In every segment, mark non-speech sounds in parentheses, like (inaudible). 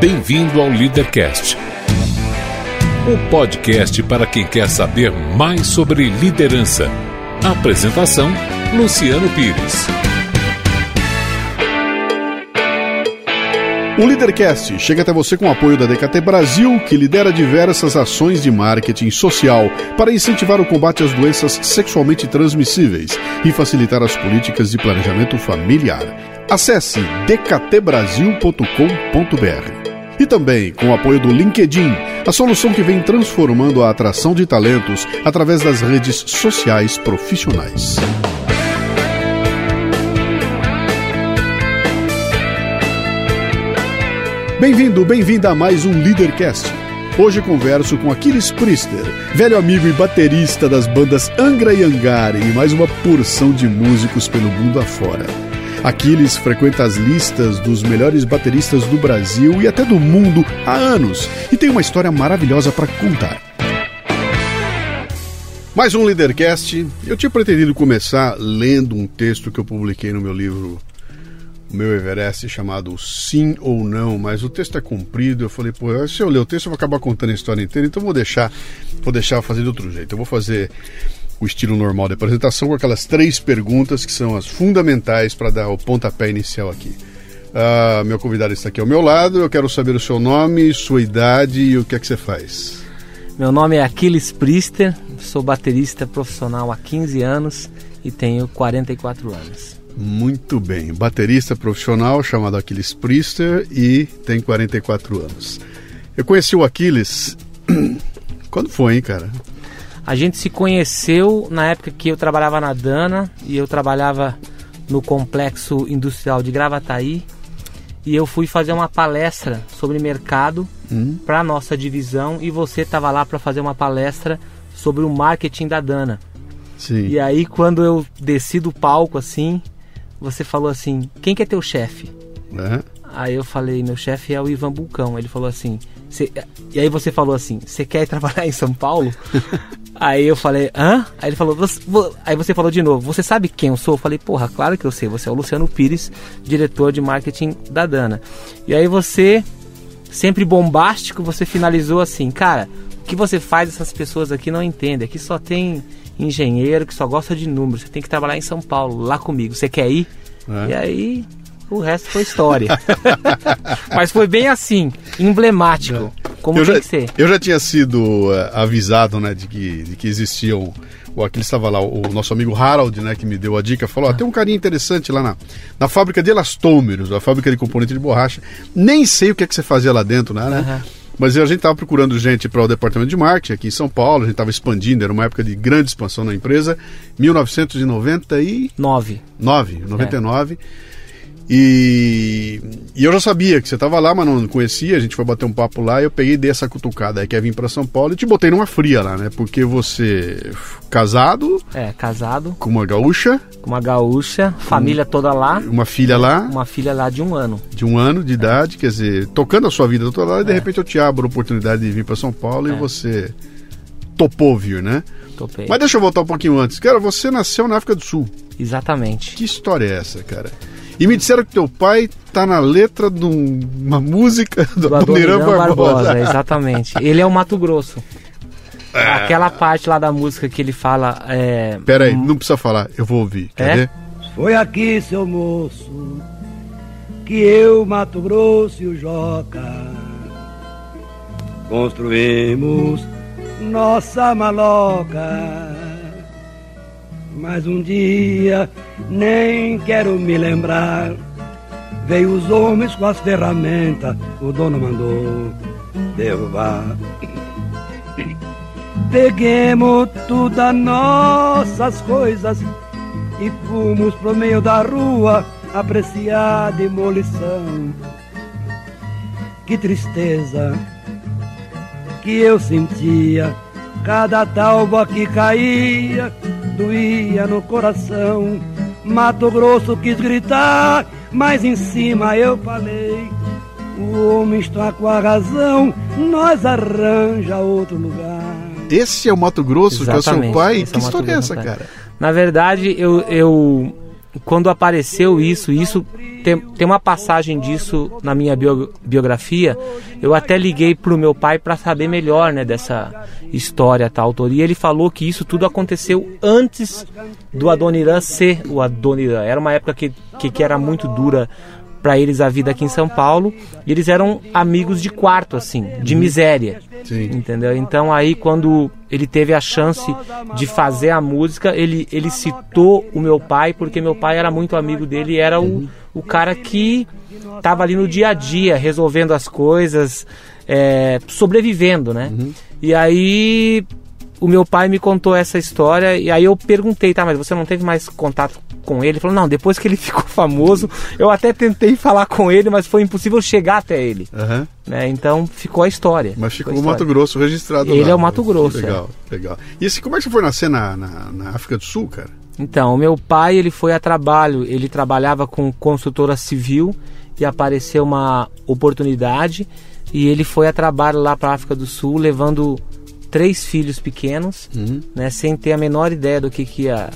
Bem-vindo ao Leadercast, o podcast para quem quer saber mais sobre liderança. Apresentação: Luciano Pires. O Leadercast chega até você com o apoio da DKT Brasil, que lidera diversas ações de marketing social para incentivar o combate às doenças sexualmente transmissíveis e facilitar as políticas de planejamento familiar. Acesse dktbrasil.com.br. E também com o apoio do LinkedIn, a solução que vem transformando a atração de talentos através das redes sociais profissionais. Bem-vindo, bem-vinda a mais um Leadercast. Hoje converso com Aquiles Priester, velho amigo e baterista das bandas Angra e Angare e mais uma porção de músicos pelo mundo afora. Aquiles frequenta as listas dos melhores bateristas do Brasil e até do mundo há anos e tem uma história maravilhosa para contar. Mais um Leadercast. Eu tinha pretendido começar lendo um texto que eu publiquei no meu livro meu Everest chamado Sim ou Não, mas o texto é comprido. Eu falei, pô, se eu ler o texto eu vou acabar contando a história inteira, então vou deixar, vou deixar fazer de outro jeito. Eu vou fazer o estilo normal de apresentação com aquelas três perguntas que são as fundamentais para dar o pontapé inicial aqui. Uh, meu convidado está aqui ao meu lado. Eu quero saber o seu nome, sua idade e o que é que você faz. Meu nome é Aquiles Priester, sou baterista profissional há 15 anos e tenho 44 anos. Muito bem. Baterista profissional chamado Aquiles Priester e tem 44 anos. Eu conheci o Aquiles. (clears throat) Quando foi, hein, cara? A gente se conheceu na época que eu trabalhava na Dana e eu trabalhava no complexo industrial de Gravataí. E eu fui fazer uma palestra sobre mercado hum. para nossa divisão e você estava lá para fazer uma palestra sobre o marketing da Dana. Sim. E aí quando eu desci do palco assim, você falou assim: quem que é teu chefe? Uhum. Aí eu falei: meu chefe é o Ivan Bulcão. Ele falou assim: e aí você falou assim: você quer trabalhar em São Paulo? (laughs) aí eu falei: hã? Aí ele falou: você... aí você falou de novo: você sabe quem eu sou? Eu falei: porra, claro que eu sei. Você é o Luciano Pires, diretor de marketing da Dana. E aí você, sempre bombástico, você finalizou assim: cara, o que você faz essas pessoas aqui não entendem. Aqui só tem engenheiro que só gosta de números. Você tem que trabalhar em São Paulo, lá comigo. Você quer ir? É. E aí o resto foi história. (laughs) Mas foi bem assim, emblemático. Como eu tem já, que ser. Eu já tinha sido uh, avisado, né, de que, de que existiam. O aquele estava lá, o nosso amigo Harold, né, que me deu a dica, falou: ah. tem um carinha interessante lá na, na fábrica de elastômeros, a fábrica de componente de borracha. Nem sei o que é que você fazia lá dentro, né? Uhum. Mas a gente estava procurando gente para o departamento de marketing aqui em São Paulo, a gente estava expandindo, era uma época de grande expansão na empresa, 1999. 9, 99. É. E, e, eu já sabia que você estava lá, mas não conhecia. A gente foi bater um papo lá e eu peguei e dei essa cutucada aí, que é vir para São Paulo e te botei numa fria lá, né? Porque você, casado. É, casado. Com uma gaúcha. Com uma gaúcha, família toda lá. Uma filha lá. Uma filha lá de um ano. De um ano de é. idade, quer dizer, tocando a sua vida toda lá e de é. repente eu te abro a oportunidade de vir para São Paulo e é. você topou vir, né? Topei. Mas deixa eu voltar um pouquinho antes. Cara, você nasceu na África do Sul. Exatamente. Que história é essa, cara? E me disseram que teu pai tá na letra de uma música do, do Adoniran Barbosa. Barbosa. Exatamente. Ele é o Mato Grosso. É. Aquela parte lá da música que ele fala. É... Pera aí, não precisa falar, eu vou ouvir. Quer é? ver? Foi aqui, seu moço, que eu, Mato Grosso e o Joca construímos nossa maloca. Mas um dia, nem quero me lembrar, veio os homens com as ferramentas, o dono mandou derrubar. Peguemos todas nossas coisas e fomos pro meio da rua apreciar a demolição. Que tristeza que eu sentia, cada talba que caía doía no coração. Mato Grosso quis gritar, mas em cima eu falei. O homem está com a razão, nós arranja outro lugar. Esse é o Mato Grosso, Exatamente, que é o seu pai? Que é história é essa, cara? Na verdade, eu, eu, quando apareceu isso, isso tem, tem uma passagem disso na minha bio, biografia. Eu até liguei pro meu pai para saber melhor, né, dessa história, tal autoria. Ele falou que isso tudo aconteceu antes do Adoniran ser o Adoniran. Era uma época que, que, que era muito dura para eles a vida aqui em São Paulo. E eles eram amigos de quarto, assim, de miséria. Sim. Entendeu? Então aí quando ele teve a chance de fazer a música, ele, ele citou o meu pai, porque meu pai era muito amigo dele e era o, o cara que estava ali no dia a dia, resolvendo as coisas, é, sobrevivendo, né? E aí o meu pai me contou essa história e aí eu perguntei, tá, mas você não teve mais contato com ele? Ele falou, não, depois que ele (laughs) ficou famoso, eu até tentei falar com ele, mas foi impossível chegar até ele. Aham. Né? Então ficou a história. Mas ficou o. Mato Grosso registrado Ele lá. é o Mato Grosso, Legal, legal. E esse, como é que você foi nascer na, na, na África do Sul, cara? Então, o meu pai, ele foi a trabalho, ele trabalhava com construtora civil e apareceu uma oportunidade e ele foi a trabalho lá para a África do Sul, levando três filhos pequenos, né, sem ter a menor ideia do que, que ia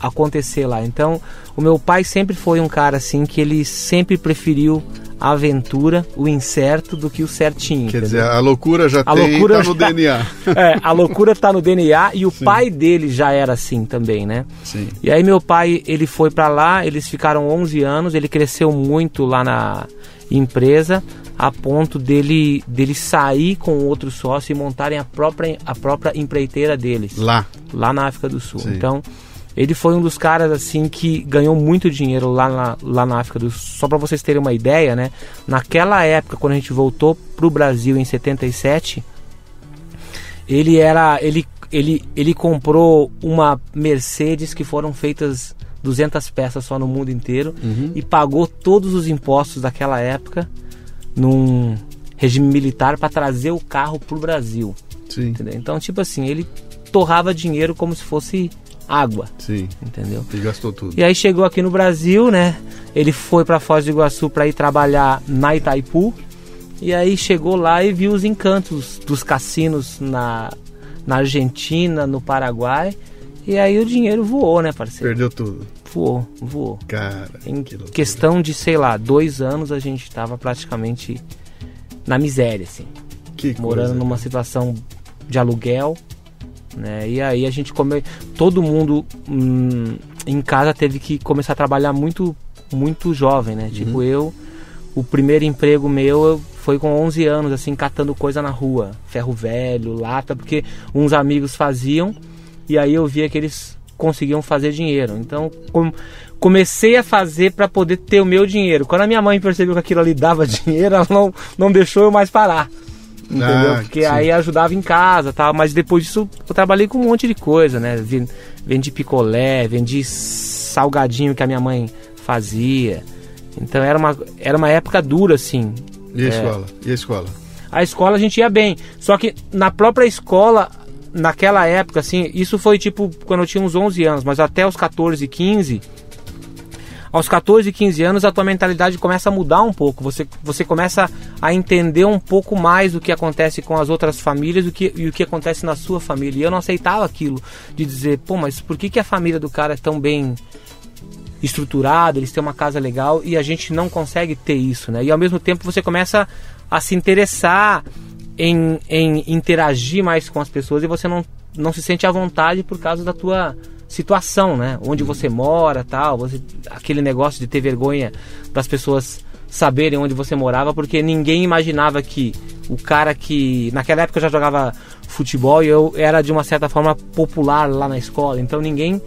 acontecer lá. Então, o meu pai sempre foi um cara assim que ele sempre preferiu a aventura, o incerto do que o certinho. Quer entendeu? dizer, a loucura já A tem, loucura tá no já- (laughs) DNA. É, a loucura tá no DNA e o pai dele já era assim também, né? Sim. E aí meu pai, ele foi pra lá, eles ficaram 11 anos, ele cresceu muito lá na empresa, a ponto dele dele sair com outro sócio e montarem a própria a própria empreiteira deles Lá. lá na África do Sul. Sim. Então, ele foi um dos caras assim que ganhou muito dinheiro lá na, lá na África do Sul. Só para vocês terem uma ideia, né? Naquela época, quando a gente voltou pro Brasil em 77, ele era ele ele ele comprou uma Mercedes que foram feitas 200 peças só no mundo inteiro e pagou todos os impostos daquela época num regime militar para trazer o carro pro Brasil. Sim, Entendeu? Então, tipo assim, ele torrava dinheiro como se fosse água, sim. entendeu? E gastou tudo. E aí chegou aqui no Brasil, né? Ele foi para Foz do Iguaçu para ir trabalhar na Itaipu. E aí chegou lá e viu os encantos dos cassinos na, na Argentina, no Paraguai. E aí o dinheiro voou, né, parceiro? Perdeu tudo. Voou, voou. Cara, Em que questão de, sei lá, dois anos a gente tava praticamente na miséria, assim Que morando coisa, numa cara. situação de aluguel, né? E aí a gente come, todo mundo hum, em casa teve que começar a trabalhar muito, muito jovem, né? Tipo eu, o primeiro emprego meu eu- foi com 11 anos, assim, catando coisa na rua, ferro velho, lata, porque uns amigos faziam e aí eu via que eles conseguiam fazer dinheiro. Então com- comecei a fazer para poder ter o meu dinheiro. Quando a minha mãe percebeu que aquilo ali dava (laughs) dinheiro, ela não, não deixou eu mais parar. Entendeu? Ah, Porque sim. aí ajudava em casa tal, mas depois disso eu trabalhei com um monte de coisa, né? Ven- Vendi picolé, vendi salgadinho que a minha mãe fazia. Então era uma, era uma época dura, assim. E a É. escola? E a escola? A escola a gente ia bem. Só que na própria escola, naquela época, assim, isso foi tipo quando eu tinha uns 11 anos, mas até os 14, 15. Aos 14, 15 anos a tua mentalidade começa a mudar um pouco. Você, você começa a entender um pouco mais o que acontece com as outras famílias o que, e o que acontece na sua família. E eu não aceitava aquilo de dizer, pô, mas por que, que a família do cara é tão bem estruturada, eles têm uma casa legal e a gente não consegue ter isso, né? E ao mesmo tempo você começa a se interessar em, em interagir mais com as pessoas e você não, não se sente à vontade por causa da tua situação, né? Onde você mora, tal, você, aquele negócio de ter vergonha das pessoas saberem onde você morava, porque ninguém imaginava que o cara que naquela época eu já jogava futebol e eu era de uma certa forma popular lá na escola, então ninguém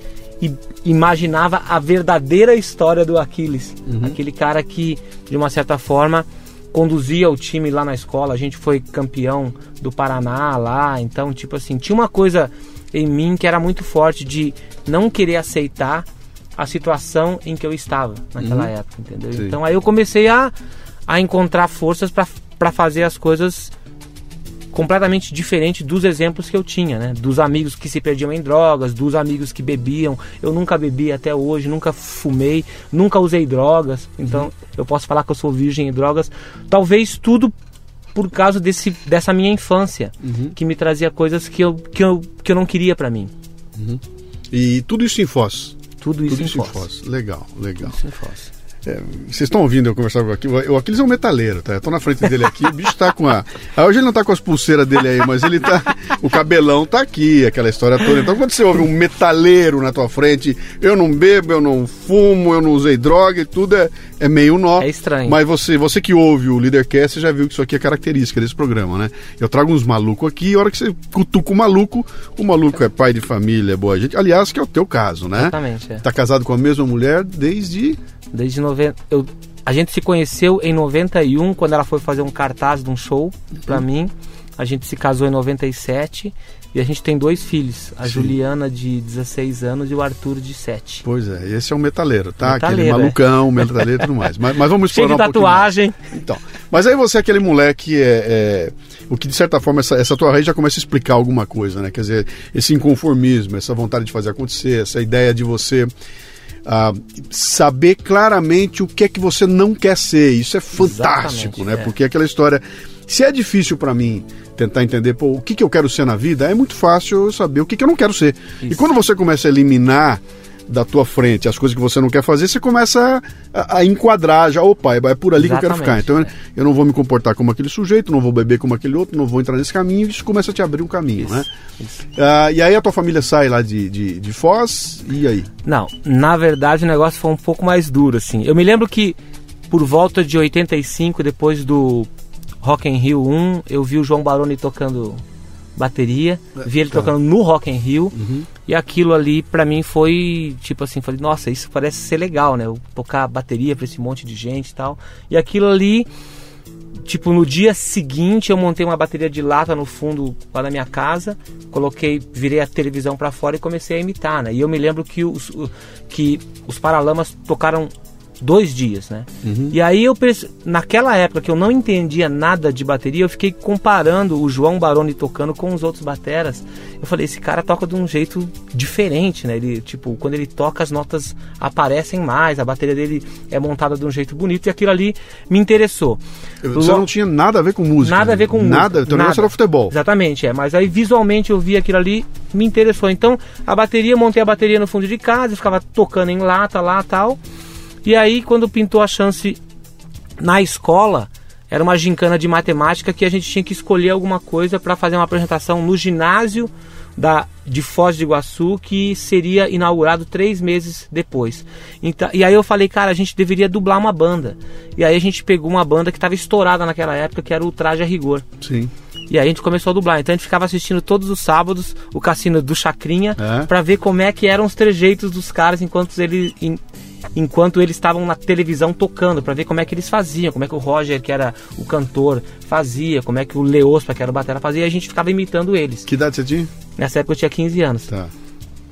imaginava a verdadeira história do Aquiles, aquele cara que de uma certa forma conduzia o time lá na escola, a gente foi campeão do Paraná lá, então tipo assim, tinha uma coisa em mim que era muito forte de não querer aceitar a situação em que eu estava naquela época, entendeu? Sim. Então aí eu comecei a, a encontrar forças para fazer as coisas completamente diferente dos exemplos que eu tinha, né? Dos amigos que se perdiam em drogas, dos amigos que bebiam. Eu nunca bebi até hoje, nunca fumei, nunca usei drogas. Então eu posso falar que eu sou virgem em drogas. Talvez tudo por causa desse, dessa minha infância, que me trazia coisas que eu, que eu, que eu não queria para mim. E tudo isso em Foz. Tudo isso Tudo em isso em Foz. Foz. Legal, legal. Isso em Foz. É, vocês estão ouvindo eu conversar com aqui? O Aquiles é um metaleiro, tá? Eu tô na frente dele aqui, o bicho tá com a. Ah, hoje ele não tá com as pulseiras dele aí, mas ele tá. O cabelão tá aqui, aquela história toda. Então quando você ouve um metaleiro na tua frente, eu não bebo, eu não fumo, eu não usei droga e tudo é, é meio nó. É estranho. Mas você, você que ouve o Leadercast, você já viu que isso aqui é característica desse programa, né? Eu trago uns malucos aqui, e a hora que você cutuca o maluco, o maluco é pai de família, é boa gente. Aliás, que é o teu caso, né? Exatamente, é. Tá casado com a mesma mulher desde. Desde 90. Eu, a gente se conheceu em 91, quando ela foi fazer um cartaz de um show pra Uhum. mim. A gente se casou em 97 e a gente tem dois filhos, a Sim. Juliana de 16 anos e o Arthur de 7. Pois é, esse é um metaleiro, tá? Metaleiro, aquele é. malucão, metaleiro e tudo mais. Mas, mas vamos Cheio explorar de um tatuagem. Então, mas aí você é aquele moleque, é, é, o que de certa forma essa, essa tua raiz já começa a explicar alguma coisa, né? Quer dizer, esse inconformismo, essa vontade de fazer acontecer, essa ideia de você ah, saber claramente o que é que você não quer ser. Isso é fantástico, Exatamente, né? é. Porque aquela história. Se é difícil pra mim tentar entender pô, o que, que eu quero ser na vida, é muito fácil eu saber o que, que eu não quero ser. E Isso. quando você começa a eliminar da tua frente as coisas que você não quer fazer, você começa a, a enquadrar já, opa, é por ali que eu quero ficar. Exatamente, Então eu não vou me comportar como aquele sujeito, não vou beber como aquele outro, não vou entrar nesse caminho, isso começa a te abrir um caminho, Isso, né? isso. Ah, e aí a tua família sai lá de, de, de Foz, e aí? Não, na verdade o negócio foi um pouco mais duro, assim. Eu me lembro que por volta de 85, depois do Rock in Rio 1, eu vi o João Baroni tocando bateria, vi ele tá. tocando no Rock in Rio, Uhum. e aquilo ali pra mim foi, tipo assim, falei, nossa, isso parece ser legal, né? Eu tocar bateria pra esse monte de gente e tal. E aquilo ali Tipo, no dia seguinte eu montei uma bateria de lata no fundo lá na minha casa, coloquei, virei a televisão para fora e comecei a imitar, né? E eu me lembro que os, que os Paralamas tocaram dois dias, né? E aí eu naquela época que eu não entendia nada de bateria, eu fiquei comparando o João Baroni tocando com os outros bateras. Eu falei, esse cara toca de um jeito diferente, né? Ele, tipo, quando ele toca as notas aparecem mais, a bateria dele é montada de um jeito bonito e aquilo ali me interessou. Você Lo- não tinha nada a ver com música. Nada a ver com música. Nada, teu negócio nada. era futebol. Exatamente, é. Mas aí visualmente eu vi aquilo ali, me interessou. Então a bateria, montei a bateria no fundo de casa, ficava tocando em lata lá tal. E aí quando pintou a chance na escola, era uma gincana de matemática que a gente tinha que escolher alguma coisa para fazer uma apresentação no ginásio da, de Foz do Iguaçu, que seria inaugurado três meses depois. Então, e aí eu falei, cara, a gente deveria dublar uma banda. E aí a gente pegou uma banda que estava estourada naquela época, que era o Traje a Rigor. Sim. E aí a gente começou a dublar. Então a gente ficava assistindo todos os sábados o cassino do Chacrinha É. pra ver como é que eram os trejeitos dos caras enquanto eles em- enquanto eles estavam na televisão tocando, pra ver como é que eles faziam, como é que o Roger, que era o cantor, fazia, como é que o Leospa, que era o batera, fazia, e a gente ficava imitando eles. Que idade você tinha? Nessa época eu tinha 15 anos. Tá.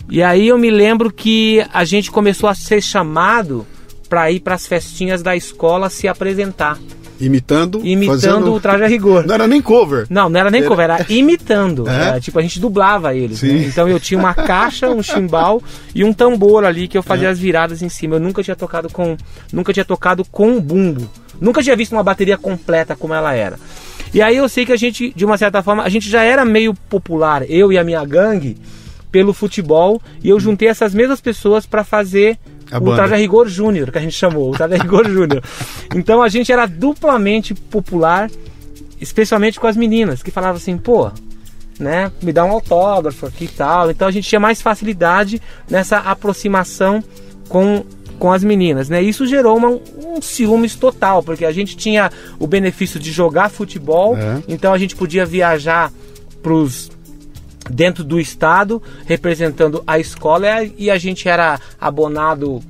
E aí eu me lembro que a gente começou a ser chamado pra ir pras festinhas da escola se apresentar, Imitando. imitando fazendo... o traje a rigor. Não era nem cover. Não, não era nem Era- cover, era imitando. É? Era, tipo, a gente dublava eles. Né? Então eu tinha uma caixa, um chimbal e um tambor ali que eu fazia É. as viradas em cima. Eu nunca tinha tocado com. Nunca tinha tocado com bumbo. Nunca tinha visto uma bateria completa como ela era. E aí eu sei que a gente, de uma certa forma, a gente já era meio popular, eu e a minha gangue, pelo futebol, e eu juntei essas mesmas pessoas para fazer A o banda. Traje a Rigor Júnior, que a gente chamou, o Traje a Rigor Júnior. Então a gente era duplamente popular, especialmente com as meninas, que falavam assim, pô, né, me dá um autógrafo aqui e tal. Então a gente tinha mais facilidade nessa aproximação com, com as meninas, né? Isso gerou uma, um ciúmes total, porque a gente tinha o benefício de jogar futebol, É. então a gente podia viajar pros dentro do estado representando a escola e a gente era abonado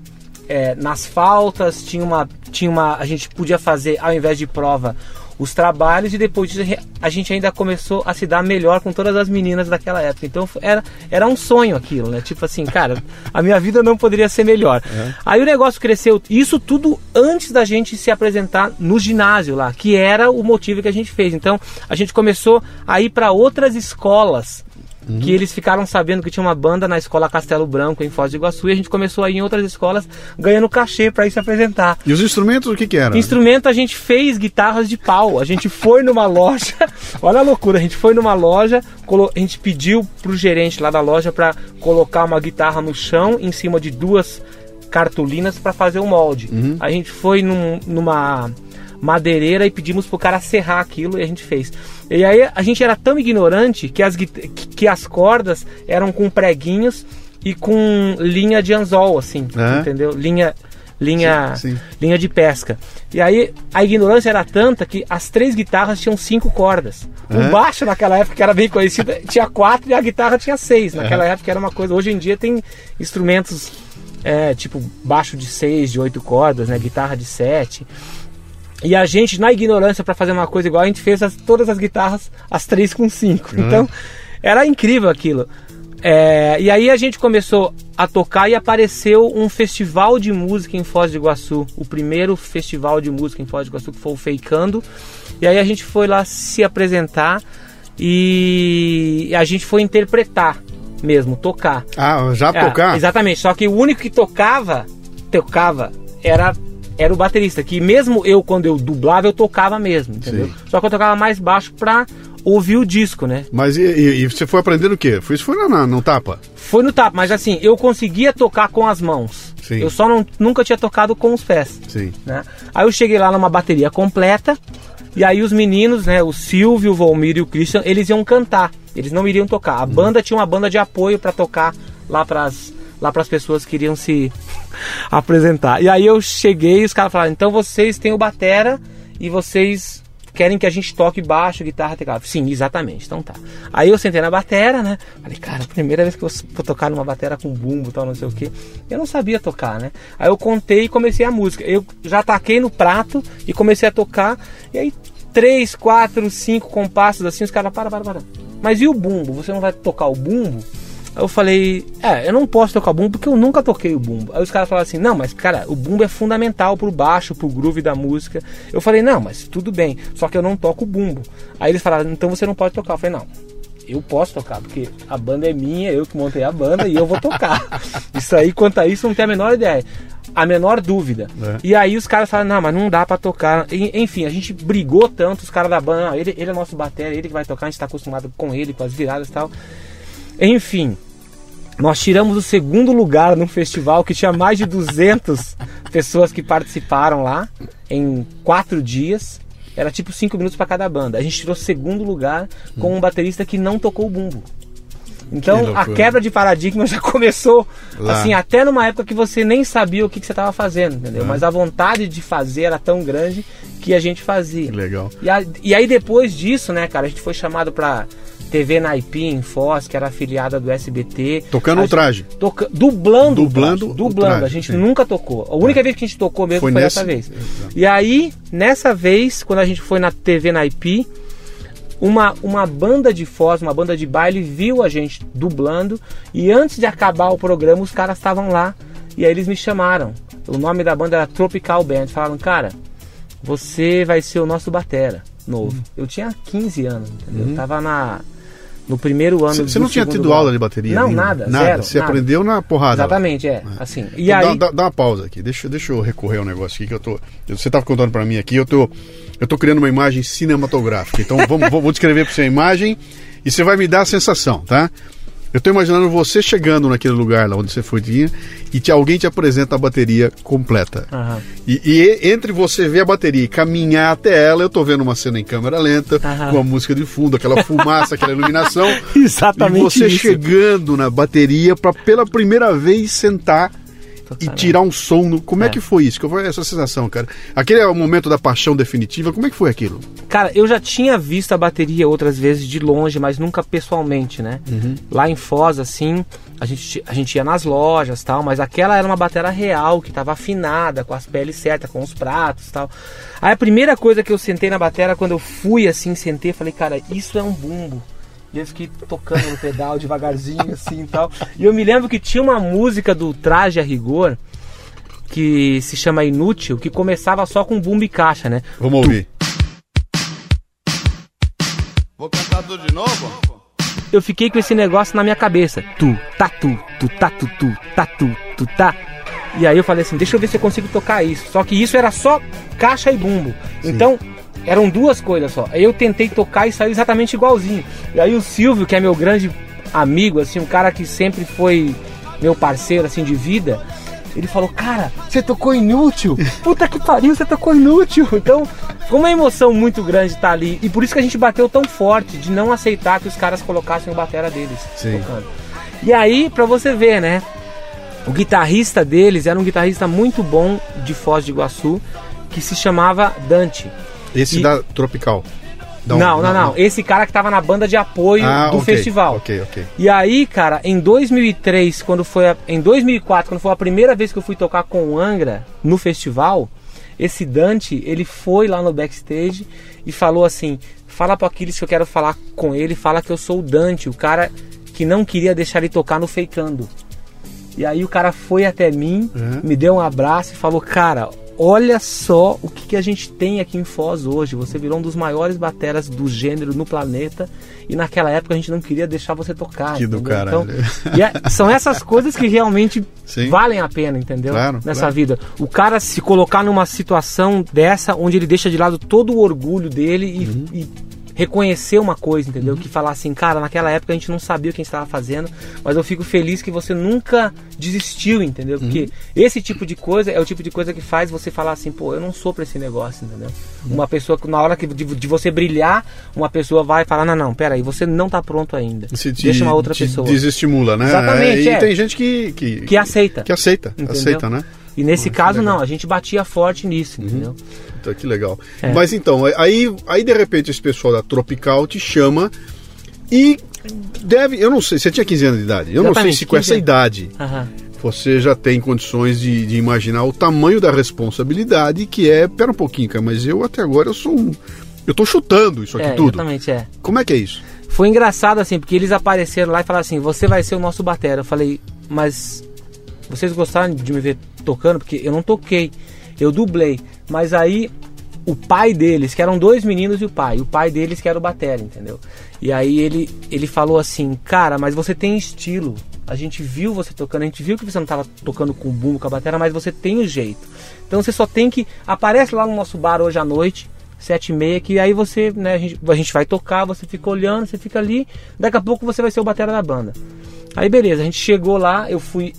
é, nas faltas, tinha uma, tinha uma, a gente podia fazer ao invés de prova os trabalhos e depois disso a gente ainda começou a se dar melhor com todas as meninas daquela época. Então era, era um sonho aquilo, né? Tipo assim, cara, (laughs) a minha vida não poderia ser melhor. Aí o negócio cresceu, isso tudo antes da gente se apresentar no ginásio lá, que era o motivo que a gente fez. Então a gente começou a ir para outras escolas que eles ficaram sabendo que tinha uma banda na escola Castelo Branco, em Foz do Iguaçu, e a gente começou a ir em outras escolas ganhando cachê para ir se apresentar. E os instrumentos, o que que era? Instrumento a gente fez guitarras de pau. A gente foi numa loja, (laughs) olha a loucura, a gente foi numa loja, a gente pediu pro gerente lá da loja para colocar uma guitarra no chão em cima de duas cartolinas para fazer o molde. A gente foi num- numa madeireira e pedimos pro cara serrar aquilo e a gente fez. E aí a gente era tão ignorante que as, que as cordas eram com preguinhos e com linha de anzol, assim, É? entendeu? Linha, linha, Sim, sim. linha de pesca. E aí a ignorância era tanta que as três guitarras tinham cinco cordas. O É? baixo naquela época, que era bem conhecido, (laughs) tinha quatro e a guitarra tinha seis. Naquela época era uma coisa. Hoje em dia tem instrumentos é, tipo baixo de seis, de oito cordas, né? Guitarra de sete. E a gente, na ignorância, para fazer uma coisa igual, a gente fez as- todas as guitarras, as três com cinco. Então, era incrível aquilo. É, e aí a gente começou a tocar e apareceu um festival de música em Foz do Iguaçu. O primeiro festival de música em Foz do Iguaçu, que foi o Feicando. E aí a gente foi lá se apresentar e a gente foi interpretar mesmo, tocar. Ah, já É, tocar? Exatamente, só que o único que tocava, tocava, era, era o baterista. Que mesmo eu, quando eu dublava, eu tocava mesmo, entendeu? Sim. Só que eu tocava mais baixo pra ouvir o disco, né? Mas e, e- e você foi aprendendo o quê? Foi, isso foi na, no tapa? Foi no tapa, mas assim, eu conseguia tocar com as mãos. Sim. Eu só não, nunca tinha tocado com os pés. Sim. né? Aí eu cheguei lá numa bateria completa. E aí os meninos, né, o Silvio, o Volmir e o Christian, eles iam cantar. Eles não iriam tocar. A banda tinha uma banda de apoio para tocar lá pras lá pras pessoas que iriam se (laughs) apresentar. E aí eu cheguei e os caras falaram: "Então vocês têm o batera e vocês querem que a gente toque baixo, guitarra, teclado". Sim, exatamente. Então tá. Aí eu sentei na batera, né? Falei: "Cara, primeira vez que eu vou tocar numa batera com bumbo, tal, não sei o quê". Eu não sabia tocar, né? Aí eu contei e comecei a música. Eu já taquei no prato e comecei a tocar. E aí três, quatro, cinco compassos assim, os caras para, para, para. Mas e o bumbo? Você não vai tocar o bumbo? Aí eu falei, é, eu não posso tocar bumbo porque eu nunca toquei o bumbo. Aí os caras falaram assim, não, mas cara, o bumbo é fundamental pro baixo, pro groove da música. Eu falei, não, mas tudo bem, só que eu não toco o bumbo. Aí eles falaram, então você não pode tocar. Eu falei, não, eu posso tocar, porque a banda é minha, eu que montei a banda e eu vou tocar. (laughs) isso aí, quanto a isso, não tem a menor ideia. A menor dúvida. É. E aí os caras falaram, não, mas não dá pra tocar. E, enfim, a gente brigou tanto, os caras da banda, ele, ele é nosso batera, ele que vai tocar, a gente tá acostumado com ele, com as viradas e tal. Enfim, nós tiramos o segundo lugar num festival que tinha mais de 200 (laughs) pessoas que participaram lá em quatro dias. Era tipo cinco minutos para cada banda. A gente tirou segundo lugar com um baterista que não tocou o bumbo. Que Então a loucura. quebra de paradigma (laughs) já começou Lá. assim, até numa época que você nem sabia o que, que você estava fazendo, entendeu? É. Mas a vontade de fazer era tão grande que a gente fazia. Que legal. E, a- e aí depois disso, né, cara, a gente foi chamado pra TV Naipi em Foz, que era afiliada do SBT. Tocando o traje. Toca... Dublando, Dublando traje, dublando. traje, a gente sim. nunca tocou. A única vez que a gente tocou mesmo Foi foi, nessa- vez. Exato. E aí, nessa vez, quando a gente foi na TV Naipi, uma, uma banda de Foz, uma banda de baile, viu a gente dublando. E antes de acabar o programa, os caras estavam lá. E aí eles me chamaram. O nome da banda era Tropical Band. Falaram, cara, você vai ser o nosso batera novo. Uhum. Eu tinha 15 anos, entendeu? Eu tava na, no primeiro ano Você, não tinha tido grau. aula de bateria? Não, nada, Nada. zero, Você nada. aprendeu na porrada. Exatamente, é. Assim. E Então, aí, dá, dá- dá uma pausa aqui. Deixa, deixa eu recorrer ao negócio aqui que eu tô. Você estava contando para mim aqui, eu tô, eu tô criando uma imagem cinematográfica. Então vamos, vou, vou descrever para você a imagem e você vai me dar a sensação, tá? Eu tô imaginando você chegando naquele lugar lá onde você foi e te, alguém te apresenta a bateria completa. Aham. E, e entre você ver a bateria e caminhar até ela, eu tô vendo uma cena em câmera lenta, Aham. com a música de fundo, aquela fumaça, aquela iluminação. (laughs) Exatamente E você isso. chegando na bateria para pela primeira vez sentar e tirar um som. no- Como é. É. que foi isso? Qual foi essa sensação, cara? Aquele é o momento da paixão definitiva. Como é que foi aquilo? Cara, eu já tinha visto a bateria outras vezes de longe, mas nunca pessoalmente, né? Lá em Foz, assim, a gente, a gente ia nas lojas tal, mas aquela era uma bateria real, que tava afinada, com as peles certas, com os pratos tal. Aí a primeira coisa que eu sentei na bateria, quando eu fui assim, sentei, falei, cara, isso é um bumbo. E eu fiquei tocando no pedal devagarzinho, assim e tal. E eu me lembro que tinha uma música do Traje a Rigor, que se chama Inútil, que começava só com bumbo e caixa, né? Vamos ouvir. Vou cantar tudo de novo? eu fiquei com esse negócio na minha cabeça. Tu, tatu, tu, tatu, tu, tatu, tu, tá. E aí eu falei assim, deixa eu ver se eu consigo tocar isso. Só que isso era só caixa e bumbo. Então, eram duas coisas só. Eu tentei tocar e saiu exatamente igualzinho. E aí o Silvio, que é meu grande amigo, assim, um cara que sempre foi meu parceiro, assim, de vida, ele falou, cara, você tocou inútil. (laughs) Puta que pariu, você tocou inútil. Então, foi uma emoção muito grande estar ali. E por isso que a gente bateu tão forte, de não aceitar que os caras colocassem o batera deles Sim. tocando. E aí, pra você ver, né? O guitarrista deles era um guitarrista muito bom de Foz de Iguaçu, que se chamava Dante. Esse E- da Tropical. Da um- não, não, não, Esse cara que tava na banda de apoio Ah, do ok, festival. Ok, ok. E aí, cara, em 2003, quando foi a, em 2004, quando foi a primeira vez que eu fui tocar com o Angra no festival, esse Dante, ele foi lá no backstage e falou assim: "Fala pro Aquiles que eu quero falar com ele, fala que eu sou o Dante, o cara que não queria deixar ele tocar no Feicando". E aí o cara foi até mim, Uhum. me deu um abraço e falou: "Cara, olha só o que, que a gente tem aqui em Foz hoje. Você virou um dos maiores bateras do gênero no planeta e naquela época a gente não queria deixar você tocar". Que do entendeu? caralho. Então, é- são essas coisas que realmente (laughs) Sim. valem a pena, entendeu? Claro, Nessa claro. vida. O cara se colocar numa situação dessa onde ele deixa de lado todo o orgulho dele e, Uhum. e reconhecer uma coisa, entendeu? Que falar assim, cara, naquela época a gente não sabia o que a gente estava fazendo, mas eu fico feliz que você nunca desistiu, entendeu? Uhum. Porque esse tipo de coisa é o tipo de coisa que faz você falar assim, pô, eu não sou pra esse negócio, entendeu? Uhum. Uma pessoa que na hora que, de, de você brilhar, uma pessoa vai falar, não, não, peraí, você não tá pronto ainda. Se te- Deixa uma outra pessoa. Desestimula, né? Exatamente, E é. tem gente que. Que, Que aceita. que aceita. Entendeu? Aceita, né? E nesse que caso, legal. Uhum. não, a gente batia forte nisso, entendeu? Puta, que legal. É. Mas então, aí, aí de repente esse pessoal da Tropical te chama e deve. Eu não sei, você tinha 15 anos de idade. Eu não sei Exatamente, se com 15 essa anos. idade Aham. você já tem condições de, de imaginar o tamanho da responsabilidade que é. Pera um pouquinho, cara, mas eu até agora eu sou um. Eu tô chutando isso aqui É, tudo. exatamente, é. Como é que é isso? Foi engraçado assim, porque eles apareceram lá e falaram assim: você vai ser o nosso batera. Eu falei, mas vocês gostaram de me ver tocando? Porque eu não toquei, eu dublei. Mas aí o pai deles, que eram dois meninos e o pai, o pai deles que era o batera, entendeu? E aí ele, ele falou assim: cara, mas você tem estilo. A gente viu você tocando, a gente viu que você não estava tocando com bumbo, com a batera, mas você tem o jeito. Então você só tem que. Aparece lá no nosso bar hoje à noite, sete e meia, que aí você, né, a gente, a gente vai tocar, você fica olhando, você fica ali, daqui a pouco você vai ser o batera da banda. Aí beleza, a gente chegou lá, eu fui,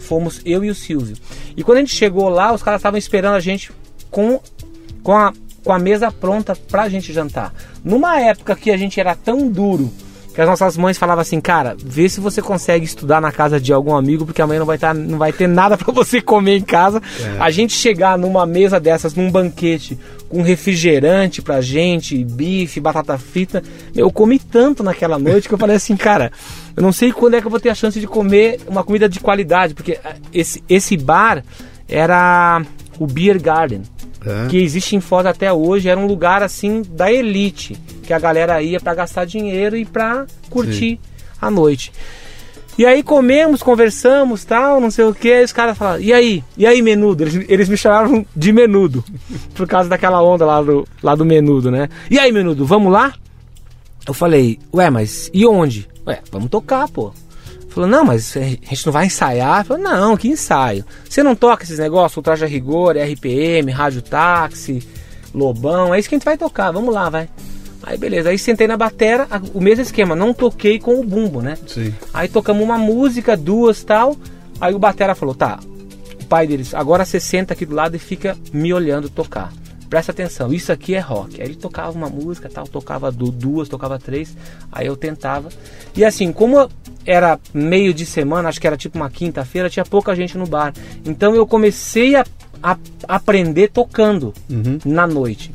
fomos eu e o Silvio. E quando a gente chegou lá, os caras estavam esperando a gente com, com, a, com a mesa pronta pra gente jantar. Numa época que a gente era tão duro, que as nossas mães falavam assim, cara, vê se você consegue estudar na casa de algum amigo, porque amanhã não vai, tá, não vai ter nada pra você comer em casa. A gente chegar numa mesa dessas, num banquete, com refrigerante pra gente, bife, batata frita. Eu comi tanto naquela noite que eu falei assim, cara, eu não sei quando é que eu vou ter a chance de comer uma comida de qualidade, porque ah, esse, esse bar era o Beer Garden É. que existe em Foz até hoje, era um lugar assim da elite, que a galera ia pra gastar dinheiro e pra curtir a noite. E aí comemos, conversamos, tal, não sei o que, os caras falaram, e aí? E aí, menudo? Eles, eles me chamavam de menudo, (laughs) por causa daquela onda lá do, lá do menudo, né? E aí, menudo, vamos lá? Eu falei, ué, mas e onde? Ué, vamos tocar, pô. Falou, não, mas a gente não vai ensaiar? Falei, não, que ensaio? Você não toca esses negócios, Ultraja Rigor, RPM, Rádio Táxi, Lobão, é isso que a gente vai tocar, vamos lá, vai. Aí beleza, aí sentei na batera, o mesmo esquema, não toquei com o bumbo, né? Sim. Aí tocamos uma música, duas tal. Aí o Batera falou: tá, o pai deles, agora você senta aqui do lado e fica me olhando tocar. Presta atenção, isso aqui é rock. Aí ele tocava uma música, tal, tocava du- duas, tocava três, aí eu tentava. E assim, como era meio de semana, acho que era tipo uma quinta-feira, tinha pouca gente no bar. Então eu comecei a, a aprender tocando na noite.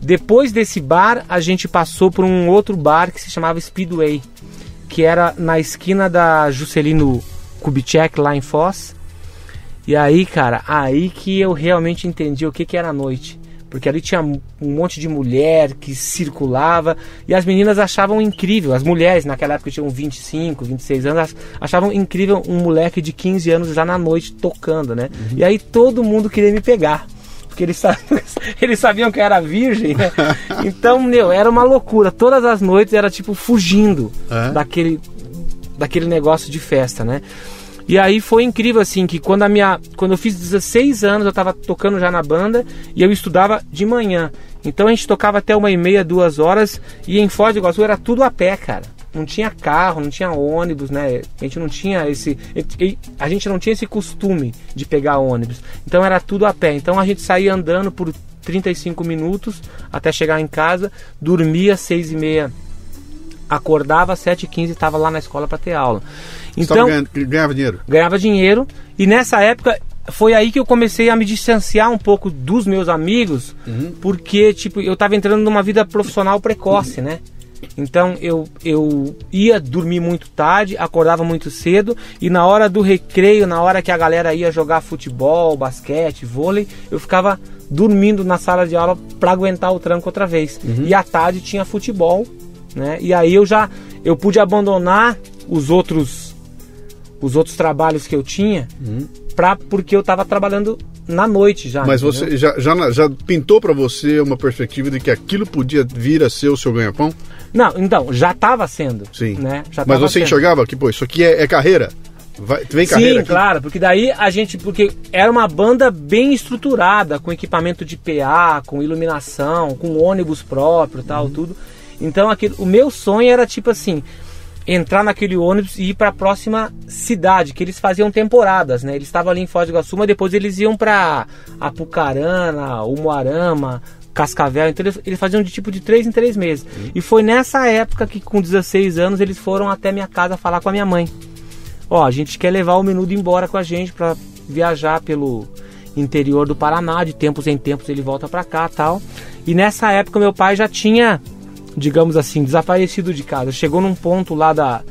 Depois desse bar, a gente passou por um outro bar que se chamava Speedway, que era na esquina da Juscelino Kubitschek, lá em Foz. E aí, cara, aí que eu realmente entendi o que, que era a noite. Porque ali tinha um monte de mulher que circulava e as meninas achavam incrível. As mulheres, naquela época tinham 25, 26 anos, achavam incrível um moleque de 15 anos já na noite tocando, né? E aí todo mundo queria me pegar. porque eles sabiam, (laughs) eles sabiam que eu era virgem, né? (laughs) Então, meu, era uma loucura. Todas as noites era tipo fugindo É? daquele, daquele negócio de festa, né? E aí foi incrível assim que quando a minha, quando eu fiz 16 anos, eu tava tocando já na banda e eu estudava de manhã. Então a gente tocava até uma e meia, duas horas e em Foz do Iguaçu era tudo a pé, cara. Não tinha carro, não tinha ônibus, né? A gente não tinha esse, a gente não tinha esse costume de pegar ônibus. Então era tudo a pé. Então a gente saía andando por 35 minutos até chegar em casa, dormia às seis e meia acordava às 7h15 e estava lá na escola para ter aula. Então, ganhando- ganhava dinheiro. ganhava dinheiro e nessa época foi aí que eu comecei a me distanciar um pouco dos meus amigos, porque tipo, eu estava entrando numa vida profissional precoce, né? Então eu, eu ia dormir muito tarde, acordava muito cedo e na hora do recreio, na hora que a galera ia jogar futebol, basquete, vôlei, eu ficava dormindo na sala de aula para aguentar o tranco outra vez. E à tarde tinha futebol, né? E aí eu já eu pude abandonar os outros os outros trabalhos que eu tinha pra, porque eu estava trabalhando na noite já. Mas entendeu? você já, já, já pintou pra você uma perspectiva de que aquilo podia vir a ser o seu ganha-pão? Não, então, já estava sendo. Sim. Né? Já Mas você sendo. enxergava que, pô, isso aqui é, é carreira. Vai, vem Sim, carreira aqui. claro, porque daí a gente. Porque era uma banda bem estruturada, com equipamento de PA, com iluminação, com ônibus próprio Uhum. tal, tudo. Então aquilo, o meu sonho era tipo assim. Entrar naquele ônibus e ir para a próxima cidade, que eles faziam temporadas, né? Eles estavam ali em Foz do Iguaçu, mas depois eles iam para Apucarana, Umuarama, Cascavel. Então eles, eles faziam de tipo de três em três meses. Uhum. E foi nessa época que, com 16 anos, eles foram até minha casa falar com a minha mãe ó, a gente quer levar o Menudo embora com a gente para viajar pelo interior do Paraná, de tempos em tempos ele volta para cá, tal. E nessa época meu pai já tinha, digamos assim, desaparecido de casa. Chegou num ponto lá da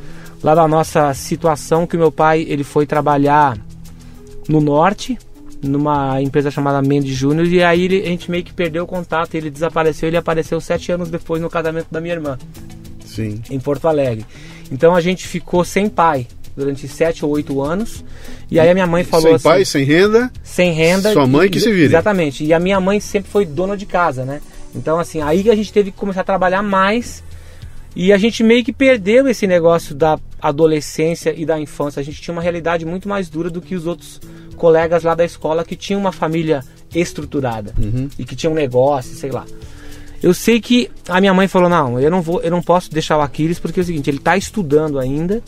lá da nossa situação que meu pai, ele foi trabalhar no norte, numa empresa chamada Mendes Júnior e aí ele- a gente meio que perdeu o contato, ele desapareceu, ele apareceu sete anos depois no casamento da minha irmã Sim. em Porto Alegre. Então a gente ficou sem pai durante sete ou oito anos. E aí a minha mãe falou sem assim, pai, sem renda. sem renda. Sua mãe que se vire. Exatamente. E a minha mãe sempre foi dona de casa, né? Então assim, aí a gente teve que começar a trabalhar mais. E a gente meio que perdeu esse negócio da adolescência e da infância. A gente tinha uma realidade muito mais dura do que os outros colegas lá da escola que tinham uma família estruturada Uhum. e que tinham um negócio, sei lá. Eu sei que a minha mãe falou: "Não, eu não vou, eu não posso deixar o Aquiles porque é o seguinte, ele está estudando ainda.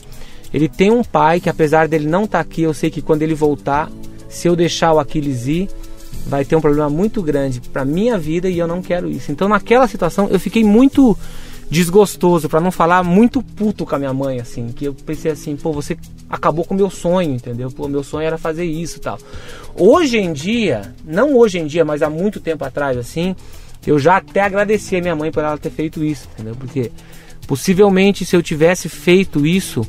Ele tem um pai que apesar dele não estar aqui, eu sei que quando ele voltar, se eu deixar o Aquiles ir, vai ter um problema muito grande para minha vida e eu não quero isso. Então naquela situação eu fiquei muito desgostoso, para não falar muito puto com a minha mãe, assim, que eu pensei assim, pô, você acabou com o meu sonho, entendeu? Pô, meu sonho era fazer isso tal. Hoje em dia, não hoje em dia, mas há muito tempo atrás, assim, eu já até agradeci a minha mãe por ela ter feito isso, entendeu? Porque possivelmente se eu tivesse feito isso,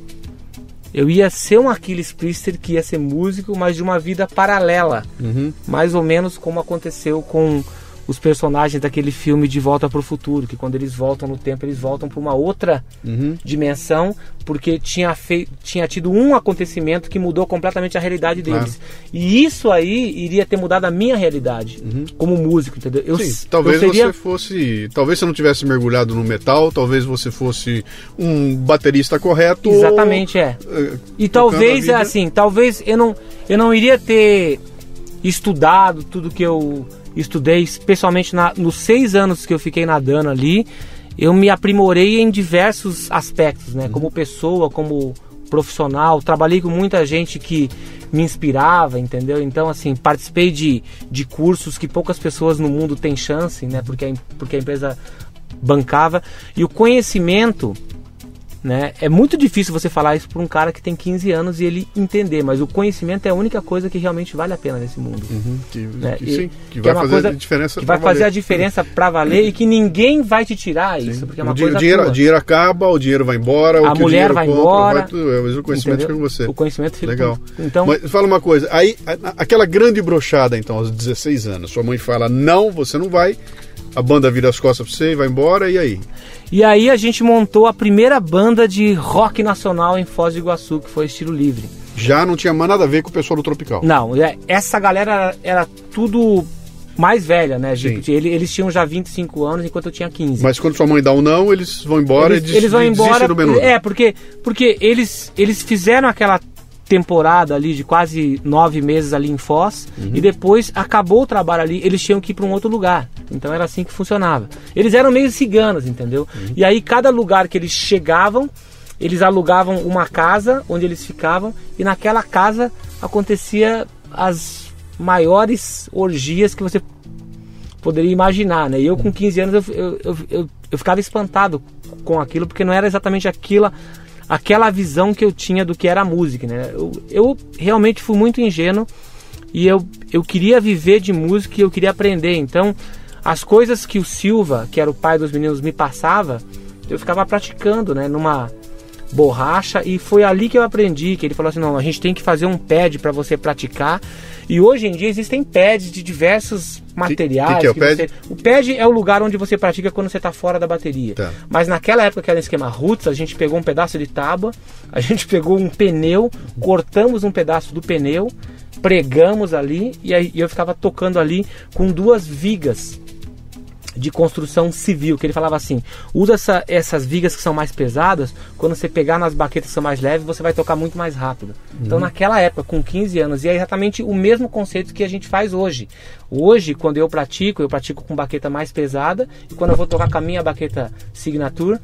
eu ia ser um Aquiles Priester que ia ser músico, mas de uma vida paralela. Uhum. Mais ou menos como aconteceu com os personagens daquele filme De Volta para o Futuro, que quando eles voltam no tempo, eles voltam para uma outra Uhum. dimensão, porque tinha, fei tinha tido um acontecimento que mudou completamente a realidade Claro. deles. E isso aí iria ter mudado a minha realidade como músico, entendeu? Eu, Sim, talvez eu seria... você fosse. Talvez você não tivesse mergulhado no metal, talvez você fosse um baterista correto. Exatamente, é. ou, eh, E talvez, assim, talvez eu não, eu não iria ter estudado tudo que eu estudei, especialmente na, nos seis anos que eu fiquei nadando ali. Eu me aprimorei em diversos aspectos, né? Como pessoa, como profissional. Trabalhei com muita gente que me inspirava, entendeu? Então, assim, participei de, de cursos que poucas pessoas no mundo têm chance, né? Porque a, porque a empresa bancava. E o conhecimento né? É muito difícil você falar isso para um cara que tem 15 anos e ele entender, mas o conhecimento é a única coisa que realmente vale a pena nesse mundo. Uhum, que, né? que sim, que, é vai uma fazer coisa a diferença que vai fazer a diferença para valer e que ninguém vai te tirar isso, porque é uma o, coisa o dinheiro, tua. o dinheiro acaba, o dinheiro vai embora, o A mulher dinheiro vai compra, embora, vai tudo, é, mas o conhecimento entendeu? fica com você. O conhecimento fica Legal. com- Então, Mas fala uma coisa, aí a- a- aquela grande brochada então aos 16 anos, sua mãe fala: "Não, você não vai". A banda vira as costas pra você e vai embora e aí? E aí a gente montou a primeira banda de rock nacional em Foz do Iguaçu, que foi estilo livre. Já não tinha mais nada a ver com o pessoal do Tropical. Não, é- essa galera era, tudo mais velha, né? Sim. Ele- eles tinham já 25 anos enquanto eu tinha 15. Mas quando sua mãe dá um não, eles vão embora eles, e des- eles vão embora. do menu. É, porque, porque eles, eles fizeram aquela temporada ali de quase nove meses ali em Foz Uhum. e depois acabou o trabalho ali, eles tinham que ir para um outro lugar. Então era assim que funcionava. Eles eram meio ciganos, entendeu? Uhum. E aí cada lugar que eles chegavam, eles alugavam uma casa onde eles ficavam e naquela casa acontecia as maiores orgias que você poderia imaginar, né? E eu com 15 anos eu, eu, eu, eu, eu ficava espantado com aquilo porque não era exatamente aquilo, aquela visão que eu tinha do que era música, né? Eu, eu realmente fui muito ingênuo e eu, eu queria viver de música e eu queria aprender. Então, as coisas que o Silva, que era o pai dos meninos, me passava, eu ficava praticando, né? Numa borracha e foi ali que eu aprendi que ele falou assim não a gente tem que fazer um pad para você praticar e hoje em dia existem pads de diversos materiais que é o pad? você- o pad é o lugar onde você pratica quando você está fora da bateria Tá. mas naquela época que era esquema roots a gente pegou um pedaço de tábua a (laughs) gente pegou um pneu cortamos um pedaço do pneu pregamos ali e aí eu ficava tocando ali com duas vigas de construção civil, que ele falava assim: usa essa- essas vigas que são mais pesadas, quando você pegar nas baquetas que são mais leves, você vai tocar muito mais rápido. Então, naquela época, com 15 anos, e é exatamente o mesmo conceito que a gente faz hoje. Hoje, quando eu pratico, eu pratico com baqueta mais pesada, e quando eu vou tocar com a minha baqueta Signature,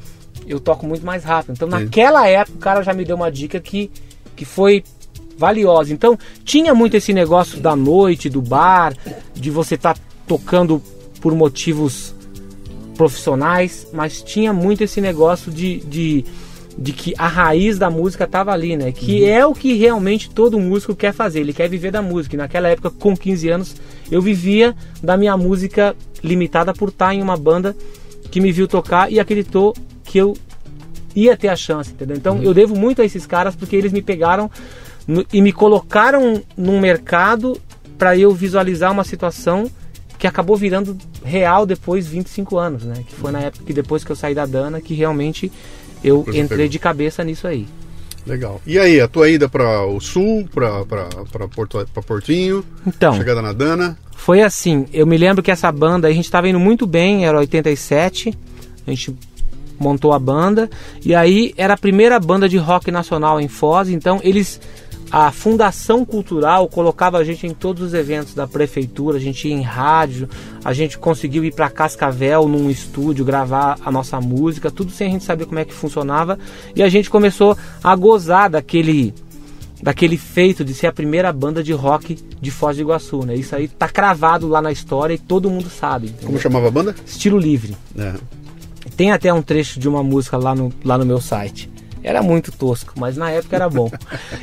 eu toco muito mais rápido. Então, naquela época, o cara já me deu uma dica que, que foi valiosa. Então, tinha muito esse negócio da noite, do bar, de você estar tocando por motivos profissionais, mas tinha muito esse negócio de, de, de que a raiz da música estava ali, né? Que é o que realmente todo músico quer fazer, ele quer viver da música. E naquela época, com 15 anos, eu vivia da minha música limitada por estar em uma banda que me viu tocar e acreditou que eu ia ter a chance, entendeu? Então eu devo muito a esses caras porque eles me pegaram no- e me colocaram num mercado para eu visualizar uma situação que acabou virando real depois de 25 anos, né? Que foi na época que depois que eu saí da Dana que realmente eu Você entrei pegou. de cabeça nisso aí. Legal. E aí, a tua ida para o sul, para Porto, pra Portinho, Então, chegada na Dana. Foi assim, eu me lembro que essa banda, a gente estava indo muito bem, era 87, a gente montou a banda, e aí era a primeira banda de rock nacional em Foz, então eles, a Fundação Cultural colocava a gente em todos os eventos da prefeitura, a gente ia em rádio, a gente conseguiu ir para Cascavel num estúdio gravar a nossa música, tudo sem a gente saber como é que funcionava, e a gente começou a gozar daquele daquele feito de ser a primeira banda de rock de Foz do Iguaçu, né? Isso aí tá cravado lá na história e todo mundo sabe. entendeu? Como chamava a banda? Estilo livre. É. Tem até um trecho de uma música lá no, lá no meu site. Era muito tosco, mas na época era bom.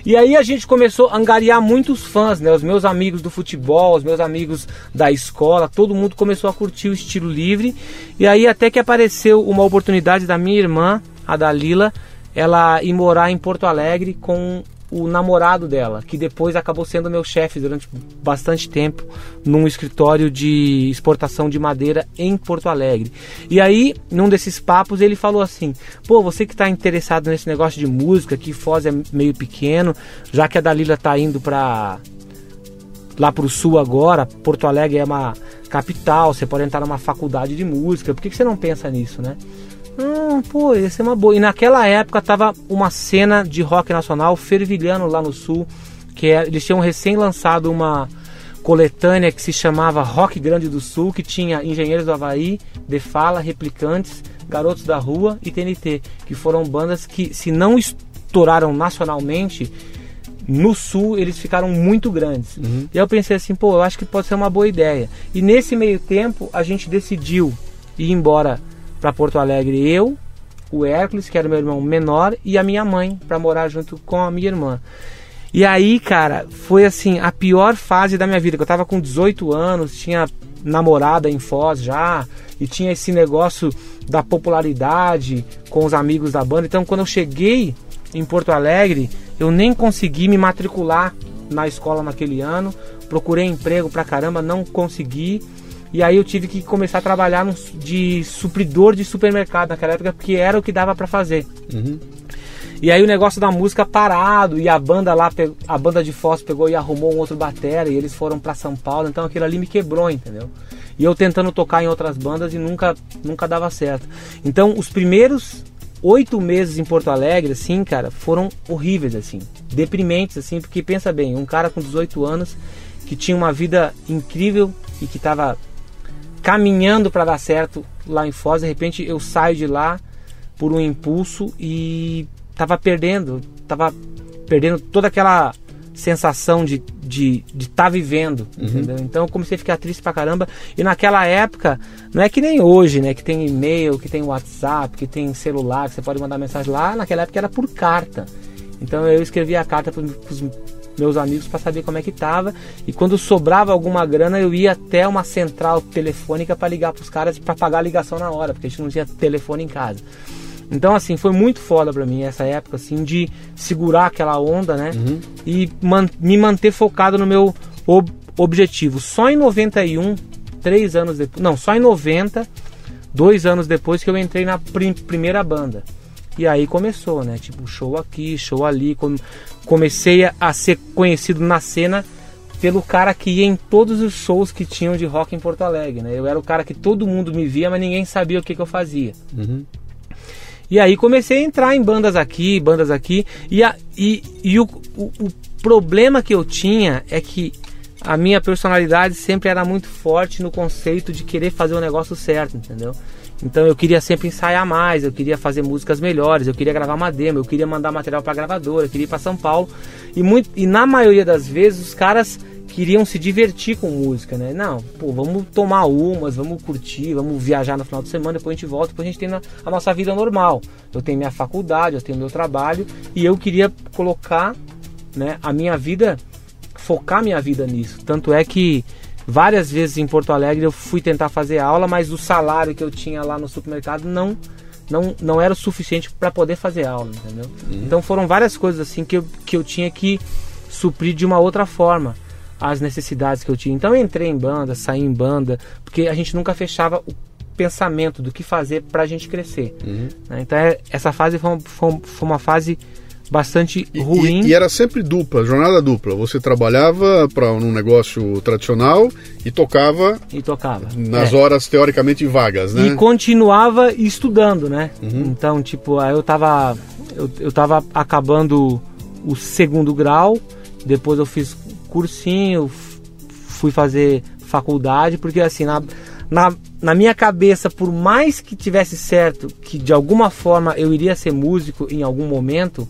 e aí a gente começou a angariar muitos fãs, né? Os meus amigos do futebol, os meus amigos da escola, todo mundo começou a curtir o estilo livre. E aí até que apareceu uma oportunidade da minha irmã, a Dalila, ela ir morar em Porto Alegre com o namorado dela, que depois acabou sendo meu chefe durante bastante tempo num escritório de exportação de madeira em Porto Alegre. E aí, num desses papos, ele falou assim: pô, você que está interessado nesse negócio de música, que Foz é meio pequeno, já que a Dalila tá indo para lá pro sul agora, Porto Alegre é uma capital, você pode entrar numa faculdade de música, por que, que você não pensa nisso, né? Hum, pô, ia ser uma boa. E naquela época tava uma cena de rock nacional fervilhando lá no sul, que é, eles tinham recém lançado uma coletânea que se chamava Rock Grande do Sul, que tinha Engenheiros do Havaí, De Fala, Replicantes, Garotos da Rua e TNT, que foram bandas que, se não estouraram nacionalmente, no sul eles ficaram muito grandes. E aí eu pensei assim, pô, eu acho que pode ser uma boa ideia. E nesse meio tempo a gente decidiu ir embora para Porto Alegre, eu, o Hércules, que era meu irmão menor, e a minha mãe, para morar junto com a minha irmã. E aí, cara, foi assim, a pior fase da minha vida, que eu tava com 18 anos, tinha namorada em Foz já, e tinha esse negócio da popularidade com os amigos da banda. Então, quando eu cheguei em Porto Alegre, eu nem consegui me matricular na escola naquele ano. Procurei emprego pra caramba, não consegui. E aí eu tive que começar a trabalhar de supridor de supermercado naquela época, porque era o que dava pra fazer. E aí o negócio da música parado e a banda lá, a banda de Foz pegou e arrumou um outro batera e eles foram pra São Paulo, então aquilo ali me quebrou, entendeu? E eu tentando tocar em outras bandas e nunca, nunca dava certo. Então os primeiros oito meses em Porto Alegre, assim, cara, foram horríveis, assim, deprimentes, assim, porque pensa bem, um cara com 18 anos que tinha uma vida incrível e que tava caminhando para dar certo lá em Foz, de repente eu saio de lá por um impulso e tava perdendo, tava perdendo toda aquela sensação de estar de, de tá vivendo, entendeu? Então eu comecei a ficar triste pra caramba. E naquela época, não é que nem hoje, né? Que tem e-mail, que tem WhatsApp, que tem celular, que você pode mandar mensagem lá. Naquela época era por carta. Então eu escrevia a carta para os meus amigos para saber como é que tava. E quando sobrava alguma grana, eu ia até uma central telefônica para ligar para os caras para pagar a ligação na hora, porque a gente não tinha telefone em casa. Então, assim, foi muito foda pra mim essa época, assim, de segurar aquela onda, né? E man- me manter focado no meu ob- objetivo. Só em 91, três anos depois. Não, só em 90, dois anos depois que eu entrei na prim- primeira banda. E aí começou, né? Tipo, show aqui, show ali. Com- comecei a, ser conhecido na cena pelo cara que ia em todos os shows que tinham de rock em Porto Alegre, né? Eu era o cara que todo mundo me via, mas ninguém sabia o que, que eu fazia. E aí comecei a entrar em bandas aqui, bandas aqui. E, a, e, e o, o, o problema que eu tinha é que a minha personalidade sempre era muito forte no conceito de querer fazer o negócio certo, entendeu? Então eu queria sempre ensaiar mais, eu queria fazer músicas melhores, eu queria gravar uma demo, eu queria mandar material para gravadora, eu queria ir para São Paulo. E, muito, e na maioria das vezes os caras queriam se divertir com música, né? Não, pô, vamos tomar umas, vamos curtir, vamos viajar no final de semana, depois a gente volta, depois a gente tem na- a nossa vida normal. Eu tenho minha faculdade, eu tenho meu trabalho e eu queria colocar, né, a minha vida, focar minha vida nisso. Tanto é que várias vezes em Porto Alegre eu fui tentar fazer aula, mas o salário que eu tinha lá no supermercado não não, não era o suficiente para poder fazer aula, entendeu? Então foram várias coisas assim que eu, que eu tinha que suprir de uma outra forma as necessidades que eu tinha. Então eu entrei em banda, saí em banda, porque a gente nunca fechava o pensamento do que fazer para a gente crescer. né? Então é- essa fase foi, foi- foi uma fase bastante ruim. e- e era sempre dupla, jornada dupla. Você trabalhava para um negócio tradicional e tocava E tocava. nas É. horas teoricamente vagas, né? E continuava estudando, né? Uhum. Então, tipo, aí eu tava. Eu, eu tava acabando o segundo grau, depois eu fiz cursinho, fui fazer faculdade, porque assim, na, na, na minha cabeça, por mais que tivesse certo que de alguma forma eu iria ser músico em algum momento,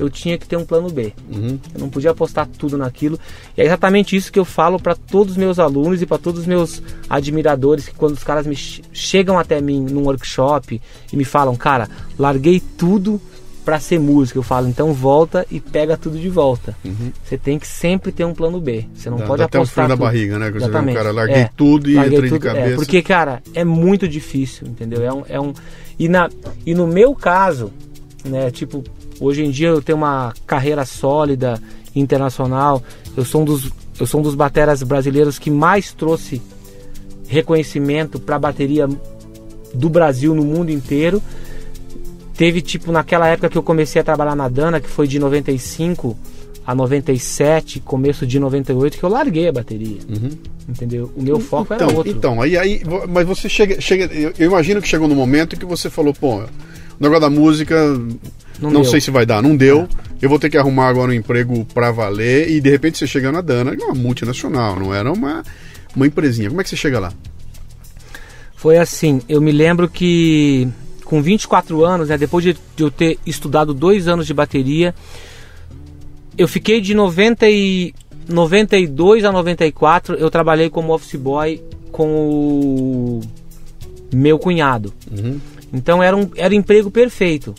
eu tinha que ter um plano B. Uhum. Eu não podia apostar tudo naquilo. E é exatamente isso que eu falo para todos os meus alunos e para todos os meus admiradores que quando os caras me che- chegam até mim num workshop e me falam, cara, larguei tudo para ser músico. Eu falo, então volta e pega tudo de volta. Você tem que sempre ter um plano B. Você não Dá- pode dá até apostar frio na tudo. barriga, né? Você vê um cara, larguei É, tudo e larguei entrei de tudo, é, cabeça. porque, cara, é muito difícil, entendeu? É um, é um e na e no meu caso, né? Tipo, hoje em dia eu tenho uma carreira sólida internacional. Eu sou um dos eu sou um dos bateras brasileiros que mais trouxe reconhecimento para bateria do Brasil no mundo inteiro. Teve tipo naquela época que eu comecei a trabalhar na Dana, que foi de 95 a 97, começo de 98, que eu larguei a bateria. Entendeu? O meu foco então, era outro. Então, aí, aí, mas você chega, chega eu, eu imagino que chegou no momento que você falou, pô, o negócio da música, não, deu. sei se vai dar, não deu. Eu vou ter que arrumar agora um emprego pra valer e de repente você chega na Dana, é uma multinacional, não era uma uma empresinha. Como é que você chega lá? Foi assim, eu me lembro que com 24 anos, né, depois de, de eu ter estudado dois anos de bateria, eu fiquei de 90 e 92 a 94, eu trabalhei como office boy com o meu cunhado. Então era um era um emprego perfeito,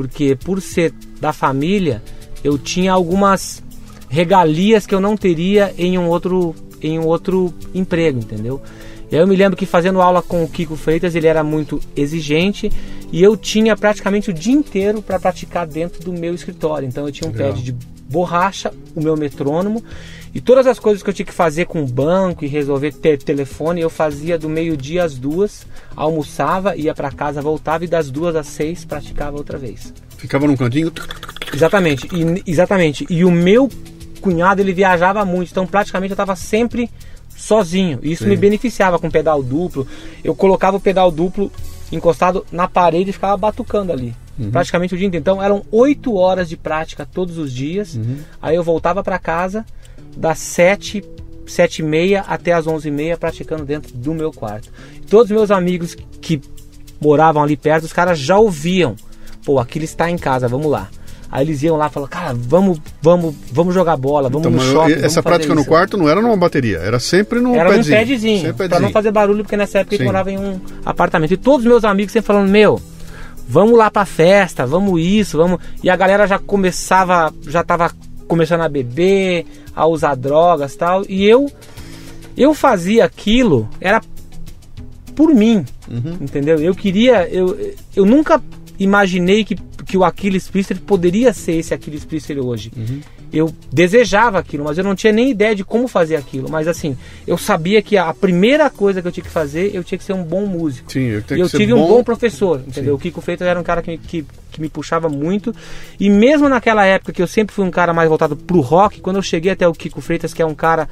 porque por ser da família, eu tinha algumas regalias que eu não teria em um outro em um outro emprego, entendeu? E aí eu me lembro que fazendo aula com o Kiko Freitas, ele era muito exigente e eu tinha praticamente o dia inteiro para praticar dentro do meu escritório. Então eu tinha um Legal. pad de borracha, o meu metrônomo e todas as coisas que eu tinha que fazer com o banco e resolver ter telefone, eu fazia do meio-dia às duas, almoçava, ia para casa, voltava e das duas às seis praticava outra vez. Ficava num cantinho. Exatamente, e, exatamente. E o meu cunhado ele viajava muito, então praticamente eu estava sempre sozinho. Isso Sim. me beneficiava com pedal duplo. Eu colocava o pedal duplo encostado na parede e ficava batucando ali. Praticamente o dia inteiro. Então eram oito horas de prática todos os dias. Aí eu voltava para casa das sete, sete e meia até as onze e meia praticando dentro do meu quarto. Todos os meus amigos que moravam ali perto, os caras já ouviam. Pô, aquilo está em casa, vamos lá. Aí eles iam lá e falavam, cara, vamos, vamos, vamos jogar bola, vamos Então, no shopping. essa prática no isso." quarto não era numa bateria, era sempre num Era num padzinho. Sempre pra padzinho. não fazer barulho, porque nessa época Sim. eu morava em um apartamento. E todos os meus amigos sempre falando, meu, vamos lá pra festa, vamos isso, vamos. E a galera já começava, já tava começando a beber, a usar drogas tal. E eu, eu fazia aquilo, era por mim, Uhum. entendeu? Eu queria, eu, eu nunca imaginei que, que o Aquiles Priester poderia ser esse Aquiles Priester hoje. Uhum. Eu desejava aquilo, mas eu não tinha nem ideia de como fazer aquilo. Mas assim, eu sabia que a primeira coisa que eu tinha que fazer, eu tinha que ser um bom músico. Sim, eu E eu tive bom. um bom professor, entendeu? O Kiko Freitas era um cara que, que, que me puxava muito. E mesmo naquela época que eu sempre fui um cara mais voltado pro rock, quando eu cheguei até o Kiko Freitas, que é um cara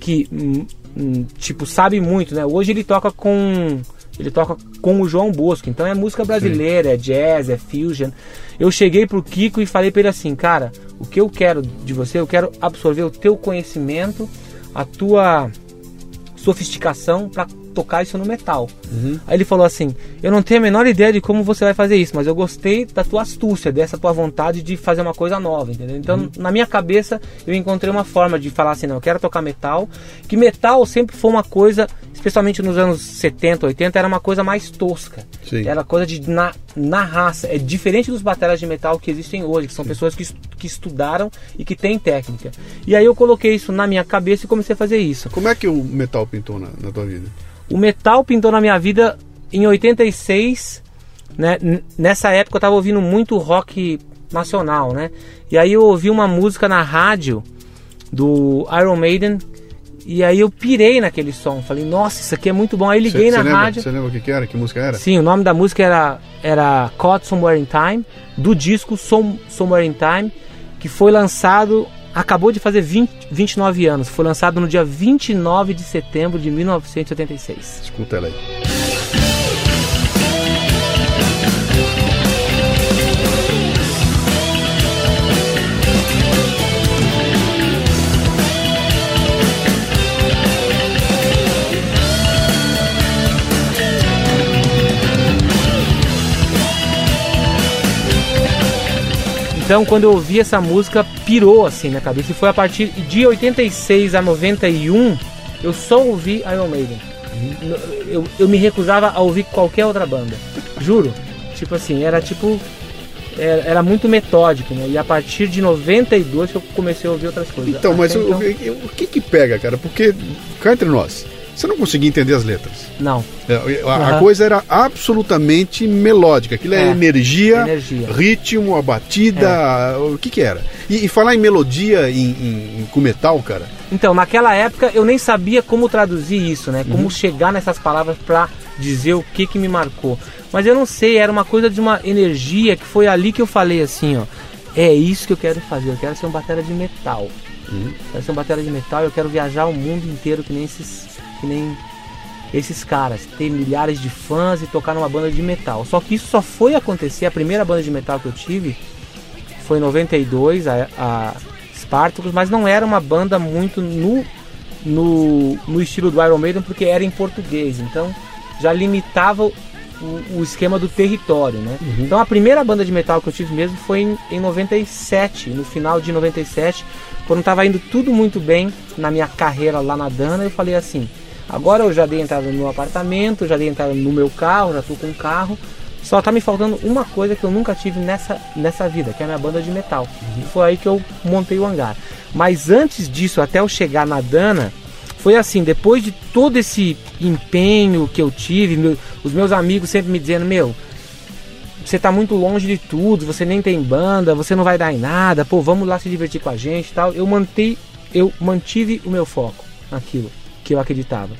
que, hum, hum, tipo, sabe muito, né? Hoje ele toca com. Ele toca com o João Bosco, então é música brasileira, é jazz, é fusion. Eu cheguei pro Kiko e falei pra ele assim, cara, o que eu quero de você, eu quero absorver o teu conhecimento, a tua sofisticação para tocar isso no metal. Aí ele falou assim: Eu não tenho a menor ideia de como você vai fazer isso, mas eu gostei da tua astúcia, dessa tua vontade de fazer uma coisa nova, entendeu? Então, na minha cabeça, eu encontrei uma forma de falar assim: Não, eu quero tocar metal. Que metal sempre foi uma coisa, especialmente nos anos 70, 80, era uma coisa mais tosca. Sim. Era coisa de na, na raça. É diferente dos bateras de metal que existem hoje, que são pessoas que, que estudaram e que têm técnica. E aí eu coloquei isso na minha cabeça e comecei a fazer isso. Como é que o metal pintou na, na tua vida? O metal pintou na minha vida em 86, né? Nessa época eu tava ouvindo muito rock nacional, né? E aí eu ouvi uma música na rádio do Iron Maiden e aí eu pirei naquele som. Falei, nossa, isso aqui é muito bom. Aí liguei Cê- na cê rádio. Você lembra o que, que era? Que música era? Sim, o nome da música era, era Caught Somewhere in Time, do disco Som, Somewhere in Time, que foi lançado, acabou de fazer 20, 29 anos. Foi lançado no dia 29 de setembro de 1986. Escuta ela aí. Então, quando eu ouvi essa música, pirou assim na cabeça. E foi a partir de 86 a 91, eu só ouvi Iron Maiden. Eu, eu me recusava a ouvir qualquer outra banda. Juro. Tipo assim, era tipo. Era, muito metódico, né? E a partir de 92 que eu comecei a ouvir outras coisas. Então, mas Até o, o- o que que pega, cara? Porque, cá entre nós, você não conseguia entender as letras. Não. É, A, Aham. coisa era absolutamente melódica. Aquilo é, É, energia, energia. ritmo, a batida. O que que era? E, e falar em melodia em, em- com metal, cara. Então, naquela época eu nem sabia como traduzir isso, né? Uhum. Como chegar nessas palavras pra dizer o que que me marcou. Mas eu não sei, era uma coisa de uma energia que foi ali que eu falei assim, ó. É isso que eu quero fazer, eu quero ser um batera de metal. Uhum. Quero ser um batera de metal, eu quero viajar o mundo inteiro que nem esses que nem esses caras, ter milhares de fãs e tocar numa banda de metal. Só que isso só foi acontecer, a primeira banda de metal que eu tive foi em 92, a, a Spartacus, mas não era uma banda muito no, no, no estilo do Iron Maiden, porque era em português, então já limitava o, o esquema do território, né? Então a primeira banda de metal que eu tive mesmo foi em, em 97, no final de 97, quando estava indo tudo muito bem na minha carreira lá na Dana, eu falei assim, agora eu já dei entrada no meu apartamento, já dei entrada no meu carro, já tô com um carro, só tá me faltando uma coisa que eu nunca tive nessa, nessa vida, que é a minha banda de metal. E foi aí que eu montei o hangar. Mas antes disso, até eu chegar na Dana, foi assim, depois de todo esse empenho que eu tive, meu- os meus amigos sempre me dizendo, meu, você tá muito longe de tudo, você nem tem banda, você não vai dar em nada, pô, vamos lá se divertir com a gente e tal. Eu mantei, eu mantive o meu foco naquilo que eu acreditava.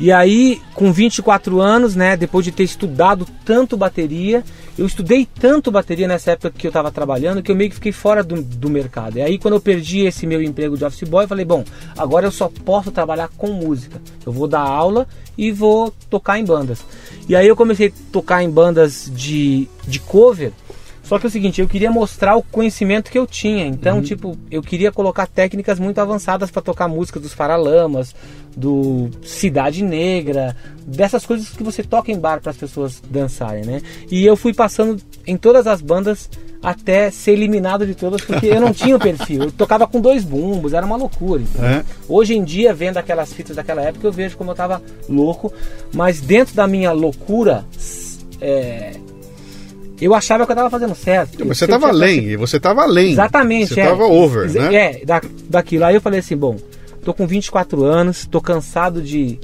E aí, com 24 anos, né, depois de ter estudado tanto bateria, eu estudei tanto bateria nessa época que eu estava trabalhando que eu meio que fiquei fora do, do mercado. E aí, quando eu perdi esse meu emprego de office boy, eu falei: bom, agora eu só posso trabalhar com música. Eu vou dar aula e vou tocar em bandas. E aí, eu comecei a tocar em bandas de, de cover só que é o seguinte, eu queria mostrar o conhecimento que eu tinha. Então, uhum. tipo, eu queria colocar técnicas muito avançadas para tocar música dos Paralamas, do Cidade Negra, dessas coisas que você toca em bar para as pessoas dançarem, né? E eu fui passando em todas as bandas até ser eliminado de todas porque eu não (laughs) tinha o perfil. Eu tocava com dois bumbos, era uma loucura. É. Hoje em dia, vendo aquelas fitas daquela época, eu vejo como eu tava louco, mas dentro da minha loucura, é, eu achava que eu estava fazendo certo. Você estava além, e você estava além. Exatamente. Você estava é, over, né? É, da, daquilo. Aí eu falei assim, bom, tô com 24 anos, tô cansado de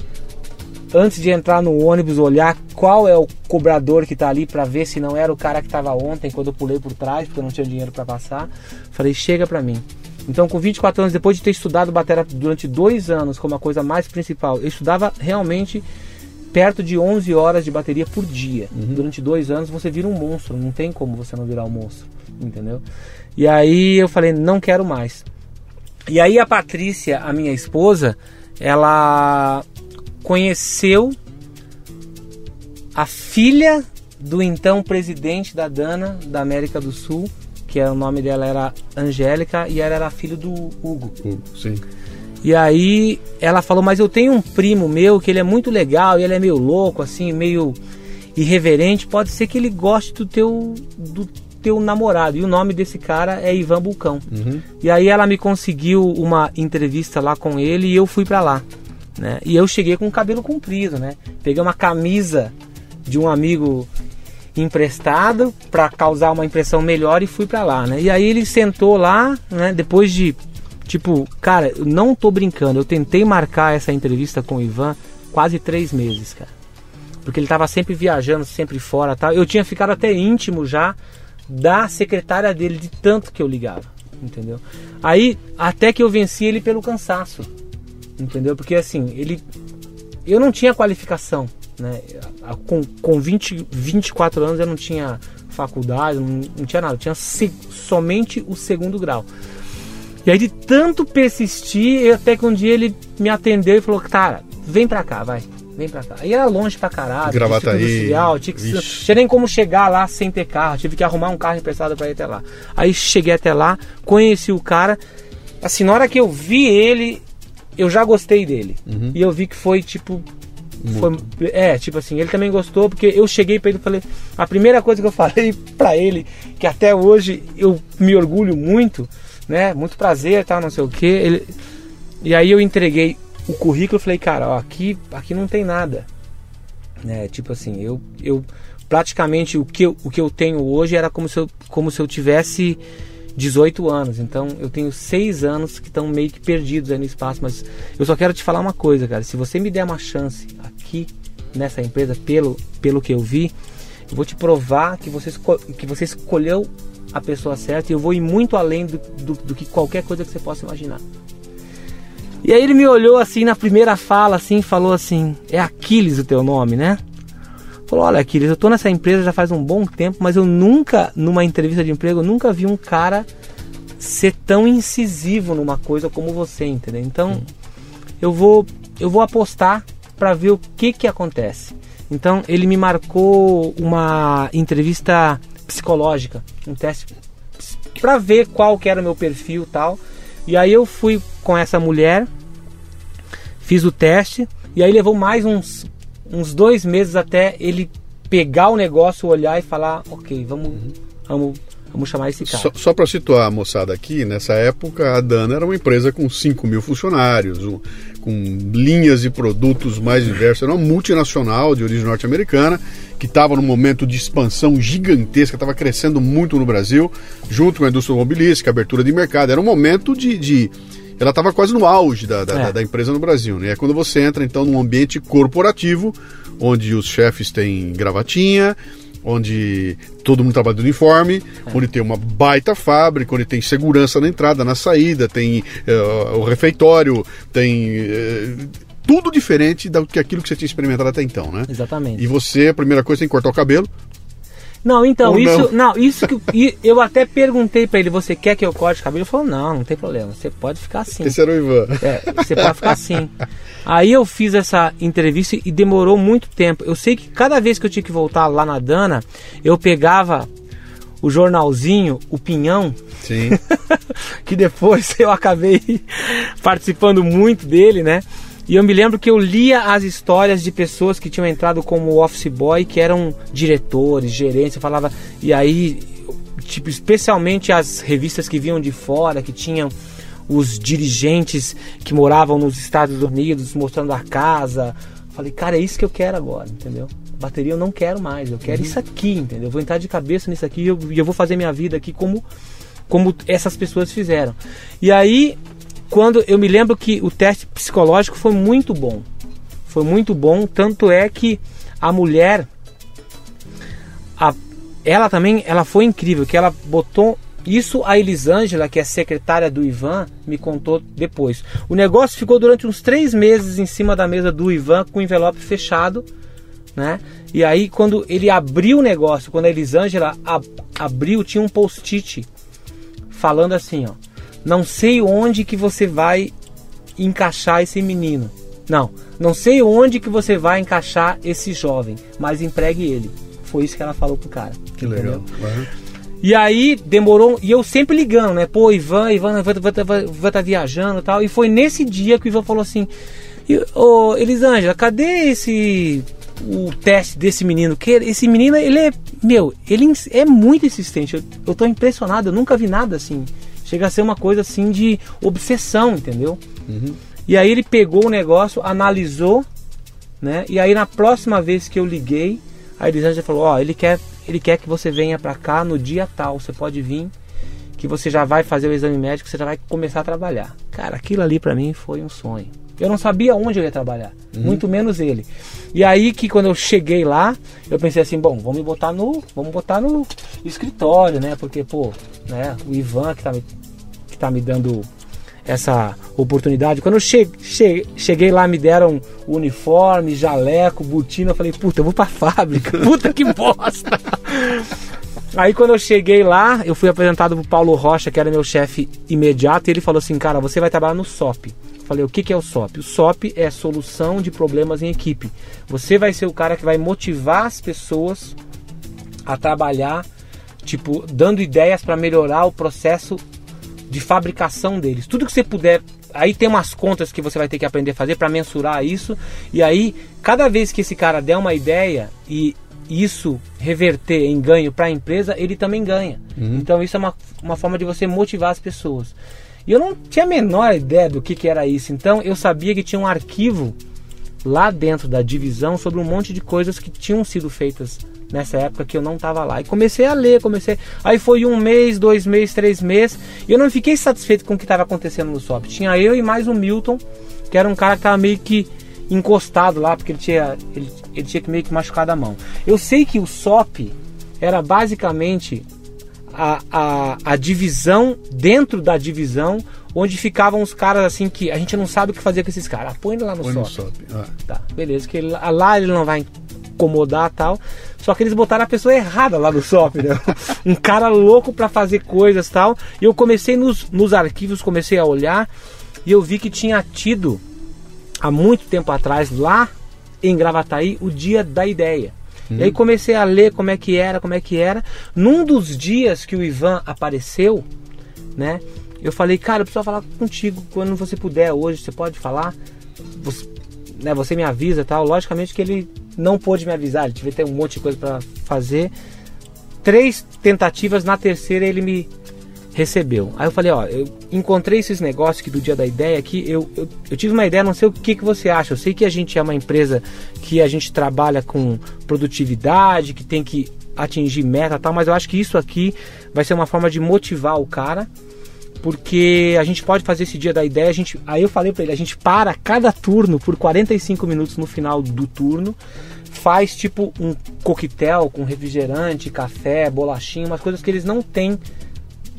antes de entrar no ônibus olhar qual é o cobrador que está ali para ver se não era o cara que estava ontem quando eu pulei por trás, porque eu não tinha dinheiro para passar. Falei, chega para mim. Então, com 24 anos, depois de ter estudado bateria durante dois anos como a coisa mais principal, eu estudava realmente perto de 11 horas de bateria por dia. Uhum. Durante dois anos você vira um monstro, não tem como você não virar um monstro, entendeu? E aí eu falei, não quero mais. E aí a Patrícia, a minha esposa, ela conheceu a filha do então presidente da Dana da América do Sul, que é, o nome dela era Angélica e ela era filho do Hugo. Hugo, sim. E aí ela falou, mas eu tenho um primo meu que ele é muito legal e ele é meio louco, assim, meio irreverente. Pode ser que ele goste do teu, do teu namorado. E o nome desse cara é Ivan Bulcão. Uhum. E aí ela me conseguiu uma entrevista lá com ele e eu fui para lá. Né? E eu cheguei com o cabelo comprido, né? Peguei uma camisa de um amigo emprestado para causar uma impressão melhor e fui para lá, né? E aí ele sentou lá, né? Depois de Tipo, cara, não tô brincando. Eu tentei marcar essa entrevista com o Ivan quase três meses, cara. Porque ele tava sempre viajando, sempre fora tal. Eu tinha ficado até íntimo já da secretária dele, de tanto que eu ligava. Entendeu? Aí, até que eu venci ele pelo cansaço. Entendeu? Porque assim, ele. Eu não tinha qualificação. Né? Com, com 20, 24 anos eu não tinha faculdade, não, não tinha nada. Eu tinha se, somente o segundo grau. E aí de tanto persistir, até que um dia ele me atendeu e falou, cara, vem pra cá, vai. Vem pra cá. Aí era longe pra caralho. Gravata aí. Industrial, tinha, que, tinha nem como chegar lá sem ter carro. Tive que arrumar um carro emprestado pra ir até lá. Aí cheguei até lá, conheci o cara. Assim, na hora que eu vi ele, eu já gostei dele. Uhum. E eu vi que foi tipo foi, é, tipo assim, ele também gostou porque eu cheguei para ele e falei, a primeira coisa que eu falei (laughs) para ele, que até hoje eu me orgulho muito, né? Muito prazer, tal, não sei o que. Ele... E aí eu entreguei o currículo e falei, cara, ó, aqui, aqui não tem nada. Né? Tipo assim, eu, eu praticamente o que eu, o que eu tenho hoje era como se eu, como se eu tivesse 18 anos. Então eu tenho 6 anos que estão meio que perdidos aí no espaço. Mas eu só quero te falar uma coisa, cara. Se você me der uma chance aqui nessa empresa, pelo, pelo que eu vi, eu vou te provar que você, que você escolheu a pessoa certa e eu vou ir muito além do, do, do, que qualquer coisa que você possa imaginar. E aí ele me olhou assim na primeira fala, assim, falou assim: É Aquiles o teu nome, né? Falou: Olha, Aquiles, eu tô nessa empresa já faz um bom tempo, mas eu nunca, numa entrevista de emprego, eu nunca vi um cara ser tão incisivo numa coisa como você, entendeu? Então, eu vou, eu vou apostar para ver o que que acontece. Então, ele me marcou uma entrevista psicológica, um teste para ver qual que era o meu perfil tal. E aí eu fui com essa mulher, fiz o teste e aí levou mais uns, uns dois meses até ele pegar o negócio, olhar e falar, ok, vamos, vamos Vamos chamar esse cara. Só, só para situar a moçada aqui, nessa época a Dana era uma empresa com 5 mil funcionários, um, com linhas de produtos mais diversas. Era uma multinacional de origem norte-americana que estava num momento de expansão gigantesca, estava crescendo muito no Brasil, junto com a indústria automobilística, abertura de mercado. Era um momento de. de ela estava quase no auge da, da, é. da, empresa no Brasil. Né? É quando você entra então num ambiente corporativo, onde os chefes têm gravatinha, onde todo mundo trabalha de uniforme, é. onde tem uma baita fábrica, onde tem segurança na entrada, na saída, tem uh, o refeitório, tem uh, tudo diferente do que aquilo que você tinha experimentado até então, né? Exatamente. E você, a primeira coisa, tem que cortar o cabelo. Não, então, Ou isso. não? Não, isso que. eu até perguntei pra ele, você quer que eu corte o cabelo? Ele falou, não, não tem problema. Você pode ficar assim. Esse era o Ivan. É, você pode ficar assim. Aí eu fiz essa entrevista e demorou muito tempo. Eu sei que cada vez que eu tinha que voltar lá na Dana, eu pegava o jornalzinho, o Pinhão, Sim. (laughs) que depois eu acabei (laughs) participando muito dele, né? E eu me lembro que eu lia as histórias de pessoas que tinham entrado como office boy, que eram diretores, gerentes, eu falava, e aí, tipo, especialmente as revistas que vinham de fora, que tinham os dirigentes que moravam nos Estados Unidos mostrando a casa. Eu falei, cara, é isso que eu quero agora, entendeu? Bateria eu não quero mais, eu quero isso aqui, entendeu? Eu vou entrar de cabeça nisso aqui e eu, eu vou fazer minha vida aqui como como essas pessoas fizeram. E aí, quando eu me lembro que o teste psicológico foi muito bom. Foi muito bom, tanto é que a mulher a- ela também, ela foi incrível, que ela botou isso a Elisângela, que é secretária do Ivan, me contou depois. O negócio ficou durante uns três meses em cima da mesa do Ivan com o envelope fechado, né? E aí quando ele abriu o negócio, quando a Elisângela ab- abriu, tinha um post-it falando assim, ó. Não sei onde que você vai encaixar esse menino. Não, não sei onde que você vai encaixar esse jovem, mas empregue ele. Foi isso que ela falou pro cara. Que entendeu? legal. E aí demorou, e eu sempre ligando, né? Pô, Ivan, Ivan, Ivan, Ivan, tá- Ivan tá viajando e tal. E foi nesse dia que o Ivan falou assim: "E, Ô Elisângela, cadê esse. o teste desse menino? Que esse menino, ele é. Meu, ele é muito insistente. Eu, eu tô impressionado, eu nunca vi nada assim. Chega a ser uma coisa assim de obsessão, entendeu? E aí ele pegou o negócio, analisou, né? E aí na próxima vez que eu liguei, a Elisângela falou: Ó, ele quer, ele quer que você venha pra cá no dia tal. Você pode vir, que você já vai fazer o exame médico, você já vai começar a trabalhar. Cara, aquilo ali pra mim foi um sonho. Eu não sabia onde eu ia trabalhar, muito menos ele. E aí que quando eu cheguei lá, eu pensei assim, bom, vamos botar no, vamos botar no escritório, né? Porque pô, né, o Ivan que tá me que tá me dando essa oportunidade. Quando eu che che cheguei lá, me deram uniforme, jaleco, botina. Eu falei, puta, eu vou pra (laughs) fábrica. Puta que bosta! Aí quando eu cheguei lá, eu fui apresentado pro Paulo Rocha, que era meu chefe imediato, e ele falou assim, cara, você vai trabalhar no SOP. Eu falei, o que, que é o SOP? O SOP é solução de problemas em equipe. Você vai ser o cara que vai motivar as pessoas a trabalhar, tipo, dando ideias para melhorar o processo de fabricação deles. Tudo que você puder. Aí tem umas contas que você vai ter que aprender a fazer para mensurar isso. E aí, cada vez que esse cara der uma ideia e isso reverter em ganho para a empresa, ele também ganha. Então isso é uma, uma forma de você motivar as pessoas. E eu não tinha a menor ideia do que, que era isso. Então eu sabia que tinha um arquivo lá dentro da divisão sobre um monte de coisas que tinham sido feitas nessa época que eu não estava lá. E comecei a ler, comecei. Aí foi um mês, dois meses, três meses. E eu não fiquei satisfeito com o que estava acontecendo no SOP. Tinha eu e mais o Milton, que era um cara que estava meio que encostado lá, porque ele tinha, ele, ele tinha que meio que machucado a mão. Eu sei que o SOP era basicamente a, a, a divisão dentro da divisão onde ficavam os caras assim que a gente não sabe o que fazer com esses caras. Ah, Põe ele lá no Põe no SOP. SOP. Ah. Tá, beleza, que ele- lá ele não vai incomodar tal. Só que eles botaram a pessoa errada lá no SOP, né? (laughs) Um cara louco pra fazer coisas tal. E eu comecei nos, nos arquivos, comecei a olhar e eu vi que tinha tido há muito tempo atrás, lá em Gravataí, o dia da ideia. E aí comecei a ler como é que era, como é que era. Num dos dias que o Ivan apareceu, né? Eu falei, cara, eu preciso falar contigo quando você puder hoje, você pode falar? Você, né, você me avisa tal. Logicamente que ele não pôde me avisar, ele tive um monte de coisa para fazer. Três tentativas, na terceira ele me recebeu. Aí eu falei, ó, eu encontrei esses negócios que do dia da ideia aqui, eu, eu, eu tive uma ideia, não sei o que, que você acha. Eu sei que a gente é uma empresa que a gente trabalha com produtividade, que tem que atingir meta tal, mas eu acho que isso aqui vai ser uma forma de motivar o cara porque a gente pode fazer esse dia da ideia. A gente, aí eu falei para ele, a gente para cada turno por 45 minutos no final do turno, faz tipo um coquetel com refrigerante, café, bolachinho, umas coisas que eles não têm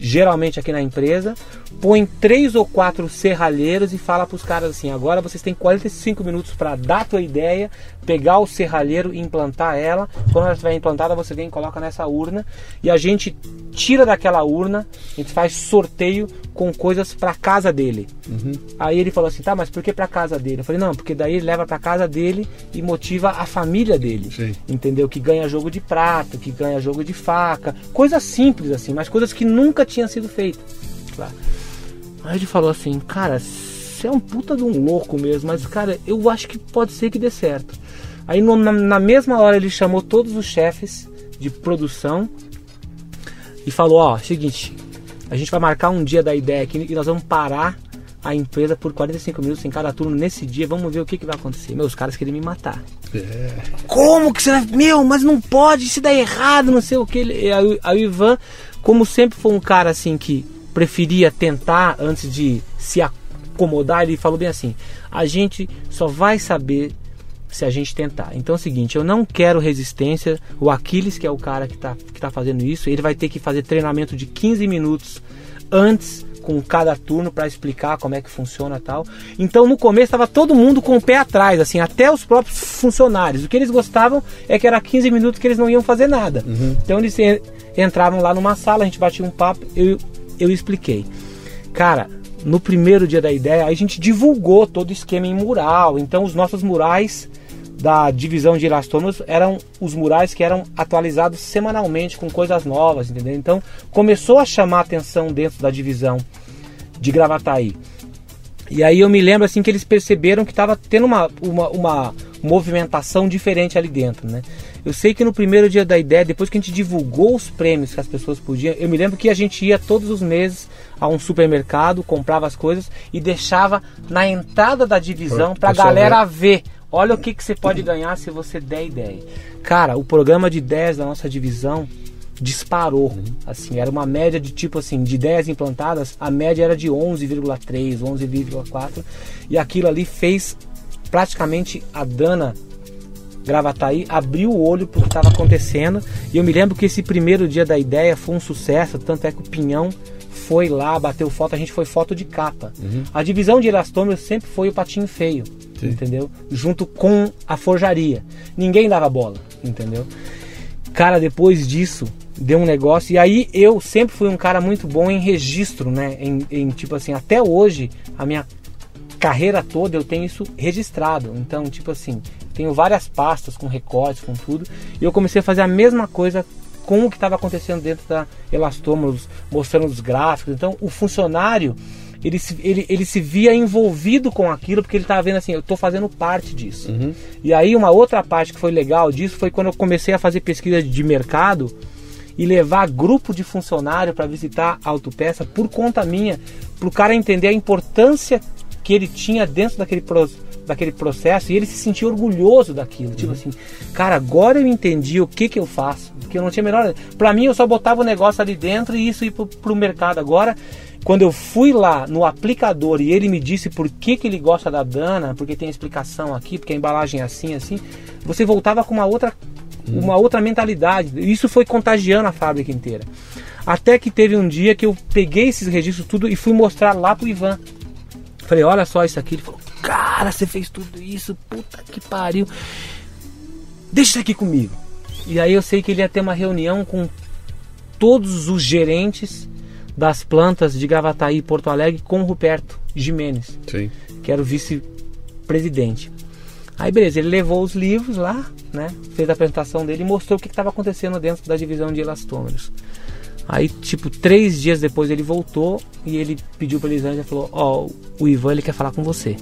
geralmente aqui na empresa, põe três ou quatro serralheiros e fala para os caras assim: agora vocês têm 45 minutos para dar a tua ideia, pegar o serralheiro e implantar ela. Quando ela estiver implantada, você vem e coloca nessa urna e a gente tira daquela urna, a gente faz sorteio com coisas para casa dele. Uhum. Aí ele falou assim: tá, mas por que para casa dele? Eu falei: não, porque daí ele leva para casa dele e motiva a família dele. Sim. Entendeu? Que ganha jogo de prato, que ganha jogo de faca, coisas simples assim, mas coisas que nunca tinham sido feitas. Aí ele falou assim: cara, você é um puta de um louco mesmo, mas cara, eu acho que pode ser que dê certo. Aí no- na, na mesma hora ele chamou todos os chefes de produção e falou: Ó, seguinte, a gente vai marcar um dia da ideia aqui e nós vamos parar a empresa por 45 minutos em cada turno nesse dia, vamos ver o que, que vai acontecer. Meus caras queriam me matar. É. Como que você vai. Meu, mas não pode, se dá errado, não sei o que. Aí, aí o Ivan, como sempre foi um cara assim que preferia tentar antes de se acomodar, ele falou bem assim: a gente só vai saber se a gente tentar. Então é o seguinte, eu não quero resistência. O Aquiles, que é o cara que está que tá fazendo isso, ele vai ter que fazer treinamento de 15 minutos antes com cada turno para explicar como é que funciona e tal. Então no começo estava todo mundo com o pé atrás, assim, até os próprios funcionários. O que eles gostavam é que era 15 minutos que eles não iam fazer nada. Então eles en- entravam lá numa sala, a gente batia um papo, eu, eu expliquei. Cara, no primeiro dia da ideia, a gente divulgou todo o esquema em mural. Então os nossos murais da divisão de elastômeros eram os murais que eram atualizados semanalmente com coisas novas, entendeu? Então começou a chamar atenção dentro da divisão de Gravataí. E aí eu me lembro assim que eles perceberam que estava tendo uma, uma, uma movimentação diferente ali dentro, né? Eu sei que no primeiro dia da ideia, depois que a gente divulgou os prêmios que as pessoas podiam, eu me lembro que a gente ia todos os meses a um supermercado, comprava as coisas e deixava na entrada da divisão para a galera ver. Olha o que, que você pode ganhar se você der ideia. Cara, o programa de 10 da nossa divisão disparou. Assim, era uma média de tipo assim, de 10 implantadas, a média era de 11,3, 11,4 e aquilo ali fez praticamente a Dana Gravataí abriu o olho para o que estava acontecendo. E eu me lembro que esse primeiro dia da ideia foi um sucesso, tanto é que o Pinhão foi lá, bateu foto, a gente foi foto de capa. A divisão de elastômeros sempre foi o patinho feio, Sim. entendeu? Junto com a forjaria. Ninguém dava bola, entendeu? Cara, depois disso, deu um negócio. E aí eu sempre fui um cara muito bom em registro, né? Em, em, tipo assim, até hoje, a minha carreira toda eu tenho isso registrado. Então, tipo assim, tenho várias pastas com recortes, com tudo. E eu comecei a fazer a mesma coisa com o que estava acontecendo dentro da Elastômeros, mostrando os gráficos. Então, o funcionário, ele se, ele, ele se via envolvido com aquilo, porque ele estava vendo assim, eu estou fazendo parte disso. E aí, uma outra parte que foi legal disso foi quando eu comecei a fazer pesquisa de mercado e levar grupo de funcionário para visitar a autopeça por conta minha, para o cara entender a importância que ele tinha dentro daquele, pro, daquele processo e ele se sentia orgulhoso daquilo. Tipo assim, cara, agora eu entendi o que, que eu faço. Porque eu não tinha a menor. Para mim, eu só botava o negócio ali dentro e isso ia para o mercado. Agora, quando eu fui lá no aplicador e ele me disse por que, que ele gosta da Dana, porque tem explicação aqui, porque a embalagem é assim, assim, você voltava com uma outra uma outra mentalidade. Isso foi contagiando a fábrica inteira. Até que teve um dia que eu peguei esses registros tudo e fui mostrar lá pro Ivan. Falei, olha só isso aqui. Ele falou, cara, você fez tudo isso, puta que pariu. Deixa isso aqui comigo. E aí eu sei que ele ia ter uma reunião com todos os gerentes das plantas de Gravataí e Porto Alegre com o Ruperto Jimenez Sim. que era o vice-presidente. Aí beleza, ele levou os livros lá, né? Fez a apresentação dele e mostrou o que estava acontecendo dentro da divisão de elastômeros. Aí, tipo, três dias depois ele voltou e ele pediu pra Elisângela e falou, ó, o Ivan ele quer falar com você.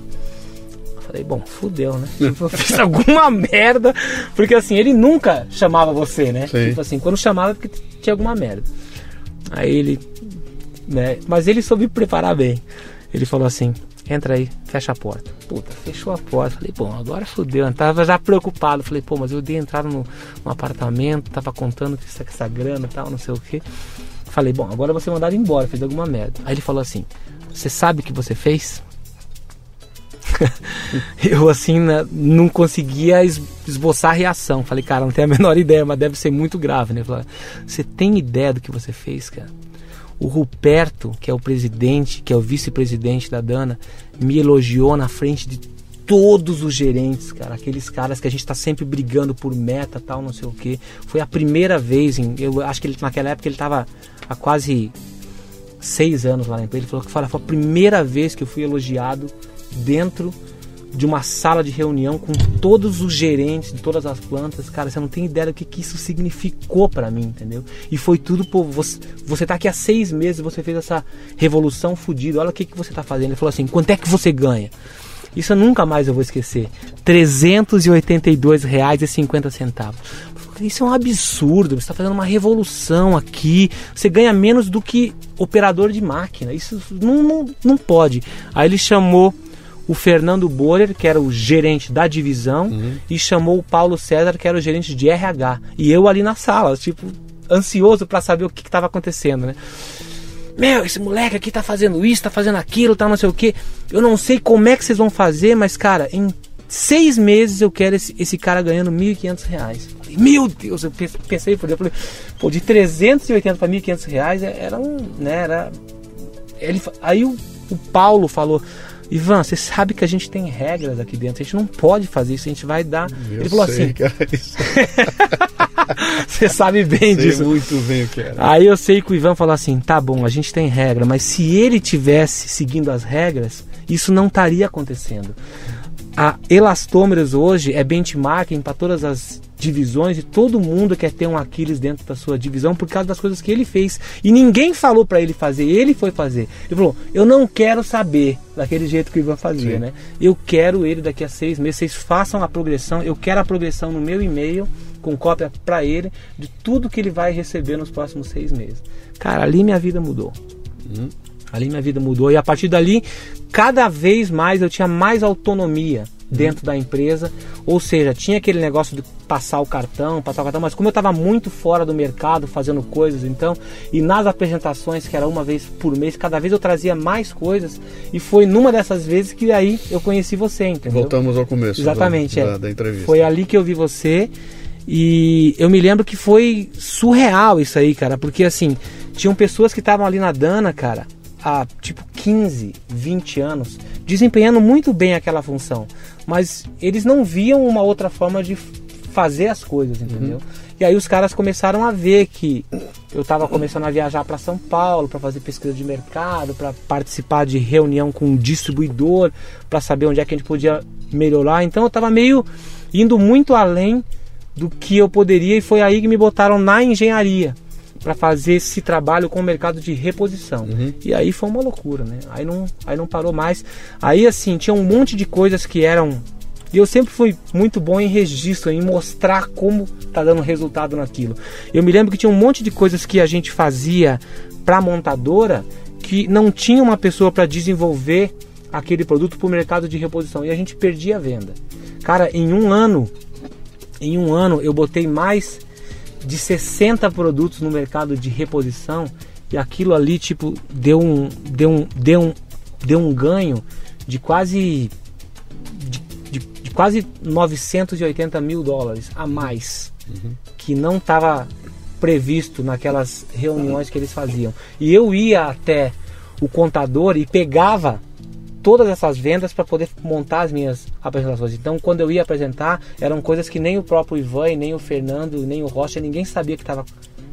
Eu falei, bom, fudeu, né? (laughs) Tipo, eu fiz alguma merda, porque assim, ele nunca chamava você, né? Sim. Tipo assim, quando chamava é porque tinha alguma merda. Aí ele, né? Mas ele soube preparar bem. Ele falou assim: entra aí, fecha a porta. Puta, fechou a porta. Falei, bom, agora fodeu. Eu tava já preocupado. Falei, pô, mas eu dei entrada no, no apartamento, tava contando que essa, essa grana e tal, não sei o que. Falei, bom, agora você mandado embora, fez alguma merda. Aí ele falou assim: Você sabe o que você fez? (laughs) eu assim né, não conseguia es- esboçar a reação. Falei, cara, não tenho a menor (laughs) ideia, mas deve ser muito grave, né? Você tem ideia do que você fez, cara? O Ruperto, que é o presidente, que é o vice-presidente da Dana, me elogiou na frente de todos os gerentes, cara, aqueles caras que a gente tá sempre brigando por meta, tal, não sei o que. Foi a primeira vez, em, eu acho que ele, naquela época ele tava há quase seis anos lá na empresa. Ele falou que foi a primeira vez que eu fui elogiado dentro de uma sala de reunião com todos os gerentes de todas as plantas, cara, você não tem ideia do que, que isso significou para mim, entendeu? E foi tudo por você. Você tá aqui há seis meses, você fez essa revolução fodida. Olha o que, que você tá fazendo. Ele falou assim: quanto é que você ganha? Isso eu nunca mais eu vou esquecer. R$ 382,50. Isso é um absurdo. Você está fazendo uma revolução aqui. Você ganha menos do que operador de máquina. Isso não, não, não pode. Aí ele chamou o Fernando Borer, que era o gerente da divisão, uhum. e chamou o Paulo César, que era o gerente de RH. E eu ali na sala, tipo, ansioso para saber o que estava acontecendo, né? Meu, esse moleque aqui tá fazendo isso, tá fazendo aquilo, tá não sei o que. Eu não sei como é que vocês vão fazer, mas cara, em seis meses eu quero esse, esse cara ganhando R$ 1.500. Meu Deus, eu pensei, eu falei, pô, de 380 para 1.500 reais é, era um, né, era... Ele, aí o, o Paulo falou, Ivan, você sabe que a gente tem regras aqui dentro, a gente não pode fazer isso, a gente vai dar. Eu ele falou sei, assim. Cara, isso... (laughs) você sabe bem sei disso. muito bem o que era. Aí eu sei que o Ivan falou assim: tá bom, a gente tem regra, mas se ele tivesse seguindo as regras, isso não estaria acontecendo. A Elastômeros hoje é benchmarking para todas as divisões e todo mundo quer ter um Aquiles dentro da sua divisão por causa das coisas que ele fez. E ninguém falou para ele fazer, ele foi fazer. Ele falou: Eu não quero saber daquele jeito que o Ivan fazia, Sim. né? Eu quero ele daqui a seis meses. Vocês façam a progressão, eu quero a progressão no meu e-mail com cópia para ele de tudo que ele vai receber nos próximos seis meses. Cara, ali minha vida mudou. Uhum. Ali minha vida mudou e a partir dali, cada vez mais eu tinha mais autonomia dentro da empresa. Ou seja, tinha aquele negócio de passar o cartão, passar o cartão, mas como eu estava muito fora do mercado fazendo coisas, então, e nas apresentações, que era uma vez por mês, cada vez eu trazia mais coisas, e foi numa dessas vezes que aí eu conheci você, entendeu? Voltamos ao começo Exatamente, do, é. da, da entrevista. Foi ali que eu vi você. E eu me lembro que foi surreal isso aí, cara, porque assim, tinham pessoas que estavam ali na Dana, cara, há tipo 15, 20 anos, desempenhando muito bem aquela função, mas eles não viam uma outra forma de fazer as coisas, entendeu? Uhum. E aí os caras começaram a ver que eu estava começando a viajar para São Paulo para fazer pesquisa de mercado, para participar de reunião com um distribuidor, para saber onde é que a gente podia melhorar. Então eu estava meio indo muito além do que eu poderia e foi aí que me botaram na engenharia para fazer esse trabalho com o mercado de reposição. Uhum. E aí foi uma loucura, né? Aí não, aí não parou mais. Aí assim, tinha um monte de coisas que eram e eu sempre fui muito bom em registro, em mostrar como tá dando resultado naquilo. Eu me lembro que tinha um monte de coisas que a gente fazia para montadora que não tinha uma pessoa para desenvolver aquele produto para o mercado de reposição e a gente perdia a venda. Cara, em um ano, em um ano eu botei mais de 60 produtos no mercado de reposição e aquilo ali tipo deu um deu um deu um, deu um ganho de quase de, de, de quase 980 mil dólares a mais uhum. que não estava previsto naquelas reuniões que eles faziam e eu ia até o contador e pegava todas essas vendas para poder montar as minhas apresentações. Então, quando eu ia apresentar, eram coisas que nem o próprio Ivan, nem o Fernando, nem o Rocha, ninguém sabia que estava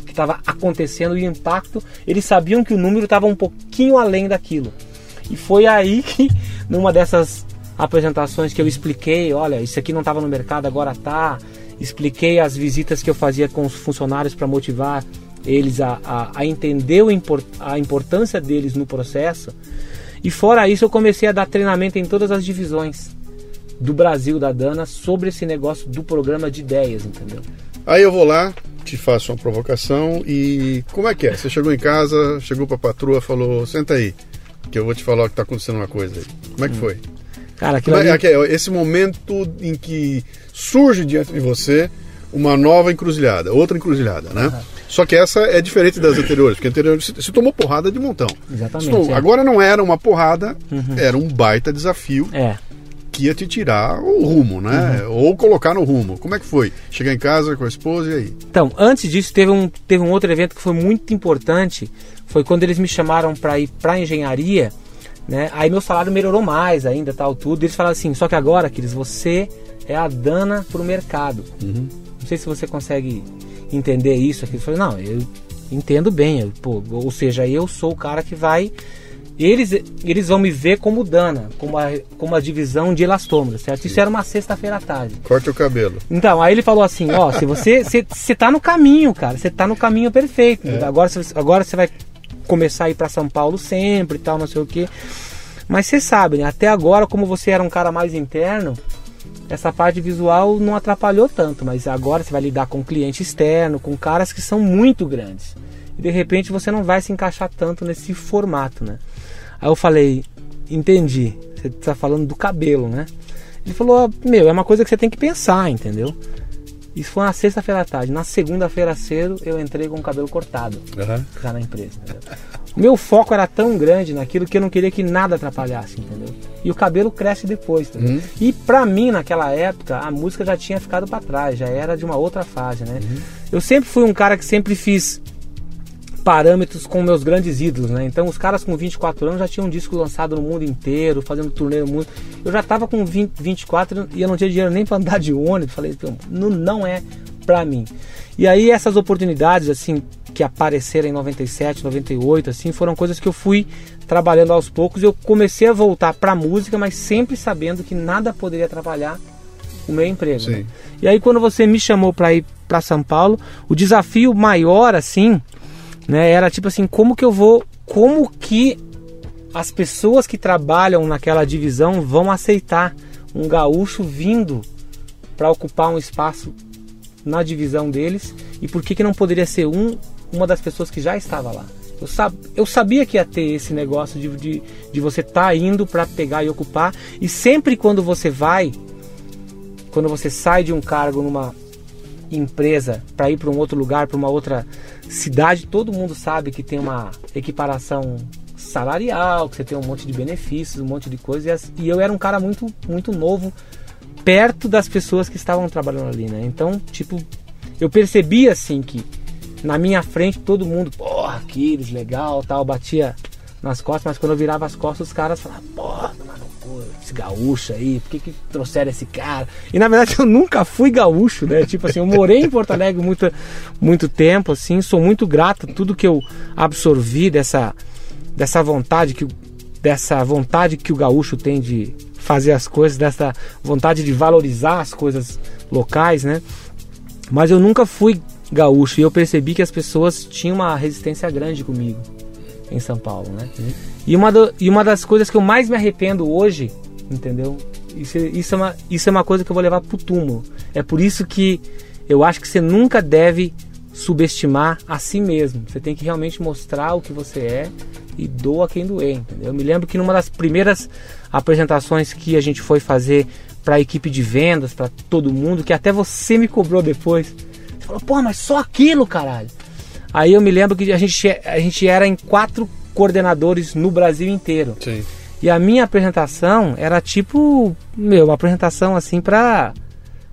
que estava acontecendo e o impacto, eles sabiam que o número estava um pouquinho além daquilo. E foi aí (laughs) que, numa dessas apresentações que eu expliquei, olha, isso aqui não estava no mercado, agora tá. Expliquei as visitas que eu fazia com os funcionários para motivar eles a, a, a entender import, a importância deles no processo. E fora isso, eu comecei a dar treinamento em todas as divisões do Brasil da Dana sobre esse negócio do programa de ideias, entendeu? Aí eu vou lá, te faço uma provocação e como é que é? Você chegou em casa, chegou para a patroa, falou: "Senta aí, que eu vou te falar que está acontecendo uma coisa aí". Como é que hum. foi? Cara, aquilo é, ali... é esse momento em que surge diante de você uma nova encruzilhada, outra encruzilhada, né? Uhum. Só que essa é diferente das anteriores, porque anteriores se, se tomou porrada de montão. Exatamente. é. Agora não era uma porrada, uhum. era um baita desafio. É. que ia te tirar o rumo, né? Uhum. Ou colocar no rumo. Como é que foi? Chegar em casa com a esposa e aí? Então, antes disso, teve um, teve um outro evento que foi muito importante. Foi quando eles me chamaram para ir para engenharia, né? Aí meu salário melhorou mais ainda, tal, tudo. Eles falaram assim: só que agora, Cris, você é a dana pro mercado. Não sei se você consegue entender isso aqui. Eu falei: não, eu entendo bem. Eu, pô, ou seja, eu sou o cara que vai. Eles, eles vão me ver como dana, como a, como a divisão de elastômeros, certo? Isso era uma sexta-feira à tarde. Corta o cabelo. Então, aí ele falou assim, ó, se você (laughs) você tá no caminho, cara, você tá no caminho perfeito. Agora você agora vai começar a ir para São Paulo sempre e tal, não sei o quê. Mas você sabe, né? Até agora, como você era um cara mais interno, essa parte visual não atrapalhou tanto, mas agora você vai lidar com cliente externo, com caras que são muito grandes. E de repente você não vai se encaixar tanto nesse formato, né? Aí eu falei, entendi. Você tá falando do cabelo, né? Ele falou, meu, é uma coisa que você tem que pensar, entendeu? Isso foi na sexta-feira à tarde. Na segunda-feira cedo eu entrei com o cabelo cortado já na empresa. entendeu? O meu foco era tão grande naquilo que eu não queria que nada atrapalhasse, entendeu? E o cabelo cresce depois, entendeu? E pra mim, naquela época, a música já tinha ficado pra trás, já era de uma outra fase, né? Eu sempre fui um cara que sempre fiz parâmetros com meus grandes ídolos, né? Então os caras com 24 anos já tinham um disco lançado no mundo inteiro, fazendo turnê no mundo. Eu já tava com 20, 24 e eu não tinha dinheiro nem para andar de ônibus. Falei, "Pô, não, não é pra mim. E aí essas oportunidades assim que apareceram em 97, 98, assim, foram coisas que eu fui trabalhando aos poucos. Eu comecei a voltar pra música, mas sempre sabendo que nada poderia atrapalhar o meu emprego. Né? E aí quando você me chamou para ir para São Paulo, o desafio maior assim, né, era tipo assim, como que eu vou, como que as pessoas que trabalham naquela divisão vão aceitar um gaúcho vindo para ocupar um espaço na divisão deles e por que que não poderia ser um uma das pessoas que já estava lá? Eu, sab, eu sabia que ia ter esse negócio de, de, de você estar tá indo para pegar e ocupar e sempre quando você vai quando você sai de um cargo numa empresa para ir para um outro lugar, para uma outra cidade, todo mundo sabe que tem uma equiparação salarial, que você tem um monte de benefícios, um monte de coisas. E eu era um cara muito, muito novo, perto das pessoas que estavam trabalhando ali, né? Então, tipo, eu percebi assim que na minha frente todo mundo, porra, Aquiles, legal, tal, batia nas costas, mas quando eu virava as costas, os caras falavam, porra, mano, esse gaúcho aí, por que, que trouxeram esse cara? E na verdade (laughs) eu nunca fui gaúcho, né? Tipo assim, eu morei em Porto Alegre muito, muito tempo, assim, sou muito grato a tudo que eu absorvi dessa, dessa vontade que dessa vontade que o gaúcho tem de fazer as coisas, dessa vontade de valorizar as coisas locais, né? Mas eu nunca fui gaúcho e eu percebi que as pessoas tinham uma resistência grande comigo em São Paulo, né? E, uma do- e uma das coisas que eu mais me arrependo hoje, entendeu? Isso, isso, é uma, isso é uma coisa que eu vou levar pro túmulo. É por isso que eu acho que você nunca deve subestimar a si mesmo. Você tem que realmente mostrar o que você é e doa quem doer, entendeu? Eu me lembro que numa das primeiras apresentações que a gente foi fazer para a equipe de vendas, para todo mundo, que até você me cobrou depois. Falou, pô, mas só aquilo, caralho. Aí eu me lembro que a gente, a gente era em quatro coordenadores no Brasil inteiro. Sim. E a minha apresentação era tipo, meu, uma apresentação assim pra,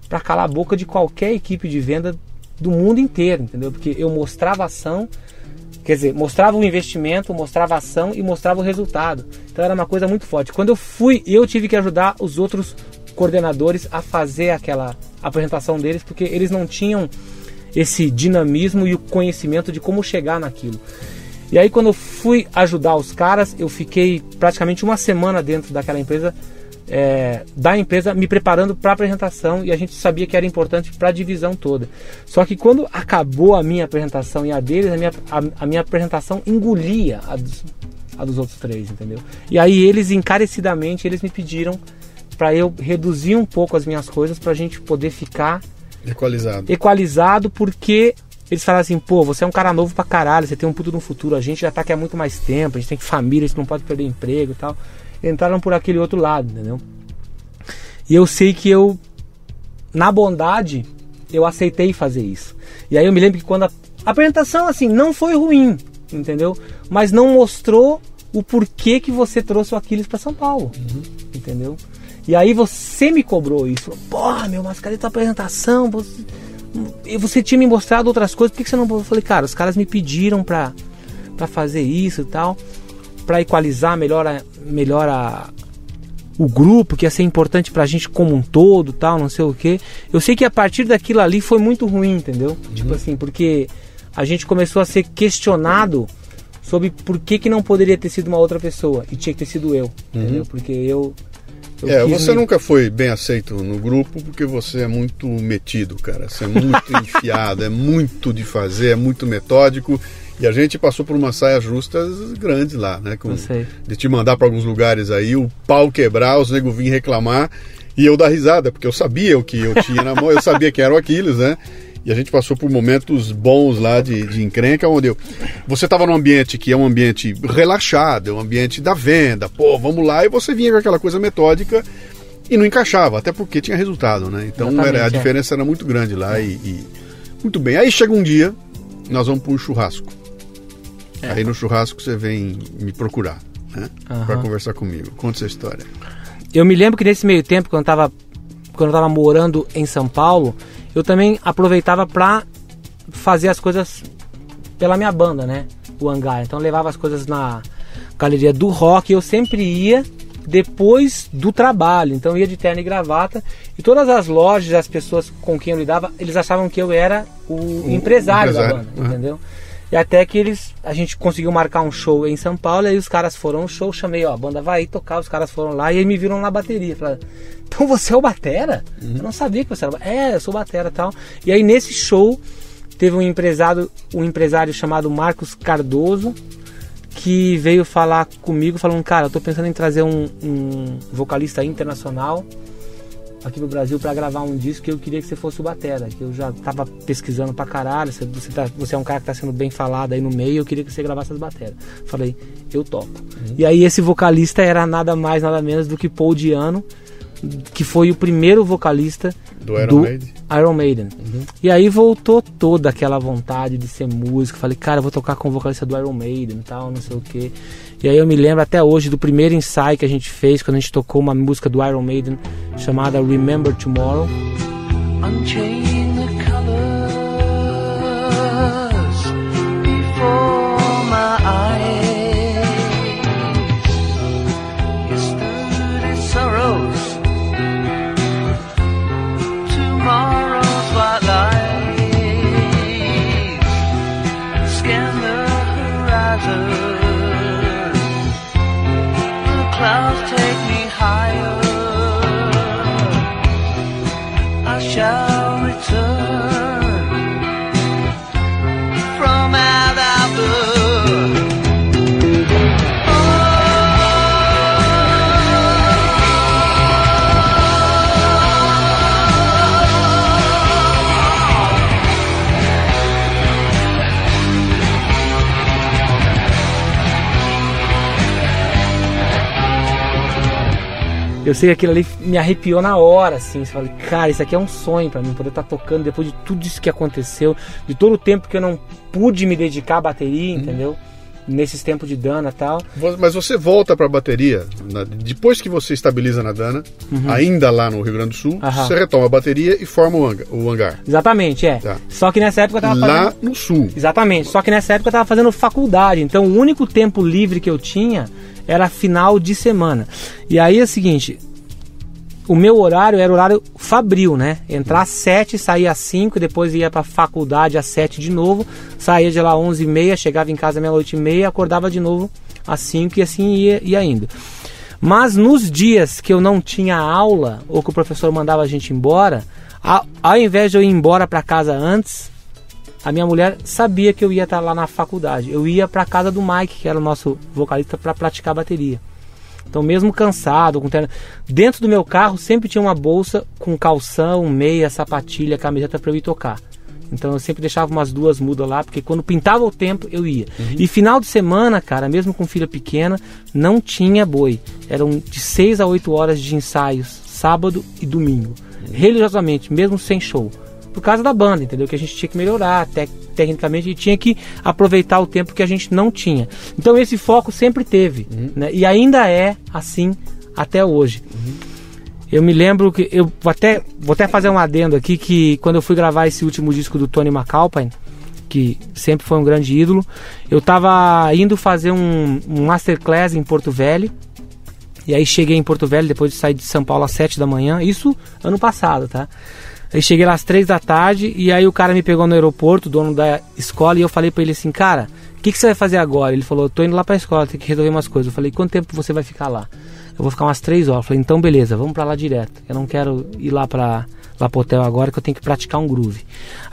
pra calar a boca de qualquer equipe de venda do mundo inteiro, entendeu? Porque eu mostrava ação, quer dizer, mostrava o investimento, mostrava ação e mostrava o resultado. Então era uma coisa muito forte. Quando eu fui, eu tive que ajudar os outros coordenadores a fazer aquela apresentação deles, porque eles não tinham esse dinamismo e o conhecimento de como chegar naquilo. E aí quando eu fui ajudar os caras, eu fiquei praticamente uma semana dentro daquela empresa, é, da empresa, me preparando para a apresentação e a gente sabia que era importante para a divisão toda. Só que quando acabou a minha apresentação e a deles, a minha, a, a minha apresentação engolia a dos, a dos outros três, entendeu? E aí eles encarecidamente eles me pediram para eu reduzir um pouco as minhas coisas para a gente poder ficar Equalizado. equalizado porque eles falaram assim, pô, você é um cara novo pra caralho, você tem um puto no futuro, a gente já tá aqui há muito mais tempo, a gente tem família, a gente não pode perder emprego e tal. Entraram por aquele outro lado, entendeu? E eu sei que eu, na bondade, eu aceitei fazer isso. E aí eu me lembro que quando a, a apresentação, assim, não foi ruim, entendeu? Mas não mostrou o porquê que você trouxe o Aquiles pra São Paulo, entendeu? E aí você me cobrou isso. Porra, meu, mas cadê tua apresentação? Você, você tinha me mostrado outras coisas, por que, que você não. Eu falei, cara, os caras me pediram pra, pra fazer isso e tal, pra equalizar melhor, a, melhor a, o grupo, que ia ser importante pra gente como um todo, tal, não sei o que. Eu sei que a partir daquilo ali foi muito ruim, entendeu? Tipo assim, porque a gente começou a ser questionado sobre por que, que não poderia ter sido uma outra pessoa e tinha que ter sido eu, entendeu? Porque eu. Eu É, você me- nunca foi bem aceito no grupo porque você é muito metido, cara. Você é muito (laughs) enfiado, é muito de fazer, é muito metódico. E a gente passou por umas saias justas grandes lá, né? Com, de te mandar para alguns lugares aí, o pau quebrar, os nego vir reclamar e eu dar risada, porque eu sabia o que eu tinha na mão, eu sabia que era o Aquiles, né? E a gente passou por momentos bons lá de, de encrenca, onde eu, você estava num ambiente que é um ambiente relaxado, é um ambiente da venda, pô, vamos lá, e você vinha com aquela coisa metódica e não encaixava, até porque tinha resultado, né? Então era, a é. diferença era muito grande lá e, e- Muito bem, aí chega um dia, nós vamos para um churrasco. É. Aí no churrasco você vem me procurar, né? Aham. Para conversar comigo. Conta essa história. Eu me lembro que nesse meio tempo, quando eu tava, quando eu tava morando em São Paulo, eu também aproveitava pra fazer as coisas pela minha banda, né? O hangar. Então levava as coisas na galeria do rock. Eu sempre ia depois do trabalho. Então ia de terno e gravata. E todas as lojas, as pessoas com quem eu lidava, eles achavam que eu era o, empresário, da empresário, banda, uhum. entendeu? E até que eles, a gente conseguiu marcar um show em São Paulo, aí os caras foram no show, chamei, ó, a banda vai tocar, os caras foram lá e aí me viram na bateria. Falaram, então você é o Batera? Eu não sabia que você era. É, eu sou Batera e tal. E aí nesse show teve um empresário, um empresário chamado Marcos Cardoso, que veio falar comigo, falando, cara, eu tô pensando em trazer um, um vocalista internacional aqui no Brasil para gravar um disco que eu queria que você fosse o Batera, que eu já tava pesquisando pra caralho, você, você, tá- você é um cara que tá sendo bem falado aí no meio, eu queria que você gravasse as bateras. Falei, eu topo. E aí esse vocalista era nada mais, nada menos do que Paul Diano, que foi o primeiro vocalista Do Iron Maiden? Iron Maiden. E aí voltou toda aquela vontade de ser músico. Falei, cara, eu vou tocar com o vocalista do Iron Maiden e tal, não sei o que. E aí eu me lembro até hoje do primeiro ensaio que a gente fez quando a gente tocou uma música do Iron Maiden chamada Remember Tomorrow. unchaining the colors before my eyes. Eu sei que aquilo ali me arrepiou na hora, assim. Você fala, cara, isso aqui é um sonho pra mim, poder estar tocando depois de tudo isso que aconteceu, de todo o tempo que eu não pude me dedicar à bateria, entendeu? Nesses tempos de Dana e tal. Mas você volta para a bateria, na- depois que você estabiliza na Dana, ainda lá no Rio Grande do Sul, Uhum. Aham. você retoma a bateria e forma o hangar. O hangar. Exatamente, é. Tá. Só que nessa época eu tava Lá fazendo. no Sul. Exatamente. Só que nessa época eu tava fazendo faculdade. Então o único tempo livre que eu tinha era final de semana. E aí é o seguinte. O meu horário era horário fabril, né? Entrar às 7, sair às 5, depois ia pra faculdade às 7 de novo, saía de lá 11 e meia, chegava em casa meia-noite e meia, acordava de novo às 5 e assim ia, ia indo. Mas nos dias que eu não tinha aula ou que o professor mandava a gente embora, a- ao invés de eu ir embora para casa antes, a minha mulher sabia que eu ia estar lá na faculdade. Eu ia para casa do Mike, que era o nosso vocalista, para praticar bateria. Então, mesmo cansado, com terno, dentro do meu carro sempre tinha uma bolsa com calção, meia, sapatilha, camiseta para eu ir tocar. Então eu sempre deixava umas duas mudas lá, porque quando pintava o tempo eu ia. E final de semana, cara, mesmo com filha pequena, não tinha boi. Eram de 6 a 8 horas de ensaios, sábado e domingo. Religiosamente, mesmo sem show. Por causa da banda, entendeu? Que a gente tinha que melhorar tec- tecnicamente e tinha que aproveitar o tempo que a gente não tinha. Então esse foco sempre teve, né? E ainda é assim até hoje. Eu me lembro que eu vou até vou até fazer um adendo aqui que quando eu fui gravar esse último disco do Tony McAlpine, que sempre foi um grande ídolo, eu tava indo fazer um, um masterclass em Porto Velho. E aí cheguei em Porto Velho depois de sair de São Paulo às 7 da manhã, isso ano passado, tá? Aí cheguei lá às 3 da tarde e aí o cara me pegou no aeroporto, dono da escola, e eu falei pra ele assim, cara, o que, que você vai fazer agora? Ele falou, tô indo lá pra escola, tem que resolver umas coisas. Eu falei, quanto tempo você vai ficar lá? Eu vou ficar umas 3 horas. Eu falei, então beleza, vamos pra lá direto. Eu não quero ir lá pra, lá pro hotel agora que eu tenho que praticar um groove.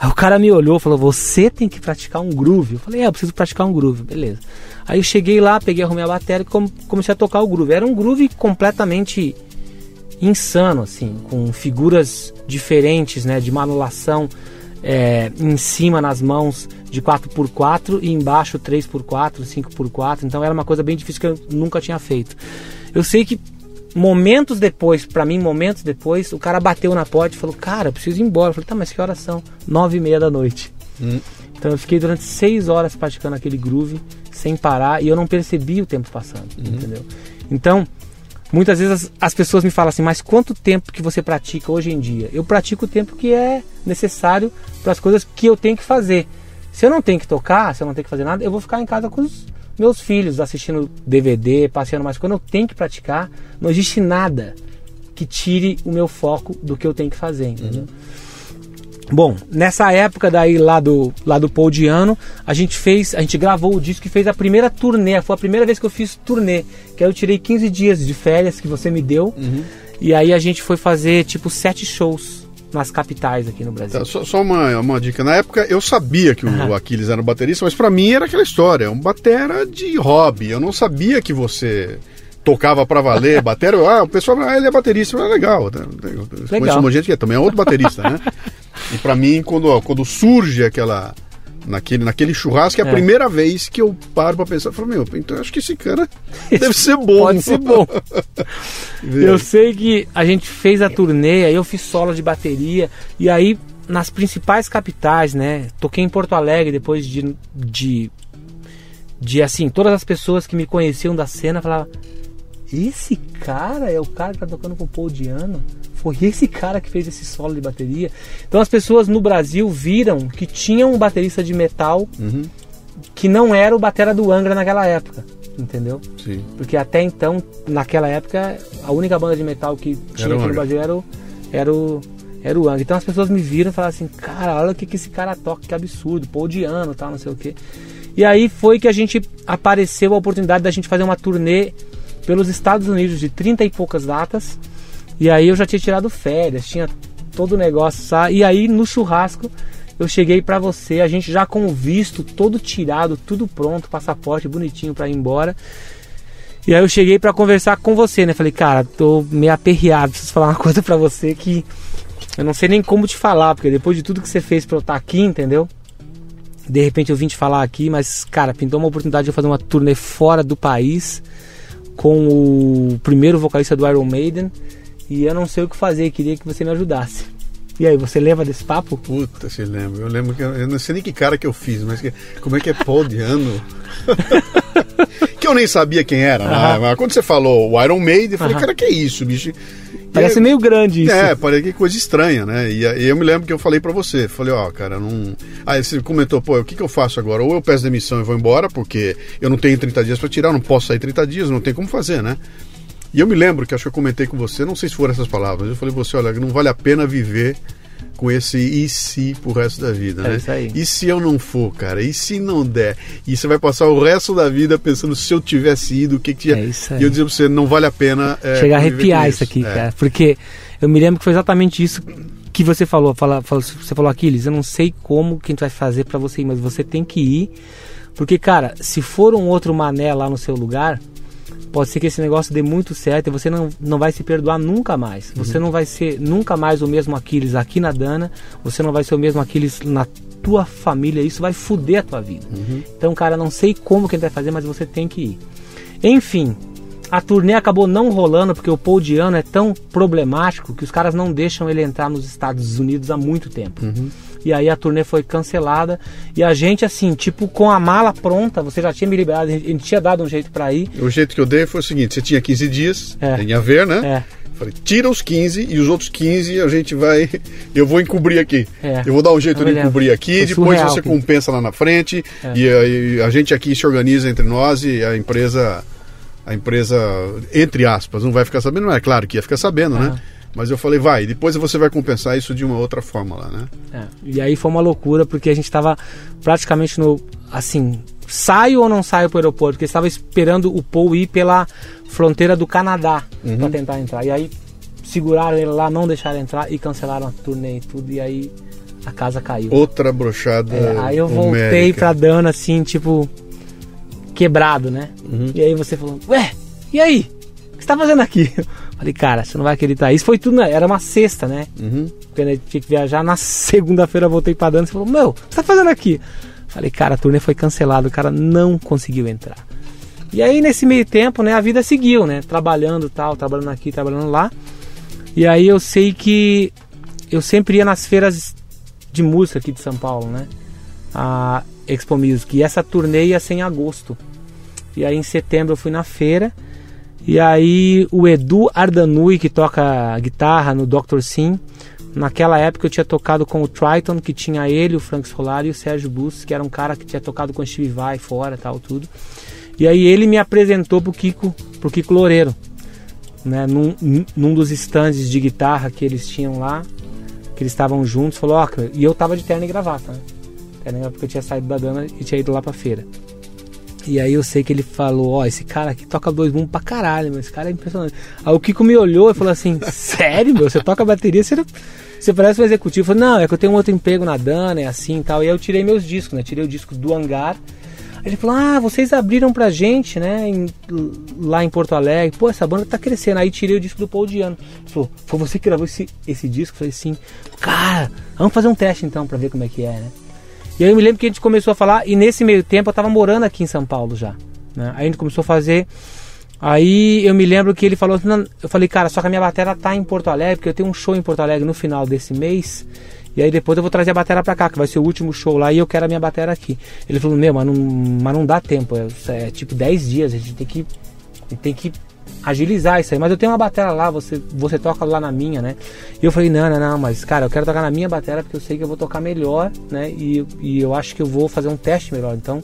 Aí o cara me olhou e falou, você tem que praticar um groove? Eu falei, é, eu preciso praticar um groove, beleza. Aí eu cheguei lá, peguei, arrumei a bateria e com- comecei a tocar o groove. Era um groove completamente insano, assim, com figuras diferentes, né, de manulação é, em cima nas mãos de 4x4 e embaixo 3x4, 5x4. Então era uma coisa bem difícil que eu nunca tinha feito. Eu sei que momentos depois, pra mim, momentos depois, o cara bateu na porta e falou: Cara, eu preciso ir embora. Eu falei: Tá, mas que horas são? Nove e meia da noite. Então eu fiquei durante seis horas praticando aquele groove sem parar e eu não percebi o tempo passando, entendeu? Então, muitas vezes as, as pessoas me falam assim, mas quanto tempo que você pratica hoje em dia? Eu pratico o tempo que é necessário para as coisas que eu tenho que fazer. Se eu não tenho que tocar, se eu não tenho que fazer nada, eu vou ficar em casa com os meus filhos, assistindo DVD, passeando, mas quando eu tenho que praticar, não existe nada que tire o meu foco do que eu tenho que fazer, entendeu? Bom, nessa época daí lá do, lá do Paul Diano, a gente fez, a gente gravou o disco e fez a primeira turnê, foi a primeira vez que eu fiz turnê, que aí eu tirei 15 dias de férias que você me deu, e aí a gente foi fazer tipo sete shows nas capitais aqui no Brasil. Tá, só só uma, uma dica. Na época eu sabia que o (laughs) Aquiles era um baterista, mas pra mim era aquela história, um batera de hobby. Eu não sabia que você tocava pra valer, (laughs) batera. Ah, o pessoal, ah, ele é baterista, é legal. né? Eu conheço Legal. uma gente que é, também é outro baterista, né? (laughs) E pra mim, quando, quando surge aquela. Naquele, naquele churrasco, é a É. primeira vez que eu paro pra pensar. Falo, meu, então eu acho que esse cara (laughs) deve ser bom. Pode ser bom. (laughs) Eu sei que a gente fez a turnê, aí eu fiz solo de bateria, e aí nas principais capitais, né? Toquei em Porto Alegre depois de. de, de assim, todas as pessoas que me conheciam da cena falavam: Esse cara é o cara que tá tocando com o Paul Diano? Foi esse cara que fez esse solo de bateria. Então as pessoas no Brasil viram que tinha um baterista de metal Uhum, que não era o batera do Angra naquela época, entendeu? sim. Porque até então, naquela época, a única banda de metal que tinha Era aqui no. Brasil era o, era o, era o Angra. Então as pessoas me viram e falaram assim, cara, olha o que, que esse cara toca, que absurdo, Paul Diano, tal, não sei o quê. E aí foi que a gente apareceu a oportunidade da gente fazer uma turnê pelos Estados Unidos de 30 e poucas datas. E aí eu já tinha tirado férias, tinha todo o negócio, sabe? E aí no churrasco eu cheguei pra você, a gente já com o visto todo tirado, tudo pronto, passaporte bonitinho pra ir embora. E aí eu cheguei pra conversar com você, né? Falei, cara, tô meio aperreado, preciso falar uma coisa pra você que eu não sei nem como te falar, porque depois de tudo que você fez pra eu estar aqui, entendeu? De repente eu vim te falar aqui, mas, cara, pintou uma oportunidade de eu fazer uma turnê fora do país com o primeiro vocalista do Iron Maiden e eu não sei o que fazer, queria que você me ajudasse. E aí, você lembra desse papo? Puta, se lembra. Eu lembro que eu, eu não sei nem que cara que eu fiz, mas que- como é que é Paul Diano? (laughs) que eu nem sabia quem era, né? Mas quando você falou o Iron Maiden, eu falei, cara, que é isso, bicho? Parece E- meio grande isso. É, parece que coisa estranha, né? E, e eu me lembro que eu falei pra você, falei, ó, cara, não. Aí você comentou, pô, o que, que eu faço agora? Ou eu peço demissão e vou embora, porque eu não tenho 30 dias pra tirar, não posso sair 30 dias, não tem como fazer, né? E eu me lembro que acho que eu comentei com você, não sei se foram essas palavras, eu falei pra você, olha, não vale a pena viver com esse e se pro resto da vida, É né? isso aí. E se eu não for, cara? E se não der? E você vai passar o resto da vida pensando se eu tivesse ido, o que que tinha. É isso aí. E eu dizia pra você, não vale a pena. é, Chegar a arrepiar isso aqui, É. cara. Porque eu me lembro que foi exatamente isso que você falou. Fala, fala- você falou, Aquiles, eu não sei como que a gente vai fazer pra você ir, mas você tem que ir. Porque, cara, se for um outro mané lá no seu lugar, pode ser que esse negócio dê muito certo e você não, não vai se perdoar nunca mais. Você não vai ser nunca mais o mesmo Aquiles aqui na Dana, você não vai ser o mesmo Aquiles na tua família, isso vai foder a tua vida. Então, cara, não sei como que gente vai fazer, mas você tem que ir. Enfim, a turnê acabou não rolando porque o Paul Diano é tão problemático que os caras não deixam ele entrar nos Estados Unidos há muito tempo. E aí a turnê foi cancelada e a gente assim, tipo com a mala pronta, você já tinha me liberado, a gente tinha dado um jeito pra ir. O jeito que eu dei foi o seguinte: você tinha 15 dias, É. tem a ver, né? É. Falei, tira os 15 e os outros 15 a gente vai. (laughs) Eu vou encobrir aqui. É. Eu vou dar um jeito de encobrir aqui, Foi depois surreal, você compensa lá na frente. É. E aí a gente aqui se organiza entre nós e a empresa. A empresa, entre aspas, não vai ficar sabendo, não é claro que ia ficar sabendo, né? Mas eu falei, vai, depois você vai compensar isso de uma outra forma lá, né? É, E aí foi uma loucura, porque a gente tava praticamente no. Assim, saio ou não saio pro aeroporto? Porque estava esperando o Paul ir pela fronteira do Canadá Uhum. pra tentar entrar. E aí seguraram ele lá, não deixaram entrar e cancelaram a turnê e tudo. E aí a casa caiu. Outra brochada. É, aí eu voltei pra Dana assim, tipo, quebrado, né? Uhum. E aí você falou, ué, e aí? O que você tá fazendo aqui? Falei, cara, você não vai acreditar. Isso foi tudo, né? era uma sexta, né? Uhum. Pena eu tinha que viajar. Na segunda-feira voltei pra Dana e falou, meu, o que você tá fazendo aqui? Falei, cara, a turnê foi cancelada, o cara não conseguiu entrar. E aí nesse meio tempo, né, a vida seguiu, né? Trabalhando tal, trabalhando aqui, trabalhando lá. E aí eu sei que eu sempre ia nas feiras de música aqui de São Paulo, né? A Expo Music. E essa turnê ia ser em agosto. E aí em setembro eu fui na feira. E aí o Edu Ardanui, que toca guitarra no Dr. Sim, naquela época eu tinha tocado com o Triton, que tinha ele, o Frank Scolari e o Sérgio Bus, que era um cara que tinha tocado com o Steve Vai fora, tal, tudo. E aí ele me apresentou pro Kiko, pro Kiko Loureiro, né, num, num dos stands de guitarra que eles tinham lá, que eles estavam juntos, falou, ó, cara, e eu tava de terno e gravata, né? Terno porque eu tinha saído da Dana e tinha ido lá pra feira. E aí eu sei que ele falou, ó, esse cara aqui toca dois boom pra caralho, mas esse cara é impressionante. Aí o Kiko me olhou e falou assim, sério, meu, você toca bateria, você, não- você parece um executivo. Eu falei, não, é que eu tenho um outro emprego na Dana, é assim e tal. E aí eu tirei meus discos, né? Tirei o disco do Hangar. Aí ele falou, ah, vocês abriram pra gente, né, em- lá em Porto Alegre. Pô, essa banda tá crescendo. Aí tirei o disco do Paul Diano. Ele falou, foi você que gravou esse, esse disco? Eu falei, sim. Cara, vamos fazer um teste então pra ver como é que é, né? E aí eu me lembro que a gente começou a falar, e nesse meio tempo eu tava morando aqui em São Paulo já. Né? Aí a gente começou a fazer. Aí eu me lembro que ele falou assim, eu falei, cara, só que a minha bateria tá em Porto Alegre, porque eu tenho um show em Porto Alegre no final desse mês. E aí depois eu vou trazer a bateria pra cá, que vai ser o último show lá, e eu quero a minha bateria aqui. Ele falou, meu, mas não, mas não dá tempo, é, é tipo 10 dias, a gente tem que, tem que agilizar isso aí. Mas eu tenho uma bateria lá, você, você toca lá na minha, né? E eu falei, não, não, não, mas cara, eu quero tocar na minha bateria porque eu sei que eu vou tocar melhor, né? E, e eu acho que eu vou fazer um teste melhor. Então,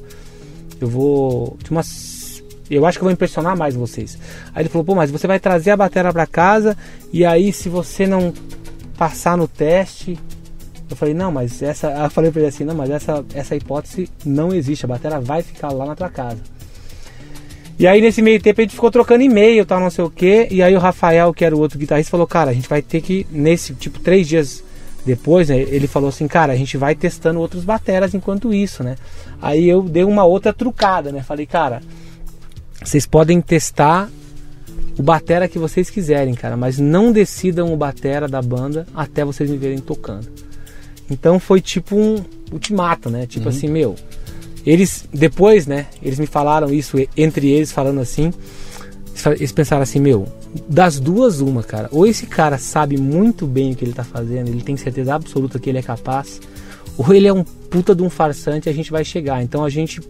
eu vou. de umas- eu acho que eu vou impressionar mais vocês. Aí ele falou, pô, mas você vai trazer a bateria pra casa e aí se você não passar no teste. Eu falei, não, mas essa. Eu falei pra ele assim, não, mas essa, essa hipótese não existe, a bateria vai ficar lá na tua casa. E aí nesse meio tempo a gente ficou trocando e-mail, tal, não sei o que. E aí o Rafael, que era o outro guitarrista, falou, cara, a gente vai ter que, nesse, tipo, três dias depois, né? Ele falou assim, cara, a gente vai testando outros bateras enquanto isso, né? Aí eu dei uma outra trucada, né? Falei, cara, vocês podem testar o batera que vocês quiserem, cara, mas não decidam o batera da banda até vocês me verem tocando. Então foi tipo um ultimato, né? Tipo assim, meu, eles depois, né? Eles me falaram isso entre eles falando assim. eles pensaram assim, meu, das duas uma, cara. Ou esse cara sabe muito bem o que ele tá fazendo, ele tem certeza absoluta que ele é capaz, ou ele é um puta de um farsante e a gente vai chegar. Então a gente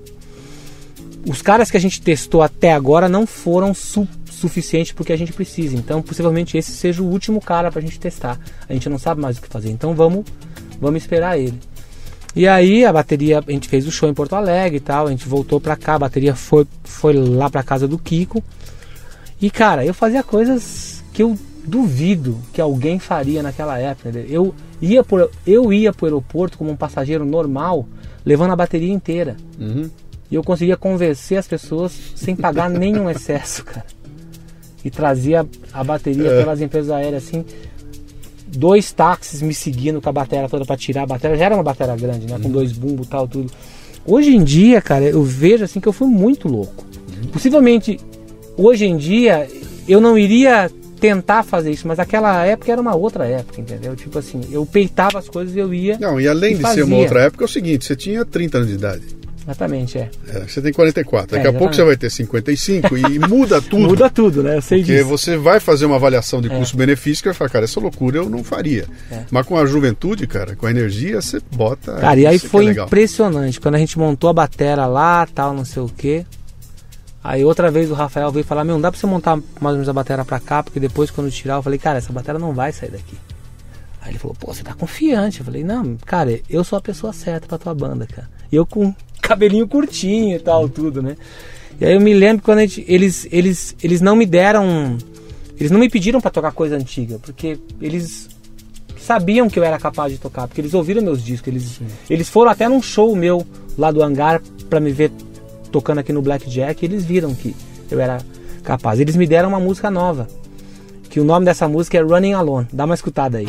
os caras que a gente testou até agora não foram su suficientes porque a gente precisa. Então, possivelmente esse seja o último cara pra gente testar. A gente não sabe mais o que fazer. Então, vamos vamos esperar ele. E aí a bateria, a gente fez o show em Porto Alegre e tal, a gente voltou pra cá, a bateria foi, foi lá pra casa do Kiko. E cara, eu fazia coisas que eu duvido que alguém faria naquela época. Eu ia por, eu ia pro aeroporto como um passageiro normal, levando a bateria inteira. Uhum. E eu conseguia convencer as pessoas sem pagar nenhum (laughs) excesso, cara. E trazia a bateria É. pelas empresas aéreas assim. Dois táxis me seguindo com a bateria toda pra tirar a bateria. Já era uma bateria grande, né? Com dois bumbos e tal, tudo. Hoje em dia, cara, eu vejo assim que eu fui muito louco. Possivelmente, hoje em dia, eu não iria tentar fazer isso, mas aquela época era uma outra época, entendeu? Tipo assim, eu peitava as coisas e eu ia. Não, e além E de ser uma outra época, é o seguinte: você tinha 30 anos de idade. Exatamente, é. É, você tem 44. Daqui É, a pouco você vai ter 55 e muda (laughs) tudo. Muda tudo, né? Eu sei Porque disso. você vai fazer uma avaliação de É. custo-benefício que vai falar, cara, essa loucura eu não faria. É. Mas com a juventude, cara, com a energia, você bota. Cara, e aí foi é legal. impressionante. Quando a gente montou a batera lá, tal, não sei o quê. Aí outra vez o Rafael veio falar, meu, não dá pra você montar mais ou menos a bateria pra cá, porque depois quando tirar, eu falei, cara, essa bateria não vai sair daqui. Aí ele falou, pô, você tá confiante. Eu falei, não, cara, eu sou a pessoa certa pra tua banda, cara. E eu com cabelinho curtinho e tal, tudo, né? E aí eu me lembro quando gente, eles, eles, eles não me deram. Eles não me pediram pra tocar coisa antiga, porque eles sabiam que eu era capaz de tocar, porque eles ouviram meus discos. Eles, eles foram até num show meu lá do hangar pra me ver tocando aqui no Blackjack e eles viram que eu era capaz. Eles me deram uma música nova, que o nome dessa música é Running Alone. Dá uma escutada aí.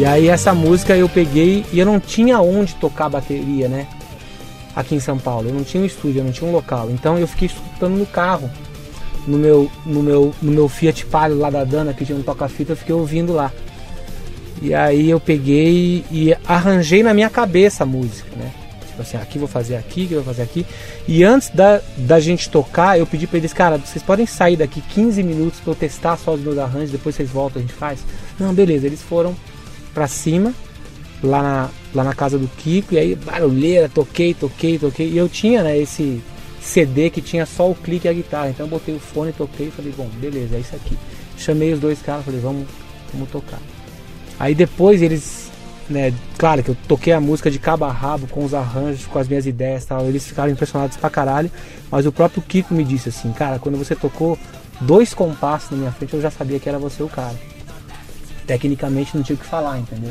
E aí essa música eu peguei e eu não tinha onde tocar bateria, né? Aqui em São Paulo. Eu não tinha um estúdio, eu não tinha um local. Então eu fiquei escutando no carro. No meu, no meu, no meu Fiat Palio lá da Dana, que tinha um toca-fita, eu fiquei ouvindo lá. E aí eu peguei e arranjei na minha cabeça a música, né? Tipo assim, aqui vou fazer aqui, aqui vou fazer aqui. E antes da, da gente tocar, eu pedi pra eles, cara, vocês podem sair daqui 15 minutos pra eu testar só os meus arranjos, depois vocês voltam, a gente faz? Não, beleza, eles foram pra cima, lá na, lá na casa do Kiko, e aí barulheira, toquei, toquei, toquei. E eu tinha né, esse CD que tinha só o clique e a guitarra. Então eu botei o fone, toquei e falei, bom, beleza, é isso aqui. Chamei os dois caras, falei, vamos, vamos tocar. Aí depois eles, né, claro que eu toquei a música de cabo a rabo, com os arranjos, com as minhas ideias tal. Eles ficaram impressionados pra caralho. Mas o próprio Kiko me disse assim, cara, quando você tocou dois compassos na minha frente, eu já sabia que era você o cara tecnicamente não tinha o que falar, entendeu?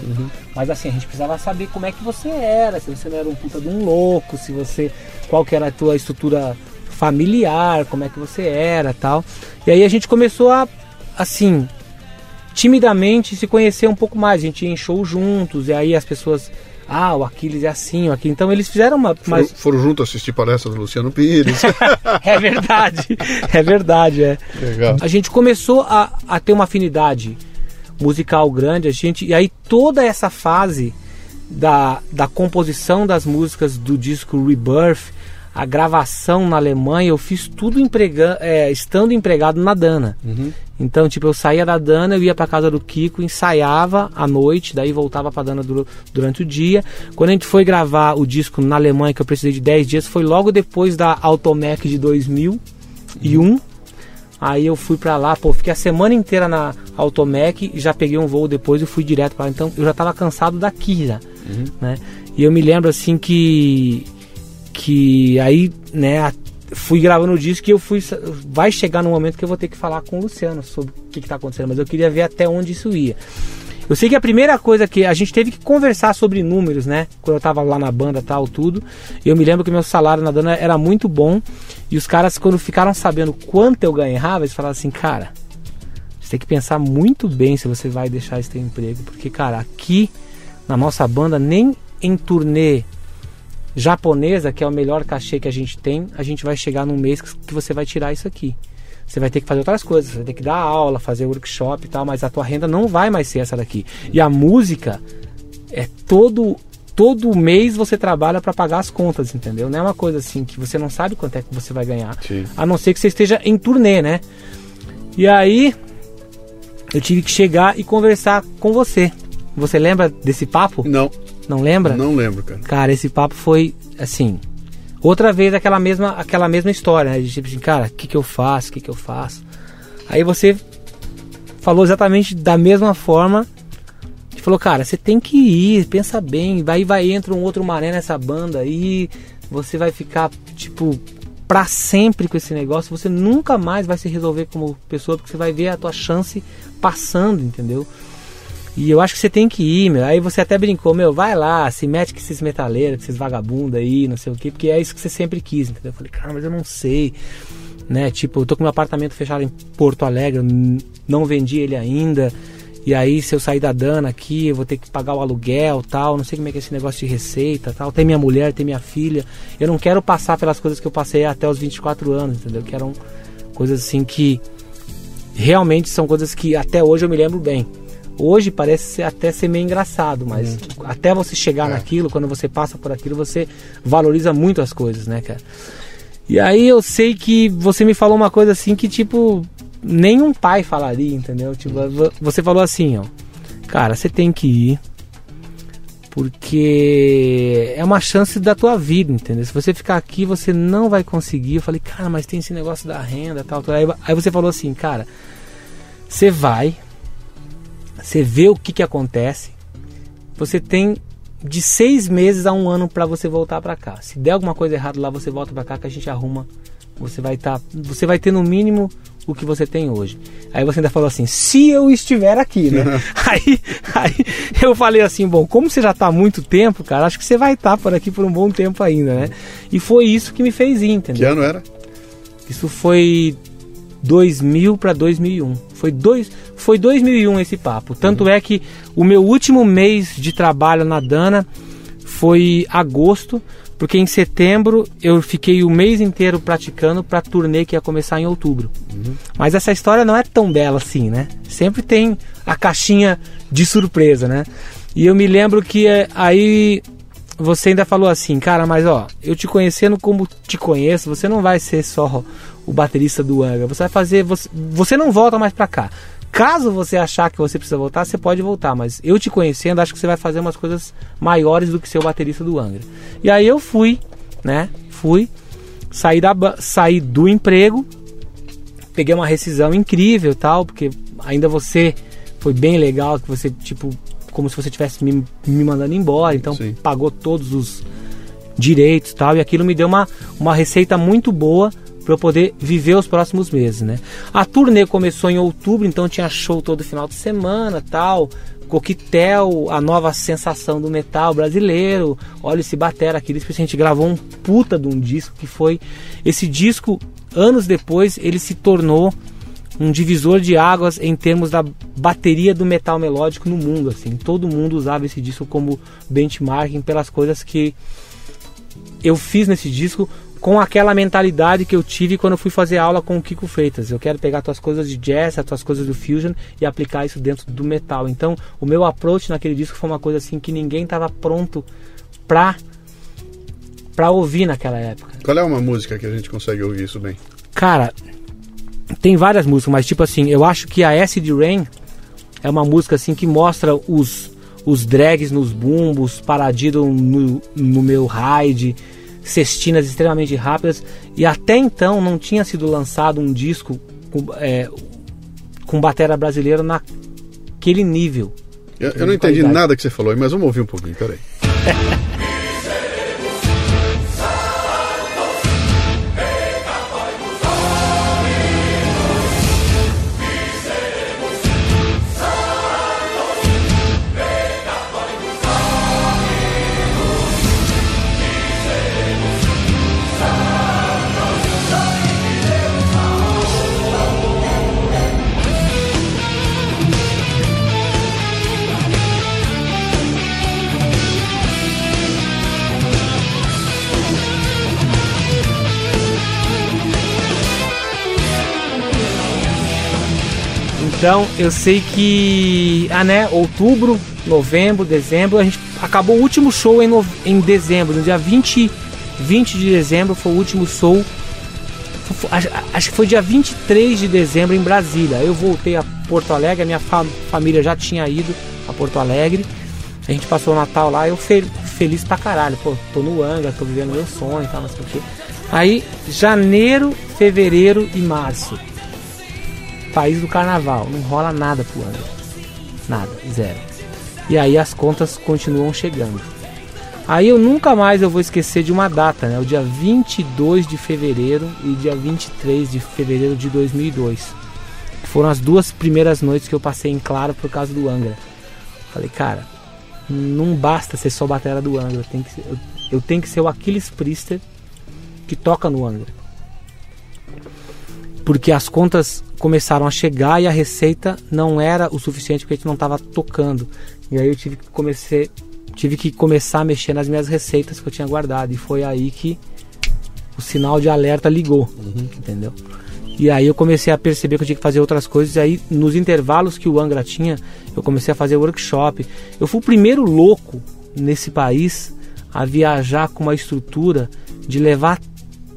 Mas assim, a gente precisava saber como é que você era, se você não era um puta de um louco, se você. qual que era a tua estrutura familiar, como é que você era tal. E aí a gente começou a, assim, timidamente se conhecer um pouco mais. A gente ia em show juntos, e aí as pessoas. Ah, o Aquiles é assim, o Aquiles. Então eles fizeram uma. Foram, Mas... foram juntos assistir palestra do Luciano Pires. (laughs) é verdade, é verdade, é. Legal. A gente começou a, a ter uma afinidade musical grande, a gente e aí toda essa fase da, da composição das músicas do disco Rebirth, a gravação na Alemanha, eu fiz tudo emprega, é, estando empregado na Dana. Então, tipo, eu saía da Dana, eu ia para casa do Kiko, ensaiava à noite, daí voltava para Dana dura- durante o dia. Quando a gente foi gravar o disco na Alemanha, que eu precisei de 10 dias, foi logo depois da Automec de 2001. Aí eu fui pra lá, pô, fiquei a semana inteira na Automec e já peguei um voo depois e fui direto pra lá. Então eu já tava cansado daqui já, né? E eu me lembro assim que que aí, né, fui gravando o disco e eu fui vai chegar no momento que eu vou ter que falar com o Luciano sobre o que que tá acontecendo, mas eu queria ver até onde isso ia. Eu sei que a primeira coisa que a gente teve que conversar sobre números, né? Quando eu tava lá na banda tal, tudo. Eu me lembro que meu salário na Dana era muito bom. E os caras, quando ficaram sabendo quanto eu ganhava, eles falaram assim, cara, você tem que pensar muito bem se você vai deixar esse teu emprego. Porque, cara, aqui na nossa banda, nem em turnê japonesa, que é o melhor cachê que a gente tem, a gente vai chegar num mês que que você vai tirar isso aqui. Você vai ter que fazer outras coisas, você vai ter que dar aula, fazer workshop e tal, mas a tua renda não vai mais ser essa daqui. E a música é todo todo mês você trabalha para pagar as contas, entendeu? Não é uma coisa assim que você não sabe quanto é que você vai ganhar, Sim. a não ser que você esteja em turnê, né? E aí eu tive que chegar e conversar com você. Você lembra desse papo? Não, Não lembra? não lembro, cara. Cara, esse papo foi assim. Outra vez aquela mesma, aquela mesma história, né? De tipo assim, cara, o que, que eu faço? O que, que eu faço? Aí você falou exatamente da mesma forma. E falou, cara, você tem que ir, pensa bem. Vai, vai, entra um outro mané nessa banda aí. Você vai ficar, tipo, pra sempre com esse negócio. Você nunca mais vai se resolver como pessoa, porque você vai ver a tua chance passando, entendeu? E eu acho que você tem que ir, meu. Aí você até brincou, meu, vai lá, se mete com esses metaleiros, com esses vagabundos aí, não sei o quê, porque é isso que você sempre quis, entendeu? Eu falei, cara, mas eu não sei, né? Tipo, eu tô com meu apartamento fechado em Porto Alegre, não vendi ele ainda. E aí, se eu sair da Dana aqui, eu vou ter que pagar o aluguel tal. Não sei como é que é esse negócio de receita tal. Tem minha mulher, tem minha filha. Eu não quero passar pelas coisas que eu passei até os 24 anos, entendeu? Que eram coisas assim que realmente são coisas que até hoje eu me lembro bem. Hoje parece ser- até ser meio engraçado, mas até você chegar É. naquilo, quando você passa por aquilo, você valoriza muito as coisas, né, cara? E aí eu sei que você me falou uma coisa assim que, tipo, nenhum pai falaria, entendeu? Tipo, vo- você falou assim, ó. Cara, você tem que ir. Porque é uma chance da tua vida, entendeu? Se você ficar aqui, você não vai conseguir. Eu falei, cara, mas tem esse negócio da renda tal. tal. Aí, aí você falou assim, cara, você vai, você vê o que, que acontece. Você tem de seis meses a um ano para você voltar para cá. Se der alguma coisa errada lá, você volta para cá que a gente arruma. Você vai estar, você vai ter no mínimo o que você tem hoje. Aí você ainda falou assim, se eu estiver aqui, né? (laughs) aí, aí eu falei assim, bom, como você já está há muito tempo, cara, acho que você vai estar por aqui por um bom tempo ainda, né? E foi isso que me fez ir, Que entendeu? ano era? Isso foi 2000 para 2001. Foi dois, foi 2001 esse papo. Tanto é que o meu último mês de trabalho na Dana foi agosto, porque em setembro eu fiquei o mês inteiro praticando para turnê que ia começar em outubro. Mas essa história não é tão bela assim, né? Sempre tem a caixinha de surpresa, né? E eu me lembro que eh, aí você ainda falou assim, cara, mas ó, eu te conhecendo como te conheço, você não vai ser só o baterista do Angra, você vai fazer, você, você não volta mais pra cá. Caso você achar que você precisa voltar, você pode voltar, mas eu te conhecendo, acho que você vai fazer umas coisas maiores do que ser o baterista do Angra. E aí eu fui, né? Fui, saí, da, saí do emprego, peguei uma rescisão incrível tal, porque ainda você foi bem legal, que você, tipo, como se você tivesse me, me mandando embora, então Sim. pagou todos os direitos tal, e aquilo me deu uma, uma receita muito boa para eu poder viver os próximos meses, né? A turnê começou em outubro, então tinha show todo final de semana, tal, coquetel, a nova sensação do metal brasileiro, olha esse batera aqui, a gente gravou um puta de um disco que foi esse disco anos depois ele se tornou um divisor de águas em termos da bateria do metal melódico no mundo, assim. Todo mundo usava esse disco como benchmarking pelas coisas que eu fiz nesse disco com aquela mentalidade que eu tive quando eu fui fazer aula com o Kiko Freitas. Eu quero pegar tuas coisas de jazz, as tuas coisas do fusion e aplicar isso dentro do metal. Então, o meu approach naquele disco foi uma coisa assim que ninguém estava pronto pra para ouvir naquela época. Qual é uma música que a gente consegue ouvir isso bem? Cara, tem várias músicas, mas tipo assim, eu acho que a Acid Rain é uma música assim que mostra os os drags nos bumbos, paradido no, no meu ride, cestinas extremamente rápidas e até então não tinha sido lançado um disco com, é, com batera brasileira naquele nível. Eu, eu não entendi qualidade. nada que você falou, aí, mas vamos ouvir um pouquinho, peraí. (laughs) Então eu sei que ah, né, outubro, novembro, dezembro, a gente acabou o último show em, nove- em dezembro, no dia 20, 20 de dezembro foi o último show. Acho, que foi dia 23 de dezembro em Brasília. Eu voltei a Porto Alegre, a minha fa- família já tinha ido a Porto Alegre. A gente passou o Natal lá, eu fe- feliz pra caralho. Pô, tô no Anga, tô vivendo meu sonho e tal, não sei o quê. Aí, janeiro, fevereiro e março país do carnaval, não rola nada pro Angra. Nada, zero. E aí as contas continuam chegando. Aí eu nunca mais eu vou esquecer de uma data, né? O dia 22 de fevereiro e dia 23 de fevereiro de 2002. Que foram as duas primeiras noites que eu passei em claro por causa do Angra. Falei, cara, não basta ser só batera do Angra, tem que ser- eu, eu tenho que ser o Aquiles Priester que toca no Angra porque as contas começaram a chegar e a receita não era o suficiente porque a gente não estava tocando. E aí eu tive que comecei, tive que começar a mexer nas minhas receitas que eu tinha guardado e foi aí que o sinal de alerta ligou, entendeu? E aí eu comecei a perceber que eu tinha que fazer outras coisas. E aí, nos intervalos que o Angra tinha, eu comecei a fazer workshop. Eu fui o primeiro louco nesse país a viajar com uma estrutura de levar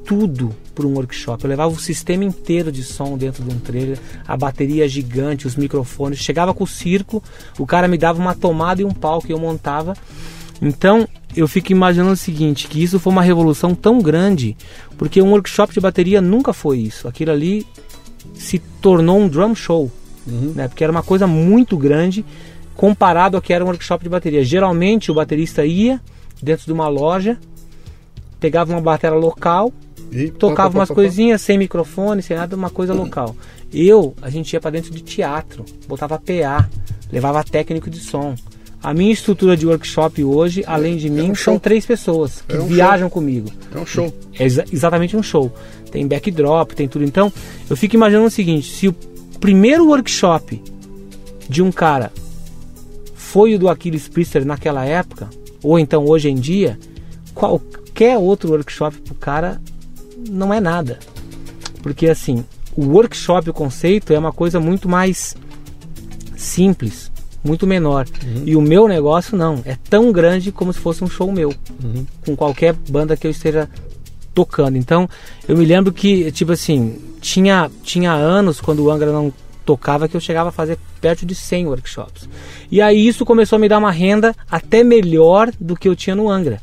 tudo para um workshop. Eu levava o sistema inteiro de som dentro de um trailer, a bateria gigante, os microfones. Chegava com o circo, o cara me dava uma tomada e um palco e eu montava. Então eu fico imaginando o seguinte, que isso foi uma revolução tão grande, porque um workshop de bateria nunca foi isso. Aquilo ali se tornou um drum show, né? Porque era uma coisa muito grande comparado ao que era um workshop de bateria. Geralmente o baterista ia dentro de uma loja, pegava uma bateria local, E tocava pá, pá, umas pá, coisinhas sem microfone, sem nada, uma coisa local. Eu, a gente ia pra dentro de teatro, botava PA, levava técnico de som. A minha estrutura de workshop hoje, além de mim, um são show. três pessoas que É um viajam comigo. É um show. É exa- exatamente um show. Tem backdrop, tem tudo. Então, eu fico imaginando o seguinte: se o primeiro workshop de um cara foi o do Aquiles Priester naquela época, ou então hoje em dia, qualquer outro workshop pro cara não é nada. Porque assim, o workshop, o conceito é uma coisa muito mais simples, muito menor. E o meu negócio não, é tão grande como se fosse um show meu, com qualquer banda que eu esteja tocando. Então, eu me lembro que, tipo assim, tinha, tinha anos quando o Angra não tocava que eu chegava a fazer perto de 100 workshops. E aí isso começou a me dar uma renda até melhor do que eu tinha no Angra,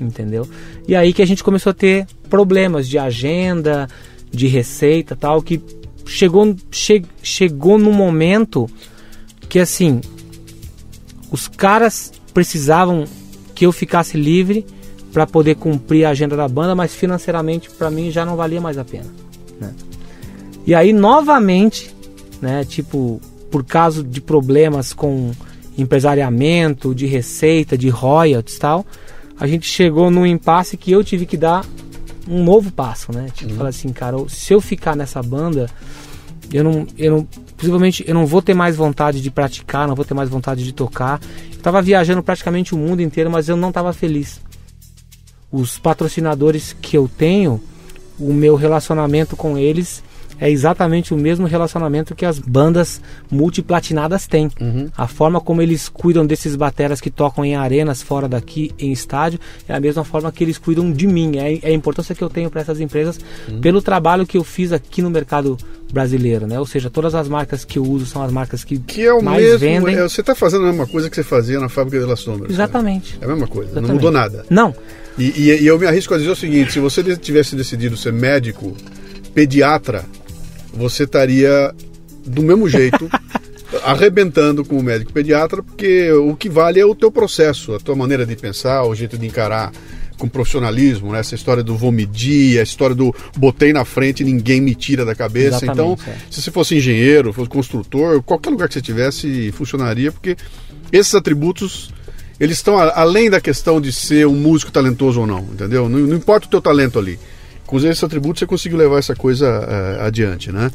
entendeu? E aí que a gente começou a ter problemas de agenda, de receita, tal, que chegou che, chegou num momento que assim, os caras precisavam que eu ficasse livre para poder cumprir a agenda da banda, mas financeiramente para mim já não valia mais a pena. né? E aí novamente, né, tipo por causa de problemas com empresariamento, de receita, de royalties e tal, a gente chegou num impasse que eu tive que dar um novo passo, né? Tipo, falar assim, cara, se eu ficar nessa banda, eu não, eu não, possivelmente eu não vou ter mais vontade de praticar, não vou ter mais vontade de tocar. Eu tava viajando praticamente o mundo inteiro, mas eu não tava feliz. Os patrocinadores que eu tenho, o meu relacionamento com eles é exatamente o mesmo relacionamento que as bandas multiplatinadas têm. A forma como eles cuidam desses bateras que tocam em arenas fora daqui, em estádio, é a mesma forma que eles cuidam de mim. É, é a importância que eu tenho para essas empresas pelo trabalho que eu fiz aqui no mercado brasileiro, né? Ou seja, todas as marcas que eu uso são as marcas que, Que é o mais mesmo. vendem. é, você está fazendo a mesma coisa que você fazia na fábrica de Las Sombras. né? Exatamente. É a mesma coisa. Não Exatamente. mudou nada. Não, E, e- e eu me arrisco a dizer o seguinte: se você tivesse decidido ser médico, pediatra, você estaria do mesmo jeito, (laughs) arrebentando como médico pediatra, porque o que vale é o teu processo, a tua maneira de pensar, o jeito de encarar com profissionalismo, né? essa história do vou medir, a história do botei na frente e ninguém me tira da cabeça. Então, Exatamente, é. se você fosse engenheiro, fosse construtor, qualquer lugar que você tivesse funcionaria, porque esses atributos eles estão além da questão de ser um músico talentoso ou não, entendeu? Não, não importa o teu talento ali. Com esses atributos você conseguiu levar essa coisa eh, adiante, né?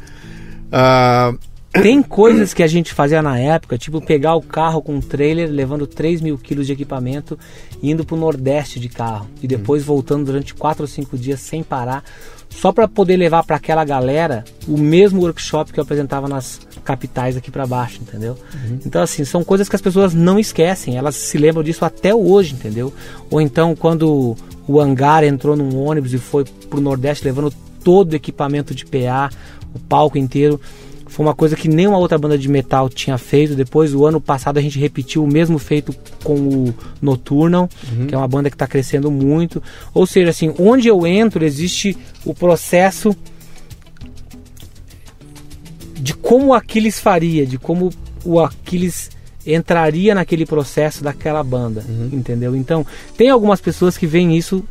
Ah, Tem coisas que a gente fazia na época, tipo pegar o carro com um trailer, levando 3 mil quilos de equipamento, indo pro Nordeste de carro. E depois voltando durante 4 ou 5 dias sem parar, só para poder levar para aquela galera o mesmo workshop que eu apresentava nas capitais aqui para baixo, entendeu? Então, assim, são coisas que as pessoas não esquecem, elas se lembram disso até hoje, entendeu? Ou então, quando o Hangar entrou num ônibus e foi pro Nordeste levando todo o equipamento de PA, o palco inteiro. Foi uma coisa que nenhuma outra banda de metal tinha feito. Depois, o ano passado, a gente repetiu o mesmo feito com o Nocturnal, que é uma banda que está crescendo muito. Ou seja, assim, onde eu entro, existe o processo de como o Aquiles faria, de como o Aquiles entraria naquele processo daquela banda, entendeu? Então, tem algumas pessoas que veem isso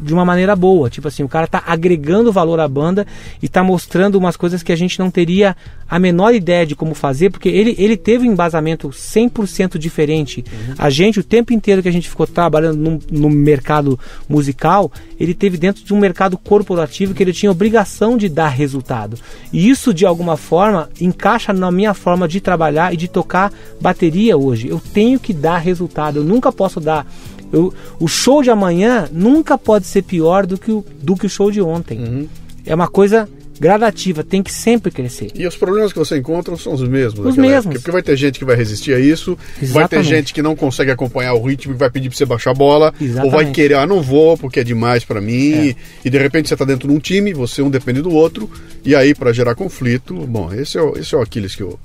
de uma maneira boa, tipo assim, o cara tá agregando valor à banda e tá mostrando umas coisas que a gente não teria a menor ideia de como fazer, porque ele, ele teve um embasamento 100% diferente. A gente, o tempo inteiro que a gente ficou trabalhando no, no mercado musical, ele teve dentro de um mercado corporativo que ele tinha obrigação de dar resultado. E isso, de alguma forma, encaixa na minha forma de trabalhar e de tocar bateria hoje. Eu tenho que dar resultado, eu nunca posso dar eu, o show de amanhã nunca pode ser pior do que o, do que o show de ontem. É uma coisa gradativa, tem que sempre crescer. E os problemas que você encontra são os mesmos. Os mesmos. época, Porque vai ter gente que vai resistir a isso, vai ter Exatamente. gente que não consegue acompanhar o ritmo e vai pedir pra você baixar a bola, ou vai Exatamente. querer, ah, não vou porque é demais pra mim, e de repente você tá dentro de um time, você um depende do outro, e aí pra gerar conflito, bom, esse é o, esse é o Aquiles que eu,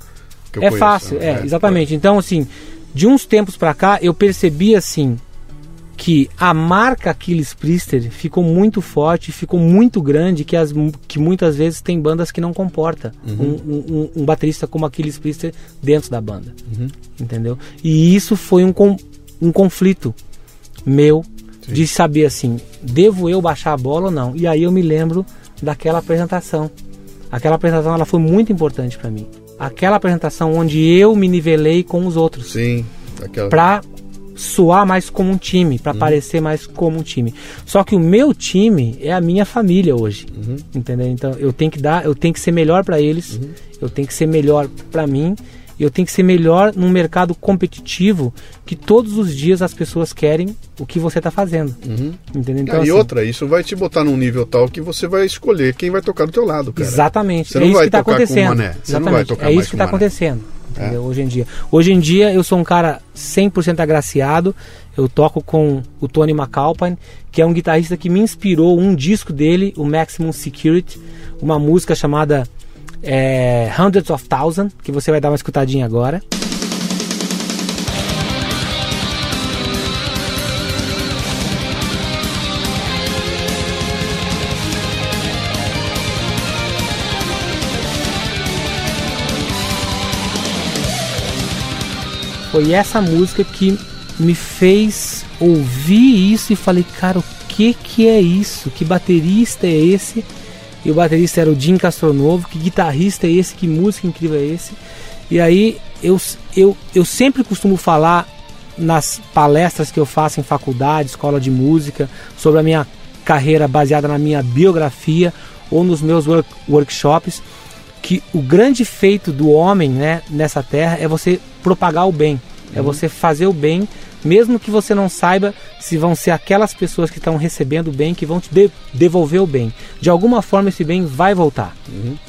que eu É conheço, fácil, né? é, exatamente. Então, assim, de uns tempos pra cá, eu percebi, assim, que a marca Aquiles Priester ficou muito forte, ficou muito grande, que, as, que muitas vezes tem bandas que não comporta Uhum. um, um- um baterista como Aquiles Priester dentro da banda. Uhum. Entendeu? E isso foi um, um conflito meu de saber assim, devo eu baixar a bola ou não? E aí eu me lembro daquela apresentação. Aquela apresentação ela foi muito importante pra mim. Aquela apresentação onde eu me nivelei com os outros Sim, aquela... pra soar mais como um time, pra parecer mais como um time. Só que o meu time é a minha família hoje, entendeu? Então eu tenho que dar, eu tenho que ser melhor pra eles, eu tenho que ser melhor pra mim, eu tenho que ser melhor num mercado competitivo que todos os dias as pessoas querem o que você tá fazendo, entendeu? Então Ah, e assim, outra, isso vai te botar num nível tal que você vai escolher quem vai tocar do teu lado, cara. Exatamente. Você é não isso vai que está tocar com o acontecendo. Mané. Você não Exatamente. vai tocar é isso que está acontecendo. Entendeu? Hoje em dia. Hoje em dia eu sou um cara 100% agraciado. Eu toco com o Tony McAlpine, que é um guitarrista que me inspirou um disco dele, o Maximum Security, uma música chamada é, Hundreds of Thousand, que você vai dar uma escutadinha agora. Foi essa música que me fez ouvir isso e falei, cara, o que que é isso? Que baterista é esse? E o baterista era o Jim Castronovo, que guitarrista é esse? Que música incrível é esse? E aí eu, eu, eu sempre costumo falar nas palestras que eu faço em faculdade, escola de música, sobre a minha carreira baseada na minha biografia ou nos meus work- workshops, que o grande feito do homem né, nessa terra é você propagar o bem, é você fazer o bem, mesmo que você não saiba se vão ser aquelas pessoas que estão recebendo o bem que vão te de- devolver o bem. De alguma forma esse bem vai voltar,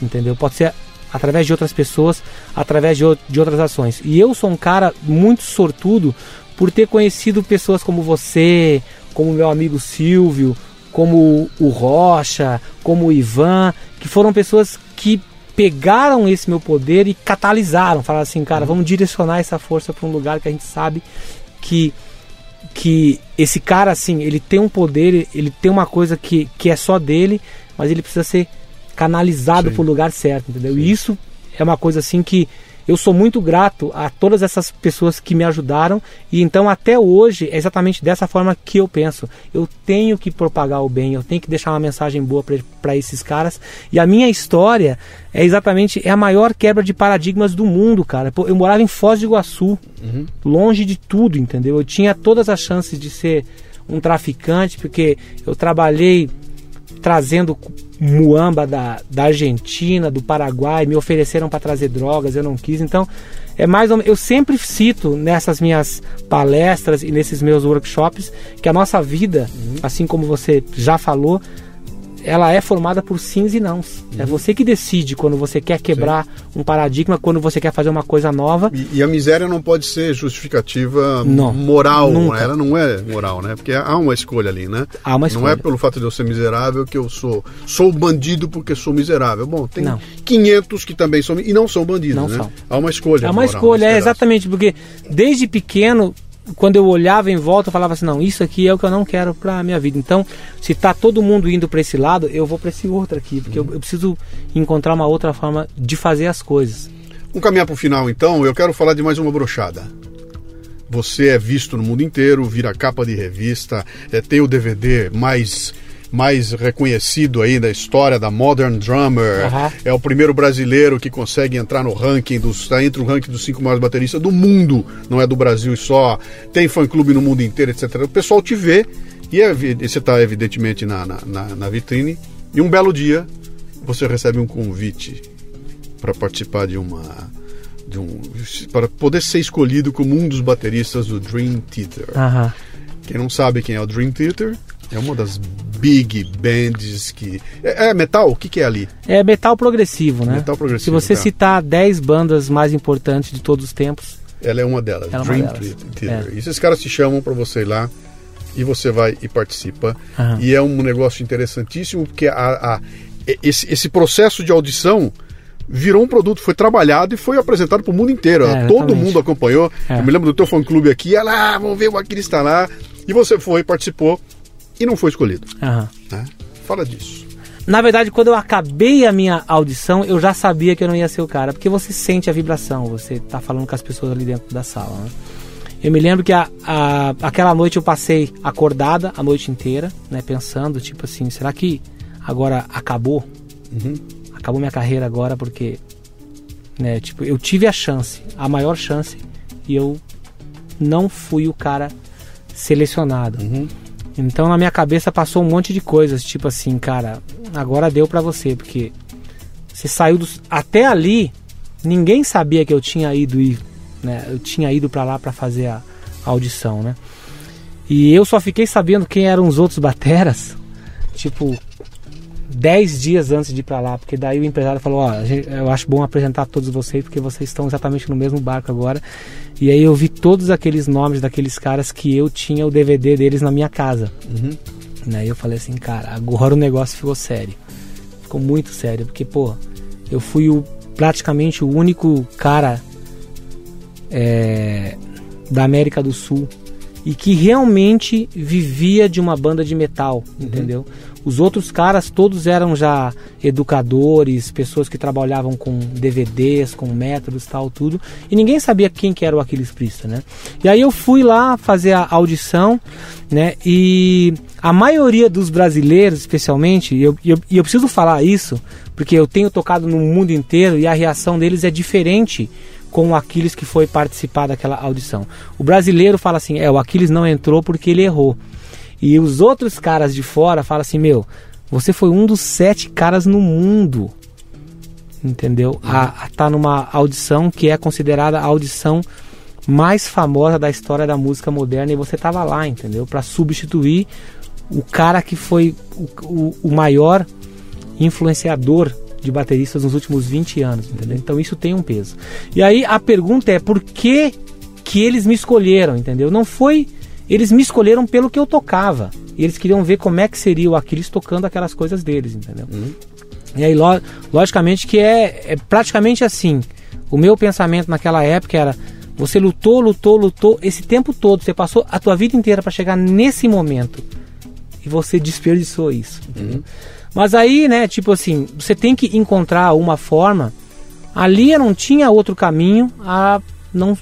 entendeu? Pode ser através de outras pessoas, através de, de outras ações. E eu sou um cara muito sortudo por ter conhecido pessoas como você, como meu amigo Silvio, como o Rocha, como o Ivan, que foram pessoas que pegaram esse meu poder e catalisaram, falaram assim, cara, vamos direcionar essa força para um lugar que a gente sabe que que esse cara assim, ele tem um poder, ele tem uma coisa que, que é só dele, mas ele precisa ser canalizado para o lugar certo, entendeu? E isso é uma coisa assim que eu sou muito grato a todas essas pessoas que me ajudaram e então até hoje é exatamente dessa forma que eu penso. Eu tenho que propagar o bem, eu tenho que deixar uma mensagem boa para esses caras. E a minha história é exatamente é a maior quebra de paradigmas do mundo, cara. Eu morava em Foz do Iguaçu, longe de tudo, entendeu? Eu tinha todas as chances de ser um traficante porque eu trabalhei trazendo muamba da, da Argentina, do Paraguai, me ofereceram para trazer drogas, eu não quis. Então, é mais ou menos, eu sempre cito nessas minhas palestras e nesses meus workshops que a nossa vida, assim como você já falou, ela é formada por sims e nãos. É você que decide quando você quer quebrar um paradigma, quando você quer fazer uma coisa nova. E, e a miséria não pode ser justificativa Não, moral, nunca. né? ela não é moral, né? Porque há uma escolha ali, né? Há uma Não escolha. é pelo fato de eu ser miserável que eu sou sou bandido porque sou miserável. Bom, tem Não. 500 que também são e não são bandidos, Não né? são. Há uma escolha. É uma moral escolha, é exatamente, porque desde pequeno, quando eu olhava em volta, eu falava assim, não, isso aqui é o que eu não quero pra minha vida. Então, se tá todo mundo indo pra esse lado, eu vou pra esse outro aqui, porque eu, eu preciso encontrar uma outra forma de fazer as coisas. Vamos caminhar para o final, então. Eu quero falar de mais uma brochada. Você é visto no mundo inteiro, vira capa de revista, é, tem o DVD mais mais reconhecido aí da história da Modern Drummer. Aham. É o primeiro brasileiro que consegue entrar no ranking dos está entre o ranking dos cinco maiores bateristas do mundo, não é do Brasil só. Tem fã clube no mundo inteiro, etc. O pessoal te vê e, é e você está evidentemente na, na, na- na vitrine. E um belo dia você recebe um convite para participar de uma de um para poder ser escolhido como um dos bateristas do Dream Theater. Aham. Quem não sabe quem é o Dream Theater, é uma das big bands que. É, é metal? O que, que é ali? É metal progressivo, né? Metal progressivo, Se você tá. citar 10 bandas mais importantes de todos os tempos, Ela é uma delas, Ela é uma Dream delas. Theater. E esses caras te chamam para você ir lá e você vai e participa. Aham. E é um negócio interessantíssimo porque a, a- esse, esse processo de audição virou um produto, foi trabalhado e foi apresentado para o mundo inteiro. É, Todo mundo acompanhou. É. Eu me lembro do teu fã-clube aqui, ah, vamos ver o Aquiles está lá. E você foi, participou e não foi escolhido. aham. né? Fala disso. Na verdade, quando eu acabei a minha audição, eu já sabia que eu não ia ser o cara, porque você sente a vibração, você tá falando com as pessoas ali dentro da sala. Né? Eu me lembro que a, a- aquela noite eu passei acordada a noite inteira, né, pensando, tipo assim, será que agora acabou? Acabou minha carreira agora porque, né, tipo, eu tive a chance, a maior chance, e eu não fui o cara selecionado. Então na minha cabeça passou um monte de coisas, tipo assim, cara, agora deu pra você, porque você saiu dos até ali, ninguém sabia que eu tinha ido ir, né? Eu tinha ido pra lá pra fazer a, a audição, né? E eu só fiquei sabendo quem eram os outros bateras, tipo 10 dias antes de ir pra lá, porque daí o empresário falou, ó, eu acho bom apresentar todos vocês porque vocês estão exatamente no mesmo barco agora. E aí eu vi todos aqueles nomes daqueles caras que eu tinha o DVD deles na minha casa. Né? E eu falei assim, cara, agora o negócio ficou sério. Ficou muito sério, porque, pô, eu fui o, praticamente o único cara é, da América do Sul e que realmente vivia de uma banda de metal, entendeu? Os outros caras todos eram já educadores, pessoas que trabalhavam com DVDs, com métodos, tal, tudo, e ninguém sabia quem que era o Aquiles Priesta, né? E aí eu fui lá fazer a audição, né? E a maioria dos brasileiros, especialmente, e eu, eu, eu preciso falar isso, porque eu tenho tocado no mundo inteiro e a reação deles é diferente com o Aquiles que foi participar daquela audição. O brasileiro fala assim: é, o Aquiles não entrou porque ele errou. E os outros caras de fora falam assim: meu, você foi um dos sete caras no mundo. Entendeu? A, a tá numa audição que é considerada a audição mais famosa da história da música moderna e você tava lá, entendeu? Para substituir o cara que foi o, o, o maior influenciador de bateristas nos últimos 20 anos, entendeu? Então isso tem um peso. E aí a pergunta é por que que eles me escolheram, entendeu? Não foi eles me escolheram pelo que eu tocava. E eles queriam ver como é que seria o Aquiles tocando aquelas coisas deles, entendeu? E aí, lo- logicamente que é, é praticamente assim. O meu pensamento naquela época era: você lutou, lutou, lutou esse tempo todo, você passou a tua vida inteira para chegar nesse momento e você desperdiçou isso. entendeu? Mas aí, né, tipo assim, você tem que encontrar uma forma. Ali eu não tinha outro caminho a não,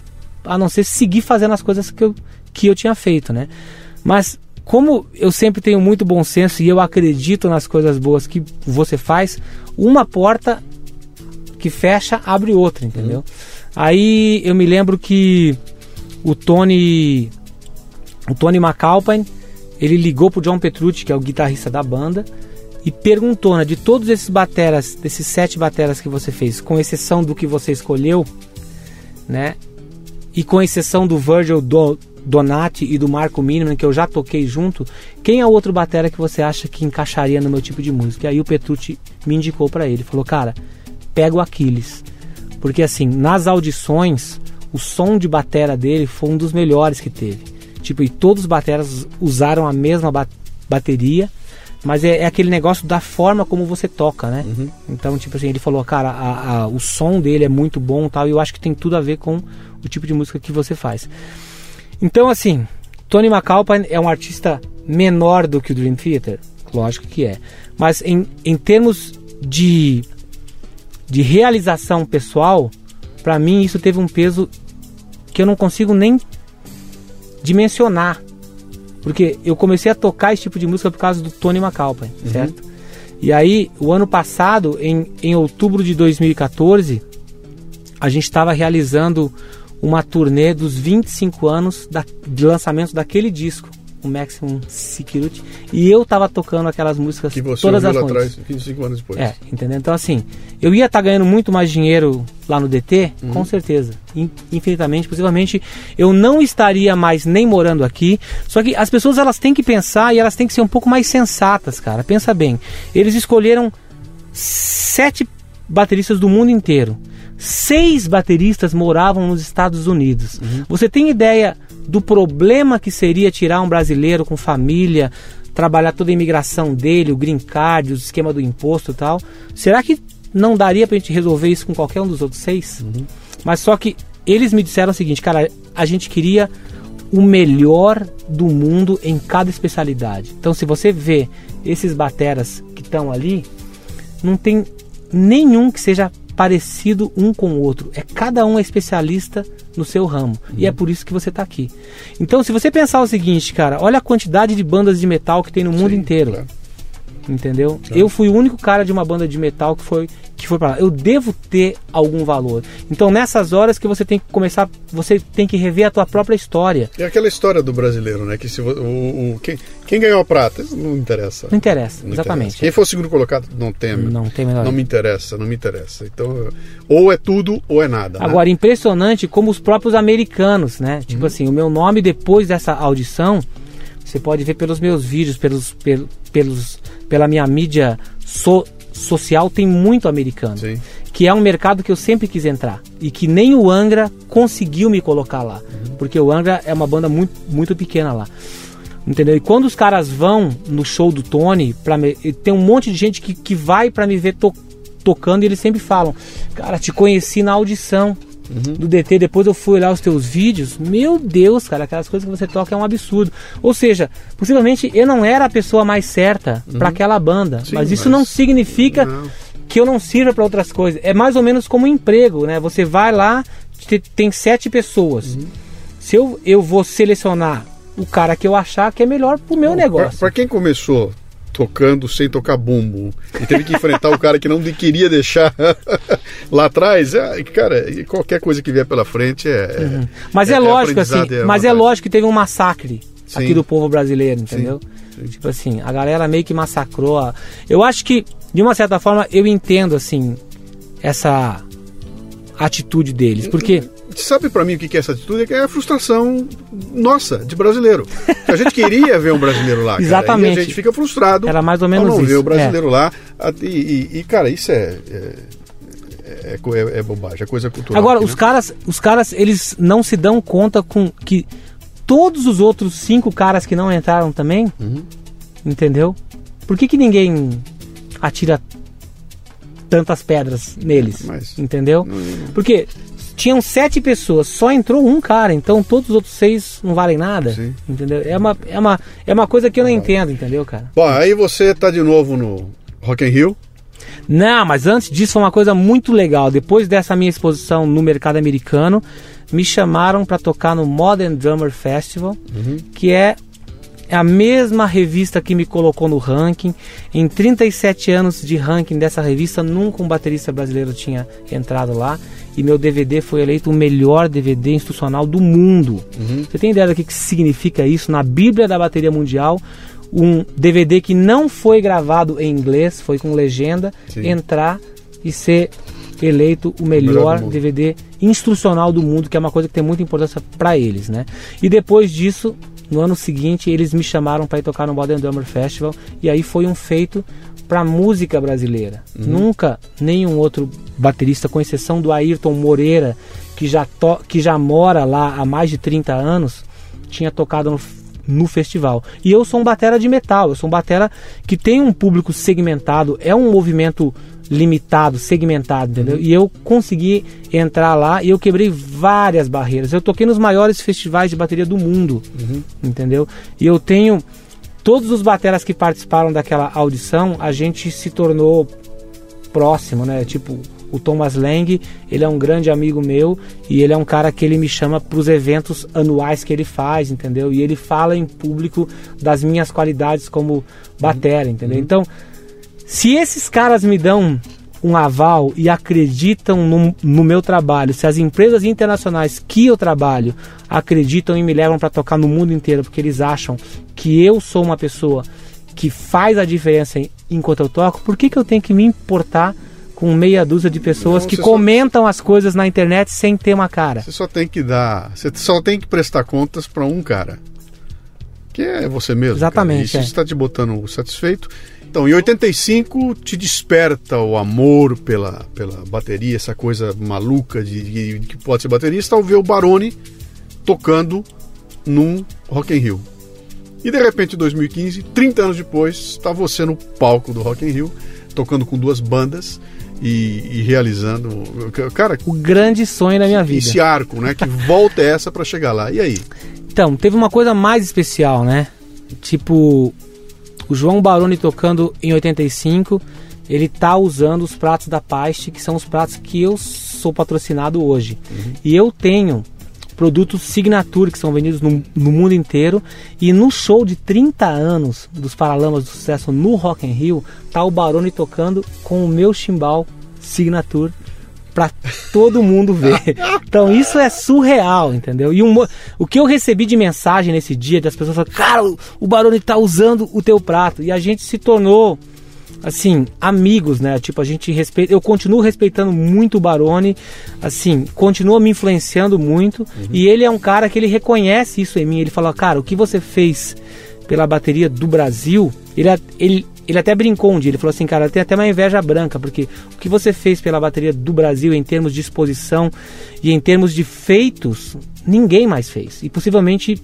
a não ser seguir fazendo as coisas que eu, que eu tinha feito, né? Mas como eu sempre tenho muito bom senso e eu acredito nas coisas boas que você faz, uma porta que fecha abre outra, entendeu? Aí eu me lembro que o Tony o Tony McAlpine, ele ligou pro John Petrucci, que é o guitarrista da banda, e perguntou, né, de todos esses bateras, desses sete bateras que você fez, com exceção do que você escolheu, né, e com exceção do Virgil Do- Donati e do Marco Miniman, que eu já toquei junto, quem é o outro batera que você acha que encaixaria no meu tipo de música? E aí o Petrucci me indicou para ele, falou, cara, pega o Aquiles, porque assim, nas audições, o som de batera dele foi um dos melhores que teve. Tipo, e todos os bateras usaram a mesma ba- bateria, mas é, é aquele negócio da forma como você toca, né? Então, tipo assim, ele falou, cara, a- a- o som dele é muito bom e tal, e eu acho que tem tudo a ver com o tipo de música que você faz. Então, assim, Tony McAlpine é um artista menor do que o Dream Theater? Lógico que é. Mas em, em termos de, de realização pessoal, pra mim isso teve um peso que eu não consigo nem dimensionar. Porque eu comecei a tocar esse tipo de música por causa do Tony McAlpine, certo? E aí, o ano passado, em, em outubro de 2014, a gente estava realizando uma turnê dos 25 anos da, de lançamento daquele disco, o Maximum Security, e eu tava tocando aquelas músicas Que você todas as lá atrás, 25 anos depois. É, entendeu? Então, assim, eu ia estar ganhando muito mais dinheiro lá no DT, Uhum. com certeza. In- Infinitamente, possivelmente, eu não estaria mais nem morando aqui. Só que as pessoas elas têm que pensar e elas têm que ser um pouco mais sensatas, cara. Pensa bem. Eles escolheram sete bateristas do mundo inteiro. Seis bateristas moravam nos Estados Unidos. Você tem ideia do problema que seria tirar um brasileiro com família, trabalhar toda a imigração dele, o green card, o esquema do imposto e tal? Será que não daria pra gente resolver isso com qualquer um dos outros seis? Mas só que eles me disseram o seguinte, cara, a gente queria o melhor do mundo em cada especialidade. Então, se você vê esses bateras que estão ali, não tem nenhum que seja parecido um com o outro. É cada um é especialista no seu ramo. E é por isso que você está aqui. Então, se você pensar o seguinte, cara, olha a quantidade de bandas de metal que tem no mundo Sim, inteiro. claro. Entendeu? Eu fui o único cara de uma banda de metal que foi que foi para lá. Eu devo ter algum valor. Então, nessas horas que você tem que começar, você tem que rever a tua própria história. É aquela história do brasileiro, né? Que se o, o- quem, quem ganhou a prata não interessa. Não interessa, Não exatamente. interessa. Quem for o segundo colocado não tem. Não tem a menor- Não me interessa, não me interessa. Então, ou é tudo ou é nada. né? Agora, impressionante como os próprios americanos, né? Tipo assim, o meu nome depois dessa audição, você pode ver pelos meus vídeos, pelos, pel- pelos, pela minha mídia so- social, tem muito americano. Sim. Que é um mercado que eu sempre quis entrar. E que nem o Angra conseguiu me colocar lá. Porque o Angra é uma banda muito, muito pequena lá. Entendeu? E quando os caras vão no show do Tony, pra me- tem um monte de gente que, que vai pra me ver to- tocando e eles sempre falam: Cara, te conheci na audição do DT, depois eu fui olhar os teus vídeos. Meu Deus, cara, aquelas coisas que você toca é um absurdo. Ou seja, possivelmente eu não era a pessoa mais certa pra aquela banda, Sim, mas isso mas- não significa Não. que eu não sirva pra outras coisas. É mais ou menos como um emprego, né? Você vai lá, te- tem sete pessoas. Uhum. Se eu, eu vou selecionar o cara que eu achar que é melhor pro meu Pra, negócio. pra quem começou tocando sem tocar bumbo e teve que enfrentar o cara que não queria deixar (laughs) lá atrás, é, cara, qualquer coisa que vier pela frente é. é- Mas é, lógico, assim, e mas é lógico que teve um massacre Sim. aqui do povo brasileiro, entendeu? Tipo assim, a galera meio que massacrou. a- Eu acho que, de uma certa forma, eu entendo, assim, essa atitude deles. Porque, Sabe pra mim o que é essa atitude? É que é a frustração nossa, de brasileiro. A gente queria ver um brasileiro lá. (laughs) cara, Exatamente. a gente fica frustrado Era mais ou ao menos não ver isso, o brasileiro lá. A- E, e- e, cara, isso é. É, é, é- é bobagem, é coisa cultural. agora, aqui, os né? caras, os caras, eles não se dão conta com que todos os outros cinco caras que não entraram também, Uhum. entendeu? Por que, que ninguém atira tantas pedras neles? Mas- entendeu? Porque tinham sete pessoas, só entrou um cara, então todos os outros seis não valem nada. Sim. Entendeu? É uma, é, uma, é uma coisa que eu não entendo, entendeu, cara? Bom, aí você tá de novo no Rock in Rio. Não, mas antes disso foi uma coisa muito legal. Depois dessa minha exposição no mercado americano, me chamaram para tocar no Modern Drummer Festival, que é a mesma revista que me colocou no ranking. Em 37 anos de ranking dessa revista, nunca um baterista brasileiro tinha entrado lá. E meu DVD foi eleito o melhor DVD institucional do mundo. Você tem ideia do que que significa isso? Na Bíblia da Bateria Mundial, um DVD que não foi gravado em inglês, foi com legenda, Sim. entrar e ser eleito o Melhor melhor. DVD instrucional do mundo, que é uma coisa que tem muita importância para eles, né? E depois disso, no ano seguinte, eles me chamaram para ir tocar no Modern Drummer Festival e aí foi um feito para música brasileira. Uhum. Nunca nenhum outro baterista, com exceção do Ayrton Moreira, que já to que já mora lá há mais de 30 anos, tinha tocado no no festival. E eu sou um batera de metal, eu sou um batera que tem um público segmentado, é um movimento limitado, segmentado, entendeu? E eu consegui entrar lá e eu quebrei várias barreiras. Eu toquei nos maiores festivais de bateria do mundo, entendeu? E eu tenho todos os bateras que participaram daquela audição, a gente se tornou próximo, né? Tipo, o Thomas Lang, ele é um grande amigo meu e ele é um cara que ele me chama para os eventos anuais que ele faz, entendeu? E ele fala em público das minhas qualidades como batera, entendeu? Então, se esses caras me dão um aval e acreditam no, no meu trabalho, se as empresas internacionais que eu trabalho acreditam e me levam para tocar no mundo inteiro, porque eles acham que eu sou uma pessoa que faz a diferença enquanto eu toco, por que, que eu tenho que me importar com meia dúzia de pessoas Não, que você só- comentam as coisas na internet sem ter uma cara? Você só tem que dar. Você só tem que prestar contas para um cara. Que é você mesmo. Exatamente, Cara. é. Isso está te botando satisfeito. Então, em 85, te desperta o amor pela, pela bateria, essa coisa maluca de, de- que pode ser baterista, ao ver o Barone tocando num Rock in Rio. E de repente, em 2015, 30 anos depois, está você no palco do Rock in Rio, tocando com duas bandas e, e realizando. Cara, O grande sonho da minha vida. esse arco, né? Que volta é essa para chegar lá. E aí? Então, teve uma coisa mais especial, né? Tipo, o João Baroni tocando em 85, ele tá usando os pratos da Paiste, que são os pratos que eu sou patrocinado hoje. E eu tenho produtos Signature que são vendidos no, no mundo inteiro. E no show de 30 anos dos Paralamas do Sucesso no Rock in Rio, tá o Baroni tocando com o meu chimbal Signature pra todo mundo ver. (laughs) Então isso é surreal, entendeu? E um o que eu recebi de mensagem nesse dia das pessoas falando, cara, o- Baroni tá usando o teu prato. E a gente se tornou assim, amigos, né? Tipo, a gente respeita, eu continuo respeitando muito o Baroni, assim, continua me influenciando muito, e ele é um cara que ele reconhece isso em mim, ele fala, cara, o que você fez pela bateria do Brasil, ele, a- ele, ele até brincou um dia, ele falou assim, cara, tem até uma inveja branca, porque o que você fez pela bateria do Brasil em termos de exposição e em termos de feitos, ninguém mais fez. E possivelmente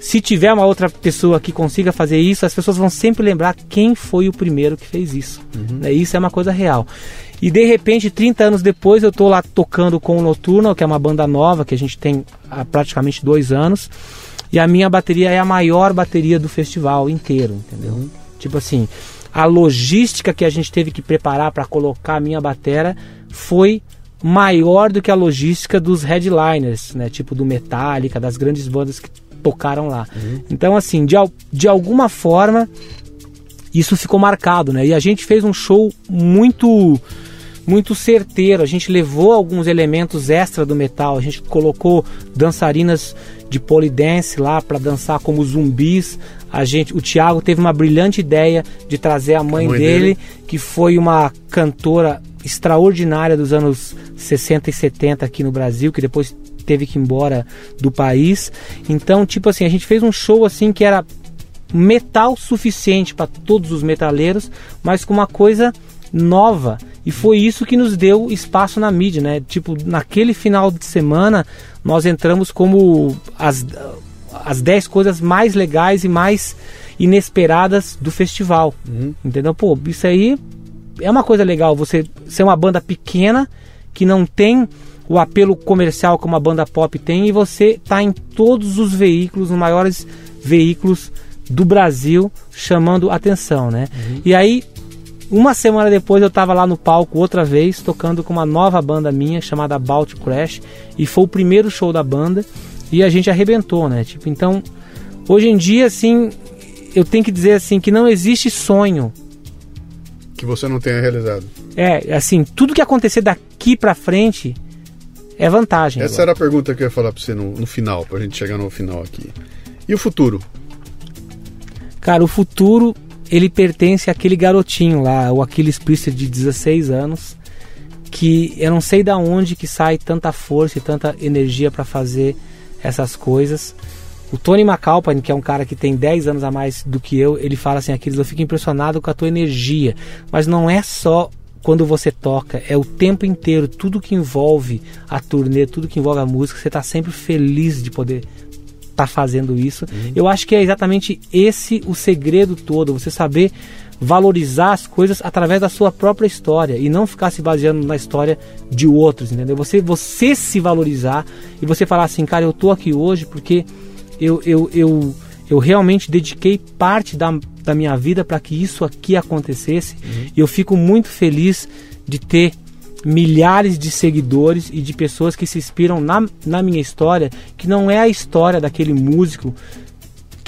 se tiver uma outra pessoa que consiga fazer isso, as pessoas vão sempre lembrar quem foi o primeiro que fez isso. Né? Isso é uma coisa real. E de repente, 30 anos depois, eu tô lá tocando com o Noturno, que é uma banda nova que a gente tem há praticamente dois anos. E a minha bateria é a maior bateria do festival inteiro, entendeu? Tipo assim, a logística que a gente teve que preparar para colocar a minha batera foi maior do que a logística dos headliners, né? Tipo do Metallica, das grandes bandas que tocaram lá. Então, assim, de, de alguma forma, isso ficou marcado, né? E a gente fez um show muito muito certeiro. A gente levou alguns elementos extra do metal. A gente colocou dançarinas de polidense lá para dançar como zumbis. A gente, o Thiago teve uma brilhante ideia de trazer a mãe, mãe dele, dele. que foi uma cantora extraordinária dos anos 60 e 70 aqui no Brasil, que depois teve que ir embora do país. Então, tipo assim, a gente fez um show assim que era metal suficiente para todos os metaleiros, mas com uma coisa nova. E foi isso que nos deu espaço na mídia, né? Tipo, naquele final de semana, nós entramos como as, as 10 coisas mais legais e mais inesperadas do festival. Entendeu? Pô, isso aí é uma coisa legal. Você ser uma banda pequena que não tem o apelo comercial como a banda pop tem e você tá em todos os veículos, nos maiores veículos do Brasil, chamando atenção, né? E aí, uma semana depois eu tava lá no palco outra vez, tocando com uma nova banda minha chamada Bout Crash, e foi o primeiro show da banda e a gente arrebentou, né? Tipo, então, hoje em dia assim, eu tenho que dizer assim que não existe sonho Que você não tenha realizado. é, assim, tudo que acontecer daqui pra frente é vantagem. Essa agora. era a pergunta que eu ia falar pra você no, no final, pra gente chegar no final aqui. E o futuro? Cara, o futuro, ele pertence àquele garotinho lá, o Aquiles Priester de 16 anos, que eu não sei da onde que sai tanta força e tanta energia pra fazer essas coisas. O Tony McAlpine, que é um cara que tem 10 anos a mais do que eu, ele fala assim, Aquiles, eu fico impressionado com a tua energia, mas não é só quando você toca, é o tempo inteiro, tudo que envolve a turnê, tudo que envolve a música, você tá sempre feliz de poder tá fazendo isso. Eu acho que é exatamente esse o segredo todo, você saber valorizar as coisas através da sua própria história e não ficar se baseando na história de outros, entendeu? Você você se valorizar e você falar assim, cara, eu tô aqui hoje porque eu eu, eu, eu realmente dediquei parte da, da minha vida para que isso aqui acontecesse e eu fico muito feliz de ter milhares de seguidores e de pessoas que se inspiram na, na minha história, que não é a história daquele músico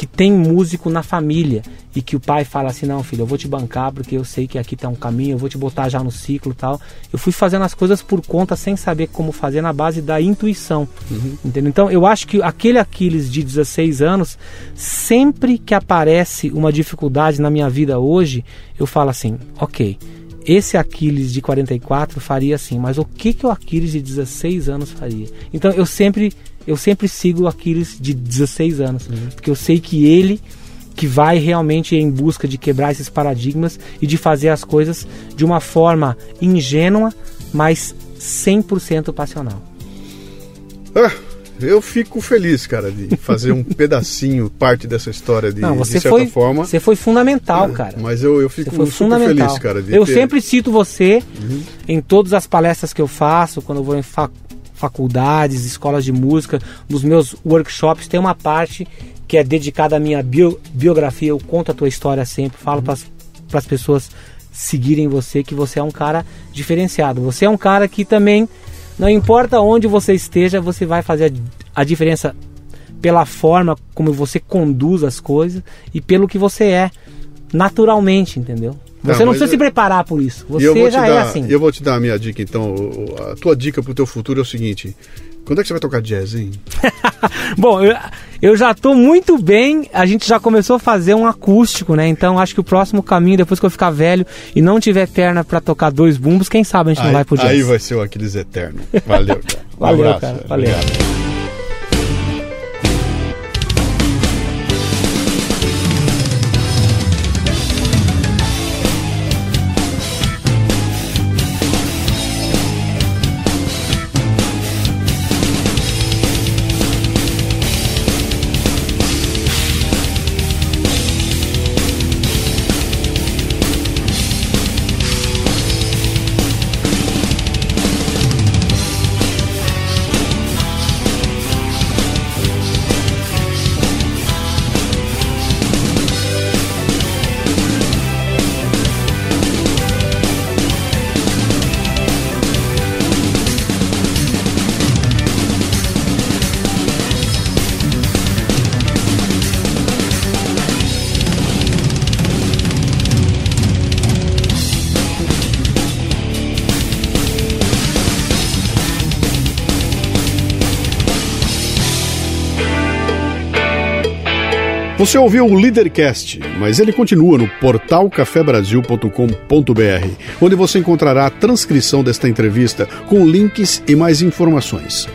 que tem músico na família e que o pai fala assim: não, filho, eu vou te bancar porque eu sei que aqui tá um caminho, eu vou te botar já no ciclo tal. Eu fui fazendo as coisas por conta sem saber como fazer na base da intuição. Entendeu? Então eu acho que aquele Aquiles de 16 anos, sempre que aparece uma dificuldade na minha vida hoje, eu falo assim: ok. Esse Aquiles de 44 faria assim, mas o que, que o Aquiles de 16 anos faria? Então eu sempre eu sempre sigo o Aquiles de 16 anos, porque eu sei que ele que vai realmente em busca de quebrar esses paradigmas e de fazer as coisas de uma forma ingênua, mas 100% passional. Ah, eu fico feliz, cara, de fazer um (laughs) pedacinho, parte dessa história de, Não, de você certa foi, forma. você foi fundamental, cara. Mas eu, eu fico fundamental. feliz, cara. De eu ter- Uhum. sempre cito você em todas as palestras que eu faço, quando eu vou em fa- faculdades, escolas de música, nos meus workshops, tem uma parte que é dedicada à minha bio- biografia. Eu conto a tua história sempre, Uhum. falo para as pessoas seguirem você que você é um cara diferenciado. Você é um cara que também, não importa onde você esteja, você vai fazer a, a diferença pela forma como você conduz as coisas e pelo que você é naturalmente, entendeu? Você não mas precisa eu- se preparar por isso. Você já dar, é assim. Eu vou te dar a minha dica, então. o- o- A tua dica pro teu futuro é o seguinte. Quando é que você vai tocar jazz, hein? (laughs) Bom, eu, eu já tô muito bem. A gente já começou a fazer um acústico, né? Então acho que o próximo caminho, depois que eu ficar velho e não tiver perna pra tocar dois bumbos, quem sabe a gente não aí, vai pro jazz. aí vai ser o Aquiles Eterno. Valeu, cara. Um (laughs) Valeu, abraço, cara. Valeu. Obrigado. Você ouviu o Leadercast, mas ele continua no portal cafebrasil.com.br, onde você encontrará a transcrição desta entrevista com links e mais informações.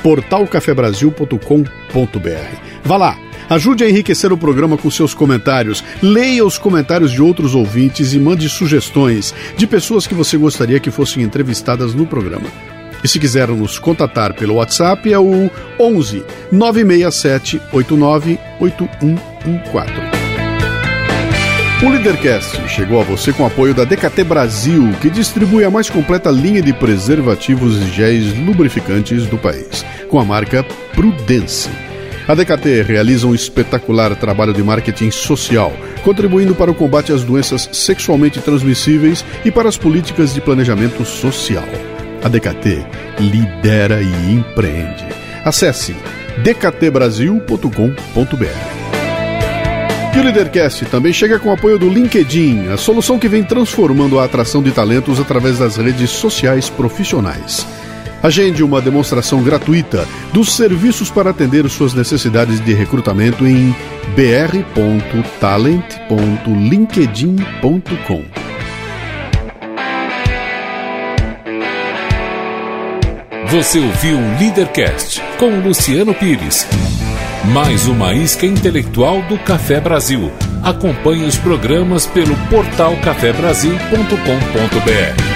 portalcafebrasil.com.br. Vá lá, ajude a enriquecer o programa com seus comentários, leia os comentários de outros ouvintes e mande sugestões de pessoas que você gostaria que fossem entrevistadas no programa. E se quiser nos contatar pelo WhatsApp é o 11 967 89 8114. O Leadercast chegou a você com apoio da DKT Brasil, que distribui a mais completa linha de preservativos e géis lubrificantes do país, com a marca Prudence. A DKT realiza um espetacular trabalho de marketing social, contribuindo para o combate às doenças sexualmente transmissíveis e para as políticas de planejamento social. A DKT lidera e empreende. Acesse dktbrasil.com.br. E o Leadercast também chega com o apoio do LinkedIn, a solução que vem transformando a atração de talentos através das redes sociais profissionais. Agende uma demonstração gratuita dos serviços para atender suas necessidades de recrutamento em br.talent.linkedin.com. Você ouviu o Leadercast com Luciano Pires. Mais uma isca intelectual do Café Brasil. Acompanhe os programas pelo portal cafebrasil.com.br.